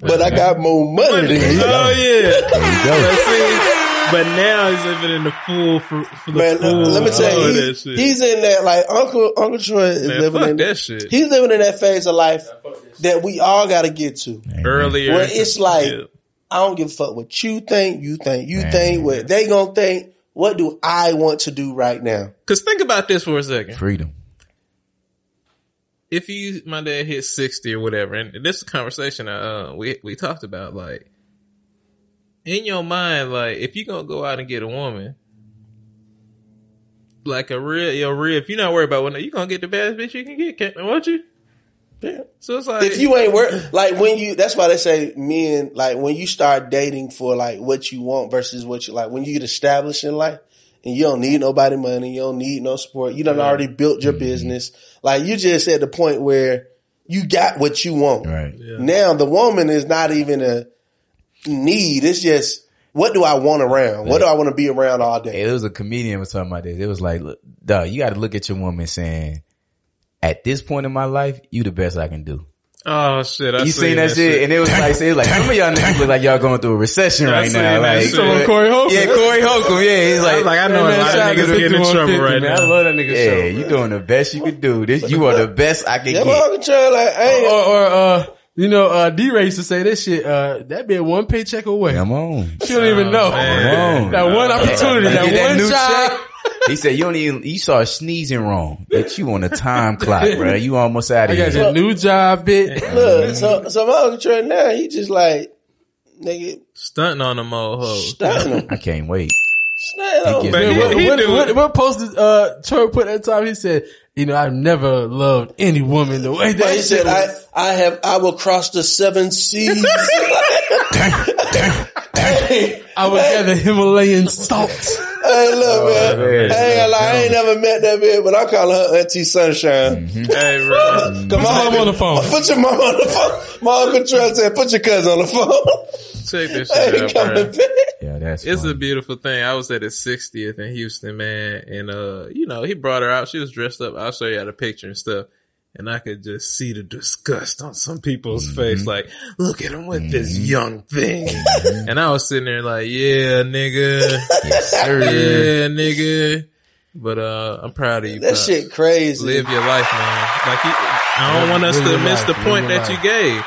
but I got more money than you. Oh yeah. But see, but now he's living in the full for, for the Man, full. let me tell you, that he's, he's in that like Uncle Uncle Troy is Man, living in that shit. He's living in that phase of life that we all got to get to. earlier. Where it's like, Yeah. I don't give a fuck what you think, you think, you Man. think, what they gonna think. What do I want to do right now? Cause think about this for a second. Freedom. If you, my dad hit 60 or whatever, and this is a conversation, uh, we, we talked about, like, in your mind, like, if you're gonna go out and get a woman, like a real, your real, if you're not worried about what, you're gonna get the best bitch you can get, can't, won't you? Yeah. So it's like, If you ain't work, like when you, that's why they say men, like when you start dating for like what you want versus what you like, when you get established in life and you don't need nobody money, you don't need no support, you done already built your mm-hmm. business. Like you just at the point where you got what you want. Right. Now the woman is not even a need. It's just, what do I want around? What do I want to be around all day? It was a comedian was talking about this. It was like, look, dog, you got to look at your woman saying, at this point in my life, you the best I can do. oh shit, I you seen that, shit? And it was like, it was like, some of y'all niggas look like y'all going through a recession I right now. that Like, shit. Someone Corey Holcomb. Yeah, Corey Holcomb. Yeah, he's like, was like, I know Man, a lot shout out of to niggas getting in 5150, trouble right man. I love that nigga yeah, show. you doing the best you could do. This, you are the best I can Yeah, get. but I'm like, I ain't, Or, or, uh, you know, uh, D-Ray used to say that shit, uh, that be one paycheck away. Come on. You don't even know. Come on. That one opportunity, that that one new shot. He said, you don't even, you start sneezing wrong. But you on a time clock, bro. You almost out of I of got here. your new job, bitch. look, so, so my uncle Trey now, he just like, nigga, Stunting on them old hoes. stunting him. I can't wait. Stunting him. He But get- he- what, what, what, it. what posted, uh, Troy put that time, he said, you know, I've never loved any woman the way that he said, I. I have, I will cross the seven seas. hey, I would gather Himalayan salt. Hey, look, man. man. I ain't gonna I ain't never met that bitch, but I call her Auntie Sunshine. Hey, bro. Come Put your mom on the phone. Put your mom on the phone. My uncle Trey said, put your cousin on the phone. Check this shit ain't out, bro. Yeah, that's It's funny. a beautiful thing. I was at his 60th in Houston, man. And, uh, you know, he brought her out. She was dressed up. I'll show you how the picture and stuff. And I could just see the disgust on some people's mm-hmm. face. Like, look at him with this mm-hmm. young thing. Mm-hmm. And I was sitting there like, yeah, nigga. Yes, sir. Yeah, nigga. But, uh, I'm proud of you. That shit crazy. Live your life, man. Like, you, I don't want us to miss life. the point that you gave.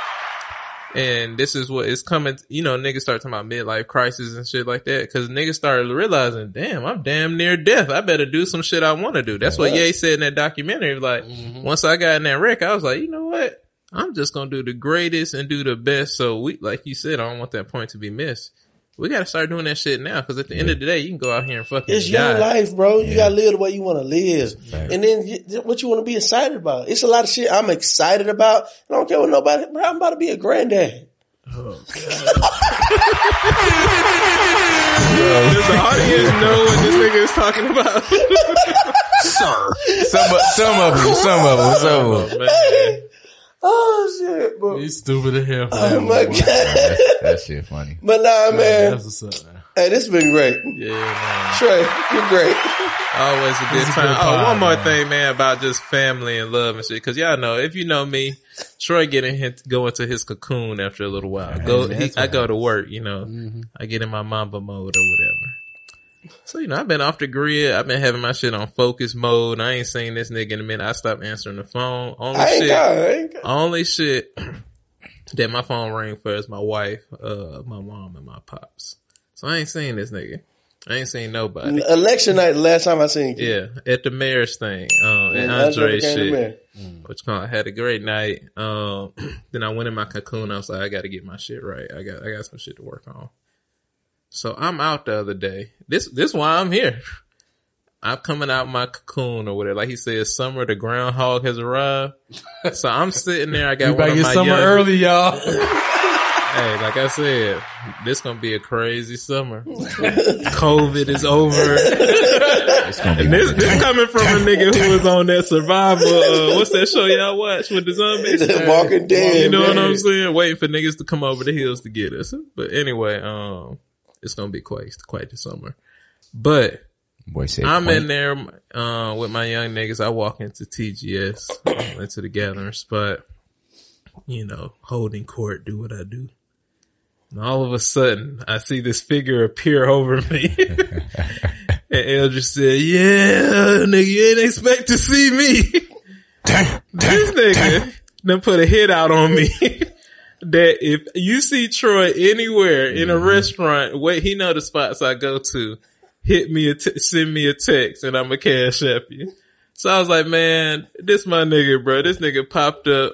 And this is what is coming, you know, niggas start talking about midlife crisis and shit like that. Cause niggas started realizing, damn, I'm damn near death. I better do some shit I want to do. That's what Ye said in that documentary. Like, mm-hmm. once I got in that wreck, I was like, you know what? I'm just going to do the greatest and do the best. So we, like you said, I don't want that point to be missed. We got to start doing that shit now. Cause at the end of the day, you can go out here and fucking It's die. your life, bro. You gotta live the way you want to live, and then you- what you want to be excited about. It's a lot of shit I'm excited about. I don't care what nobody. Bro, I'm about to be a granddad. Does the audience know what this nigga is talking about? Some, some of them, some of them, some of them. Oh, man. Oh shit, bro. You stupid as hell. Oh my god. That's, that shit funny. But nah, man. That's what's up, man. Hey, this been great. Yeah, man. Trey, you're great. Always a good It's a time. good oh, pod, one more man. thing, man, about just family and love and shit. Cause y'all know, if you know me, Troy getting him go into his cocoon after a little while. Go, he, I go to work, you know, mm-hmm. I get in my mamba mode or whatever. So, you know, I've been off the grid. I've been having my shit on focus mode. I ain't seen this nigga in a minute. I stopped answering the phone. Only I ain't shit, got. I ain't got. only shit that my phone rang for is my wife, uh, my mom and my pops. So I ain't seen this nigga. I ain't seen nobody. Election night, the last time I seen you. Yeah, at the mayor's thing, um, and And Andre Andre became the shit, mayor. which kind of had a great night. Um, then I went in my cocoon. I was like, I got to get my shit right. I got, I got some shit to work on. So I'm out the other day. This, this why I'm here. I'm coming out my cocoon or whatever. Like he said, summer, the groundhog has arrived. So I'm sitting there. I got We one better of my summer young- early, y'all. Hey, like I said, this gonna be a crazy summer. COVID is over. and this, this coming from a nigga who was on that survival, uh, what's that show y'all watch with the zombies? The Walking Dead, You know what. I'm saying? Waiting for niggas to come over the hills to get us. But anyway, um, it's gonna be quite, quite the summer. But Boy, I'm point. in there, uh, with my young niggas. I walk into TGS, into the gathering spot, you know, holding court, do what I do. And all of a sudden, I see this figure appear over me. and Eldridge said, yeah, nigga, you ain't expect to see me. this nigga done put a hit out on me. that if you see Troy anywhere in a mm-hmm. restaurant, wait, he know the spots I go to. Hit me a t- send me a text and I'm a cash app you. So I was like, man, this my nigga, bro. This nigga popped up,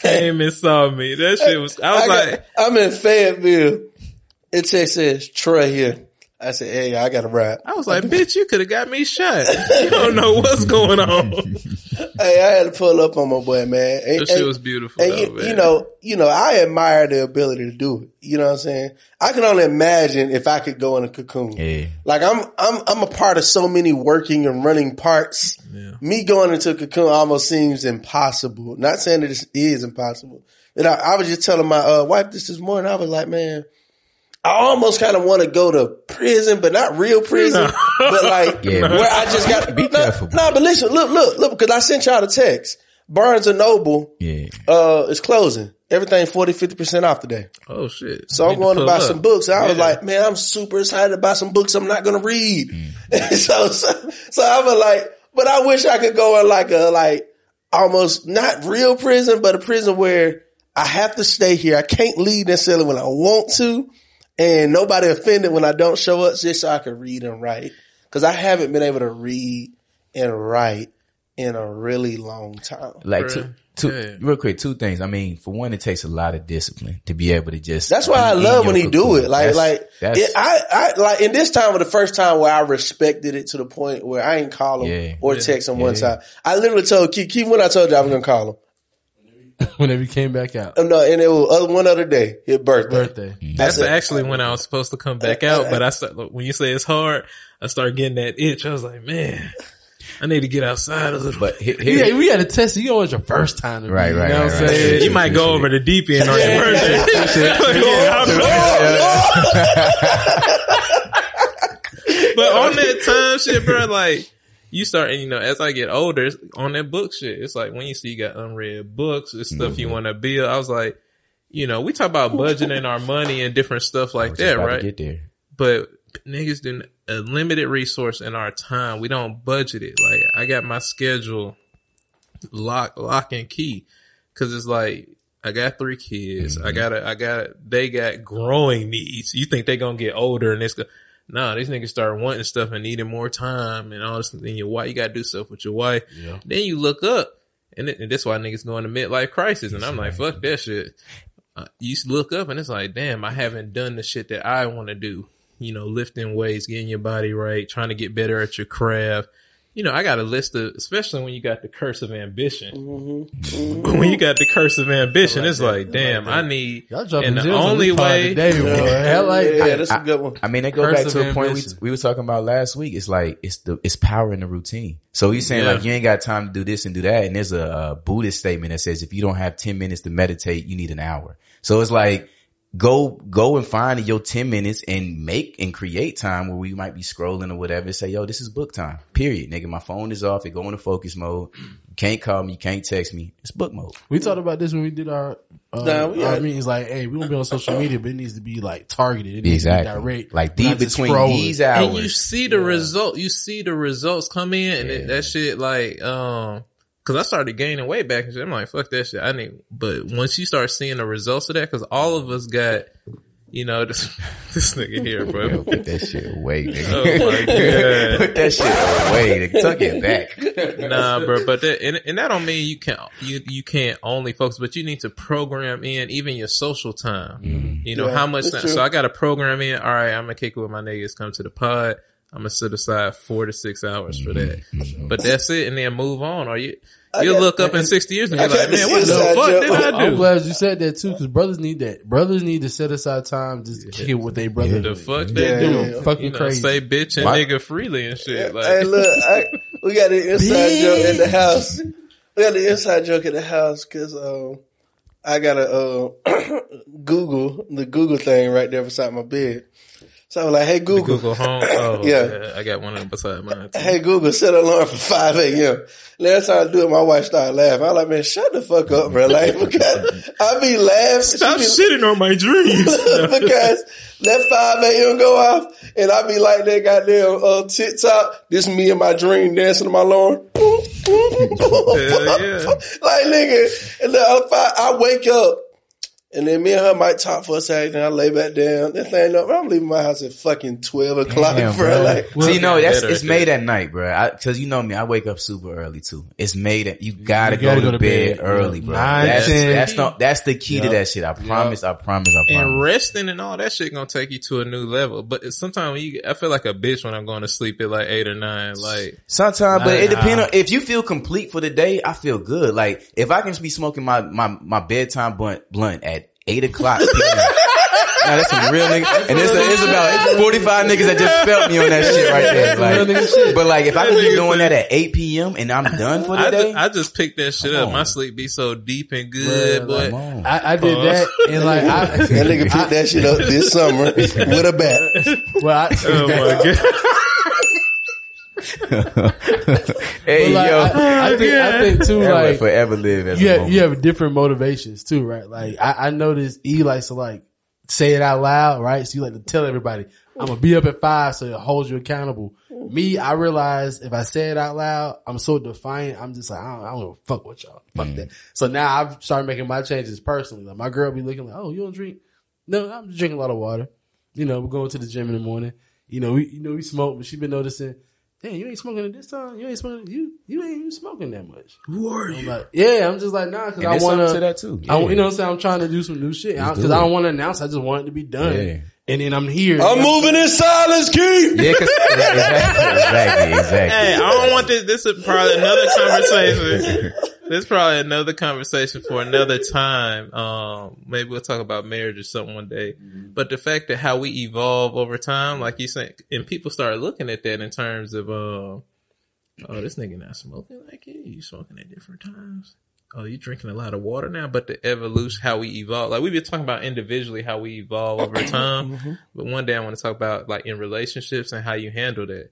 came and saw me. That shit was, I was I got- like, I'm in Fayetteville. It text says Troy here. I said, hey, I got a ride. I was like, bitch, you could have got me shot. You don't know what's going on. Hey, I had to pull up on my boy, man. And, That shit and- was beautiful, And though, you, man. you know, you know, I admire the ability to do it. You know what I'm saying? I can only imagine if I could go in a cocoon. Yeah. Like I'm, I'm, I'm a part of so many working and running parts. Me going into a cocoon almost seems impossible. Not saying that it is impossible. And I, I was just telling my uh, wife this this morning. I was like, man, I almost kind of want to go to prison, but not real prison, but like Yeah, where I just got Be no, careful. No, but listen, look, look, look, because I sent y'all the text. Barnes and Noble Yeah. uh is closing. Everything 40, 50% off today. Oh shit. So I'm Need to going to buy up. some books. I was like, man, I'm super excited to buy some books I'm not going to read. Mm. so, so, so I was like, but I wish I could go in like a, like almost not real prison, but a prison where I have to stay here. I can't leave necessarily when I want to and nobody offended when I don't show up just so I can read and write. Cause I haven't been able to read and write in a really long time. Like two, two, real quick, two things. I mean, for one, it takes a lot of discipline to be able to just. That's why I love when he do it. Like, That's- like that's, it, I, I like in this time was the first time where I respected it to the point where I ain't call him Yeah. or Yeah. text him one Yeah. time. I literally told Keith, Keith when I told you I was gonna call him. Whenever he came back out. Oh, no, and it was other, one other day, his birthday. Birthday. Mm-hmm. That's said- actually when I was supposed to come back out, but I start, when you say it's hard, I start getting that itch. I was like, man, I need to get outside a little. But here, here- Yeah, we had to test it. You know it's your first time to Right, read, right, You know right, what I'm right. saying? you might go over the deep end on your birthday. but on that time shit, bro, like you start, and you know, as I get older, it's on that book shit, it's like when you see you got unread books, it's stuff you mm-hmm. want to build. I was like, you know, we talk about budgeting our money and different stuff like that, right? Get there. but niggas do a limited resource in our time. We don't budget it. Like I got my schedule lock, lock and key. Cause it's like, I got three kids. I mm-hmm. got I got, they got growing needs. You think they gonna get older and it's go, nah, these niggas start wanting stuff and needing more time and all this. Then your wife, you gotta do stuff with your wife. Yeah. Then you look up and, it, and that's why niggas going to midlife crisis. And I'm like, fuck that shit. Uh, you look up and it's like, damn, I haven't done the shit that I want to do. You know, lifting weights, getting your body right, trying to get better at your craft. You know, I got a list of, especially when you got the curse of ambition. Mm-hmm. When you got the curse of ambition, it's like, damn, I need, Y'all jumping and the only way, today, boy. Hell, like, yeah, that's a good one. I mean, it goes back of to a point we, we were talking about last week. It's like, it's the, it's power in the routine. So he's saying Yeah. like, you ain't got time to do this and do that. And there's a, uh Buddhist statement that says, if you don't have 10 minutes to meditate, you need an hour. So it's like, go, go and find your 10 minutes and make and create time where we might be scrolling or whatever and say, yo, this is book time. Period. Nigga, my phone is off. It go into focus mode. You can't call me. You can't text me. It's book mode. We talked about this when we did our, uh, Nah, we our had- meetings. Like, hey, we won't be on social media, but it needs to be like targeted. It needs Exactly. to be direct. Like We're the, not just between scrolling. these hours. and you see the result, you see the results come in and it, that shit like, um, cause I started gaining weight back and shit. I'm like, fuck that shit. I need, but once you start seeing the results of that, cause all of us got, you know, this, this nigga here, Yo, bro. put that shit away, nigga. Oh my God. put that shit away. Nigga. Tuck it back. nah, bro, but that, and, and that don't mean you can't, you, you can't only focus, but you need to program in even your social time. Mm-hmm. You know, Yeah, how much that's time. true. So I got to program in, all right, I'm going to kick it with my niggas, come to the pod. I'm gonna set aside four to six hours for that. Mm-hmm. But that's it, and then move on. Or you you'll look up in sixty years and be I like, man, what the fuck joke. did I I'm do? glad you said that too, because brothers need that. Brothers need to set aside time to kick it with their brother. The fuck Yeah, they do? yeah, yeah. Fucking You know, crazy. say bitch and My- nigga freely and shit. Like, Hey, look, I, we got an inside joke in the house. We got an inside joke in the house because um, I got a uh, Google the Google thing right there beside my bed. So I was like, "Hey Google, Google Home. Oh, Yeah. yeah. I got one of them beside mine. Too. hey Google, set an alarm for five a.m." Last time I do it, my wife started laughing. I was like, "Man, shut the fuck up, bro!" Like because I be laughing. Stop She be- shitting on my dreams. because let 5 a.m. go off and I be like that goddamn uh, TikTok. This me and my dream dancing to my alarm. Boom, boom, boom. yeah. Like nigga, and then I, I wake up and then me and her might talk for a second. I lay back down. That thing, up, I'm leaving my house at fucking 12 o'clock, Damn, bro. bro. Like, See, no, that's better it's at made at night, bro. I, Cause you know me, I wake up super early too. It's made at you gotta, You gotta go, to bed, early, bro. Nine, that's, 10. that's the that's the key to that shit. I promise, I promise, I promise. And resting and all that shit gonna take you to a new level. But sometimes you, I feel like a bitch when I'm going to sleep at like eight or nine. Like, Sometimes, but it depends on if you feel complete for the day. I feel good. Like if I can just be smoking my my my bedtime blunt blunt at eight o'clock. PM, Now that's some real niggas, and it's, it's about forty five niggas that just felt me on that shit right there. Like, but like if I can be doing that at eight p.m. and I'm done for the I, day, just, I just picked that shit Come up. on. My sleep be so deep and good, Bruh, but. I, I did that and like I, that nigga picked that shit up this summer with a bat. well, I, oh my god. hey like, yo, I, I think I think too that like forever live as you a have you have different motivations too, right? Like I, I noticed E likes to like say it out loud, right? So you like to tell everybody, I'm gonna be up at five, so it holds you accountable. Me, I realize if I say it out loud, I'm so defiant. I'm just like, I don't, I don't give a fuck with y'all. Fuck mm. that. So now I've started making my changes personally. Like my girl be looking like, oh, you don't drink? No, I'm just drinking a lot of water. You know, we're going to the gym in the morning. You know, we, you know, we smoke, but she been noticing, damn, you ain't smoking at this time. You ain't smoking, you, you ain't even smoking that much. Who are you? I'm like, yeah, I'm just like, nah, cause I want something to that too. I, you know what I'm saying? I'm trying to do some new shit. Cause do I don't want to announce. I just want it to be done. Yeah. And then I'm here. I'm moving in silence, Keith. Yeah, cause exactly, exactly, exactly. Hey, I don't want this. This is probably another conversation. This is probably another conversation for another time. Um, maybe we'll talk about marriage or something one day. But the fact that how we evolve over time, like you said, and people start looking at that in terms of, um, oh, this nigga not smoking like you. You smoking at different times. Oh, you drinking a lot of water now. But the evolution, how we evolve, like we've been talking about individually how we evolve over time. But one day I want to talk about like in relationships and how you handle that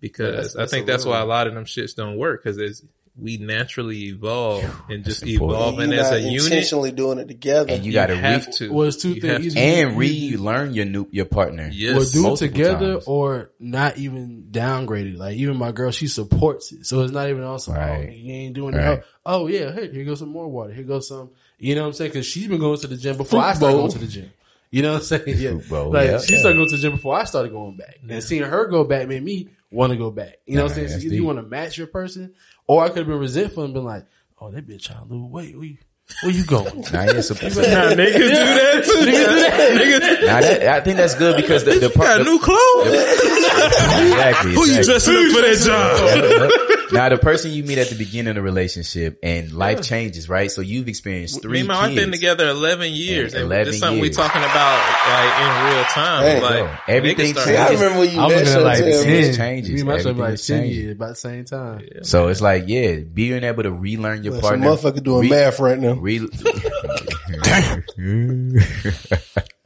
because That's- I think that's why a lot of them shits don't work because we naturally evolve and just important. evolving You're as not a unit. intentionally doing it together. And you gotta have re- to. Well, it's two You things. and You- relearn your new your partner. Yes. Well, do it together times. or not even downgrade it. Like even my girl, she supports it. So it's not even also, oh, Right. oh, you ain't doing Right. it. Oh, oh, yeah, hey, here goes some more water. Here goes some, you know what I'm saying? Cause she's been going to the gym before I started going to the gym. You know what I'm saying? Yeah. Fruit bowl, like yeah. she started going to the gym before I started going back. And seeing her go back made me want to go back. You know what I'm Nah, saying? So that's you want to match your person or I could have been resentful and been like, oh, that bitch trying to lose weight. Where you, where you going? Nah, yeah, so, Nah, niggas do that too. niggas, Nah, that, I think that's good because the, the got part, new clothes. exactly, Who you dressing up for that job? now the person you meet at the beginning of the relationship and life changes, right? So you've experienced three Me and my wife been together 11 years. And 11 this is something we years. talking about like in real time. Hey, like bro, everything changes. I remember when you I'm that looking at show like tell me. 10. changes. Me and my like 10 years, about the same time. So it's like, yeah, being able to relearn your Some partner. motherfucker doing Re- math right now. Re-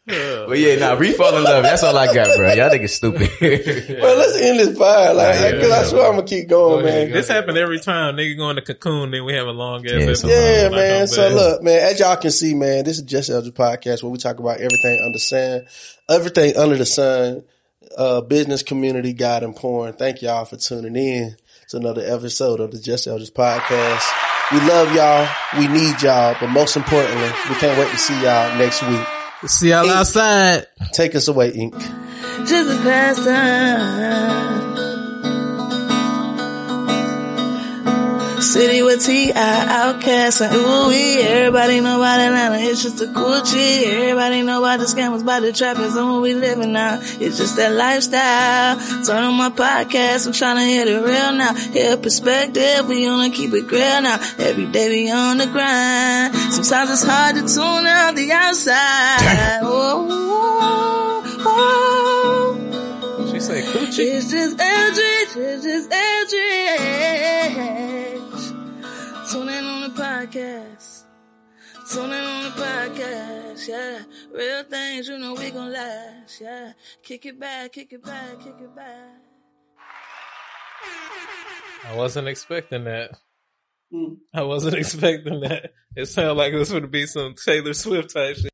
but yeah, nah, we fall in love. That's all I got, bro. Y'all niggas stupid. Well, let's end this fire. Like, Yeah, cause I yeah. swear I'm gonna keep going, man. This happened every time. Nigga going to cocoon, then we have a long ass Yeah, episode. Yeah, when man. come So back. look, man, as y'all can see, man, this is Just Elder Podcast where we talk about everything under sun, everything under the sun, uh, business, community, God, and porn. Thank y'all for tuning in to another episode of the Just Elders Podcast. We love y'all. We need y'all. But most importantly, we can't wait to see y'all next week. See y'all Ink. outside. Take us away, Ink. Just a pastime. City with T.I. OutKast and ooh wee. Everybody know about Atlanta. It's just a cool G. Everybody know about the scammers, about the trappers and what we living now. It's just that lifestyle. Turn on my podcast. I'm trying to hit it real now. Hear perspective. We gonna keep it real now. Every day we on the grind. Sometimes it's hard to tune out the outside. Oh, oh, oh. She say coochie. It's just Eldridge, it's just Eldridge. Tune in on the podcast. Tune in on the podcast, yeah. Real things, you know we gon' last, yeah. Kick it back, kick it back, kick it back. I wasn't expecting that. Hmm. I wasn't expecting that. It sounded like this would be some Taylor Swift type shit.